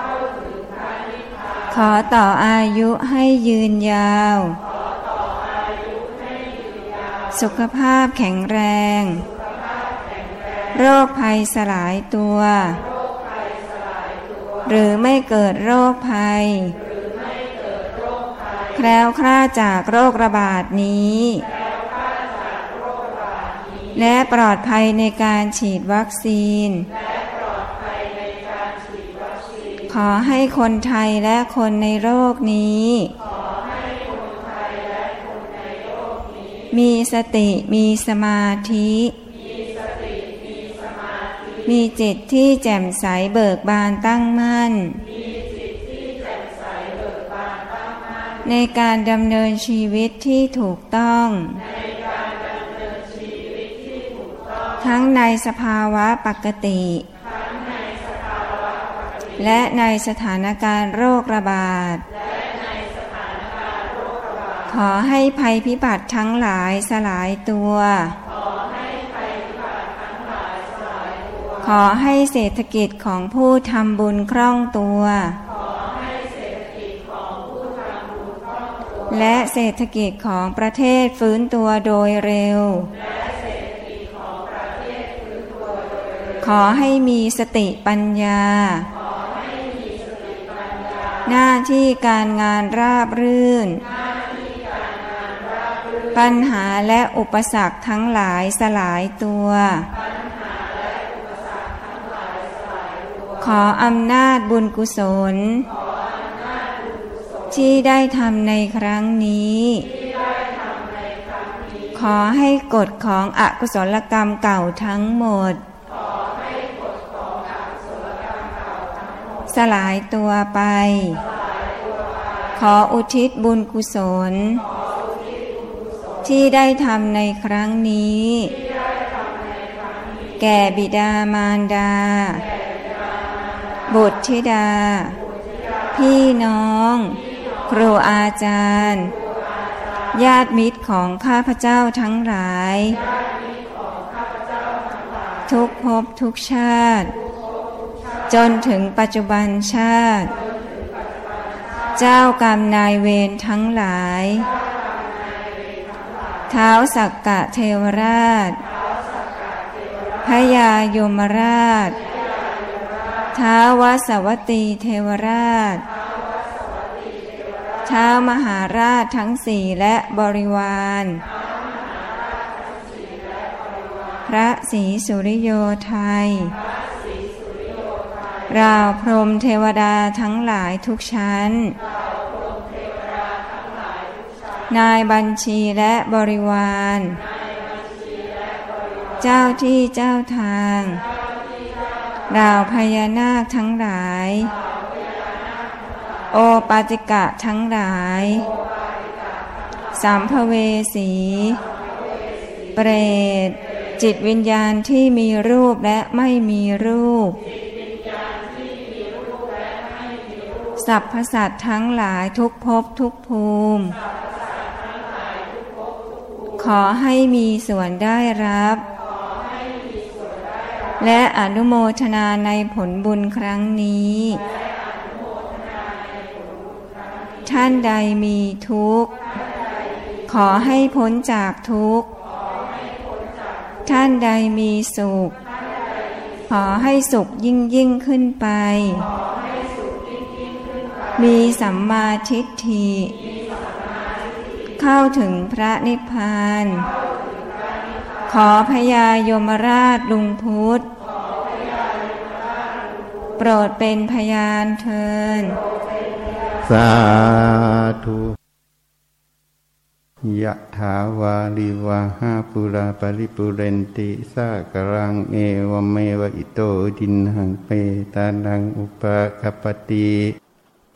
Speaker 2: ขอต่ออายุให้ยืนยาว สุขภาพแข็งแรง โรคภัยสลายตัว หรือไม่เกิดโรคภัย แคล้วคลาจากโรคระบาดนี้ และปลอดภัยในการฉีดวัคซีน ขอให้คนไทยและคนในโลกนี้ มีสติมีสมาธิ
Speaker 3: ม
Speaker 2: มีจิตที่แจ่มใสเบิกบานตั้งมั่น ในการดำเนินชีวิตที่ถูกต้องทั้งในสภาวะปกติ และในสถานการณ์โรคระบาด ขอให้ภัยพิบัติทั้งหลายสลายตัว ขอให้เศรษฐกิจของผู้ทำบุญคล่องตัว และเศรษฐกิจของประเทศฟื้นตัวโดยเร็วขอให้มีสติปัญญา หน้าที่การงานราบรื่น ปัญหาและอุปสรรคทั้งหลายสลายตัว ขออำนาจบุญกุศล ที่ได้ทำในครั้งนี้ ขอให้กฎของอกุศลกรรมเก่าทั้งหมด สลายตัวไป ขออุทิศบุญกุศล ที่ได้ทำในครั้งนี้ แก่บิดามารดา บุตรธิดา พี่น้อง ครูอาจารย์ ญาติมิตรของข้าพเจ้าทั้งหลาย ทุกภพทุกชาติ จนถึงปัจจุบันชาติ เจ้ากรรมนายเวรทั้งหลาย เท้าสักกะเทวราช พยายมราช ท้าวสวัตตีเทวราช ท้าวมหาราชทั้งสี่และบริวารพระศรีสุริโยไทย เราพรหมเทวดาทั้งหลายทุกชั้น นายบัญชีและบริวาร เจ้าที่เจ้าทางราวพญานาคทั้งหลาย โอปาติกะทั้งหลายสัมภเวสี เปรต จิตวิญญาณที่มีรูปและไม่มีรูป สัพพสัตว์ทั้งหลายทุกภพทุกภูมิ ขอให้มีส่วนได้รับ และอนุโมทนาในผลบุญครั้งนี้ ท่านใดมีทุกข์ ขอให้พ้นจากทุกข์ ท่านใดมีสุข ขอให้สุขยิ่งยิ่งขึ้นไป มีสัมมาทิฏฐิ เข้าถึงพระนิพพาน ขอพญายมราชลุงพุทธ โปรดเป็นพยานเทิน
Speaker 4: สาธุยะถาวาลิวาหาปุราปริปุเรนติสากรังเอวเมวอิโตดินหังเปตานังอุปกปปติ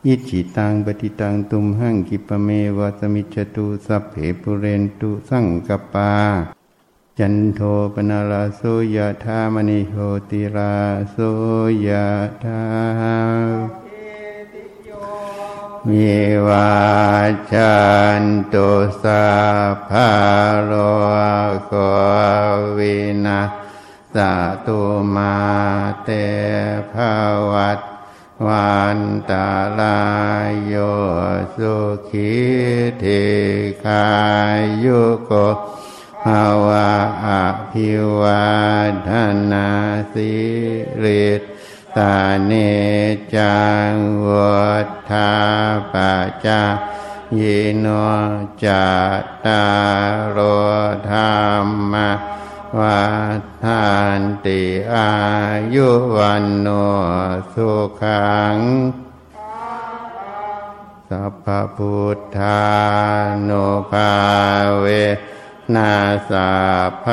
Speaker 4: อิจิตังปฏิตังตุมหังกิปะเมวะสมิจตุสัพเพปุเรนตุสังกปา จันโทปนาลาโสยะธามณิโหติราโสยะธามีวาจันตุสาภาโลกวินาสตุมาเตภวัต วันตาลายโยสุขีเทคายุโกภาวะอภิวาทนาสิริตาเนจังวัฏฐาปจายิโนจัตตารโอธรรม วัฏานติอายุวันโนสุขัง สัพพุทธานุภาเวนาสัพพ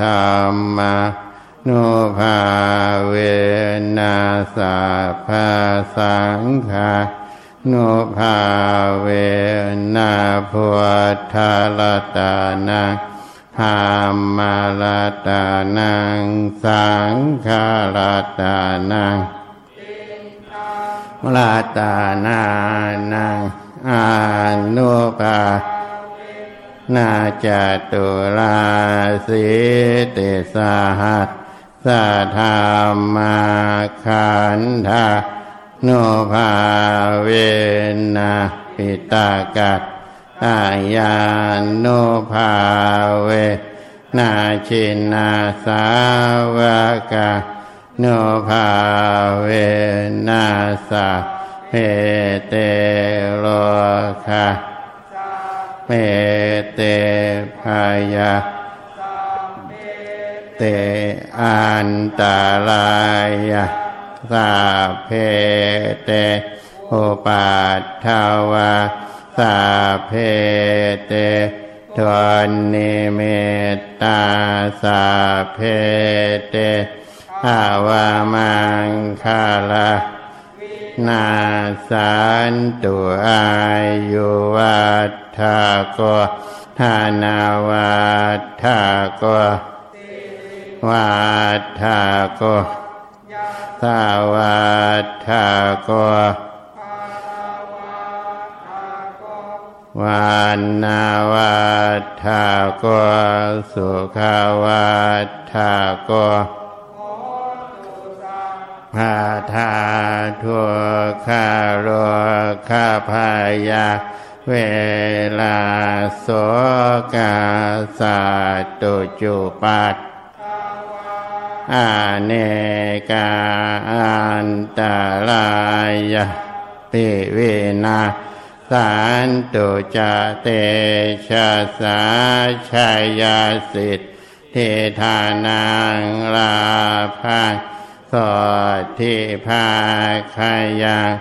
Speaker 4: ธรรมโนภาเวนัสาภาสังฆาโนภาเวนาพุทธลตานัง หามาลาตานังสังฆาลาตานังลาตานานังอานุภานาจตุลาสิติสหัสสัทธามาขันธาโนภาเวนะปิตากัต ตายานโนภาเว นาชินาสาวกาโนภาเวนาสาเพเตโลคาเมเตพายาเตอันตารายาสาเพเตโอปัตถวา สาเพเตทวนนิเมตตาสาเพเตอาวามังคาลานาสันตุอายุวัฏฐาโกธานาวัฏฐาโกวัฏฐาโกสาวัฏฐาโก วันนาวัฏฐาโกสุขวัฏฐาโกพาธาทุกขาโรคาพายา เวลาโสกาสาตุจุปัตอาเนกาอันตรายปิเวนา สานตุจเตชะสาชายาสิทธิธานังลาภัสดที่ภาคายัง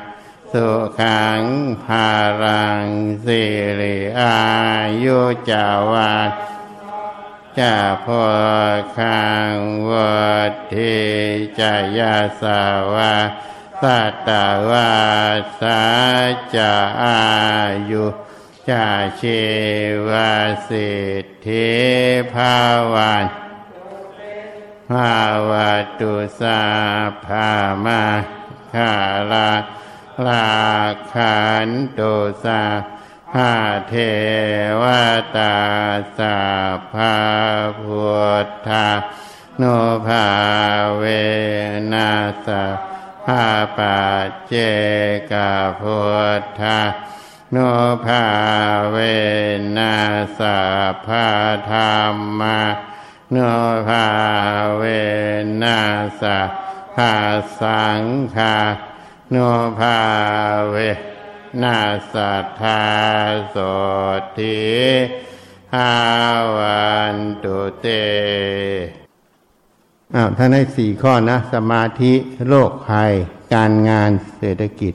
Speaker 4: สุขังภารังสิริอายุจาวันจะพอคังวัดทิจายาสาวา สัตวาสาจะอายุจะชีวสิทธิภาวันภาวตุสาภามาคาลาลาขันตุสาภาเทวตาสาภาพุทธาโนภาเวนัส ภาปัจเจกาพุทธาโนภาเวนัสภาธรรมาโนภาเวนัสภาสังฆาโนภาเวนาสัทธาโสติหาวันตุเต
Speaker 1: อ้าวท่านให้สี่ข้อนะ สมาธิ โรคภัย การงานเศรษฐกิจ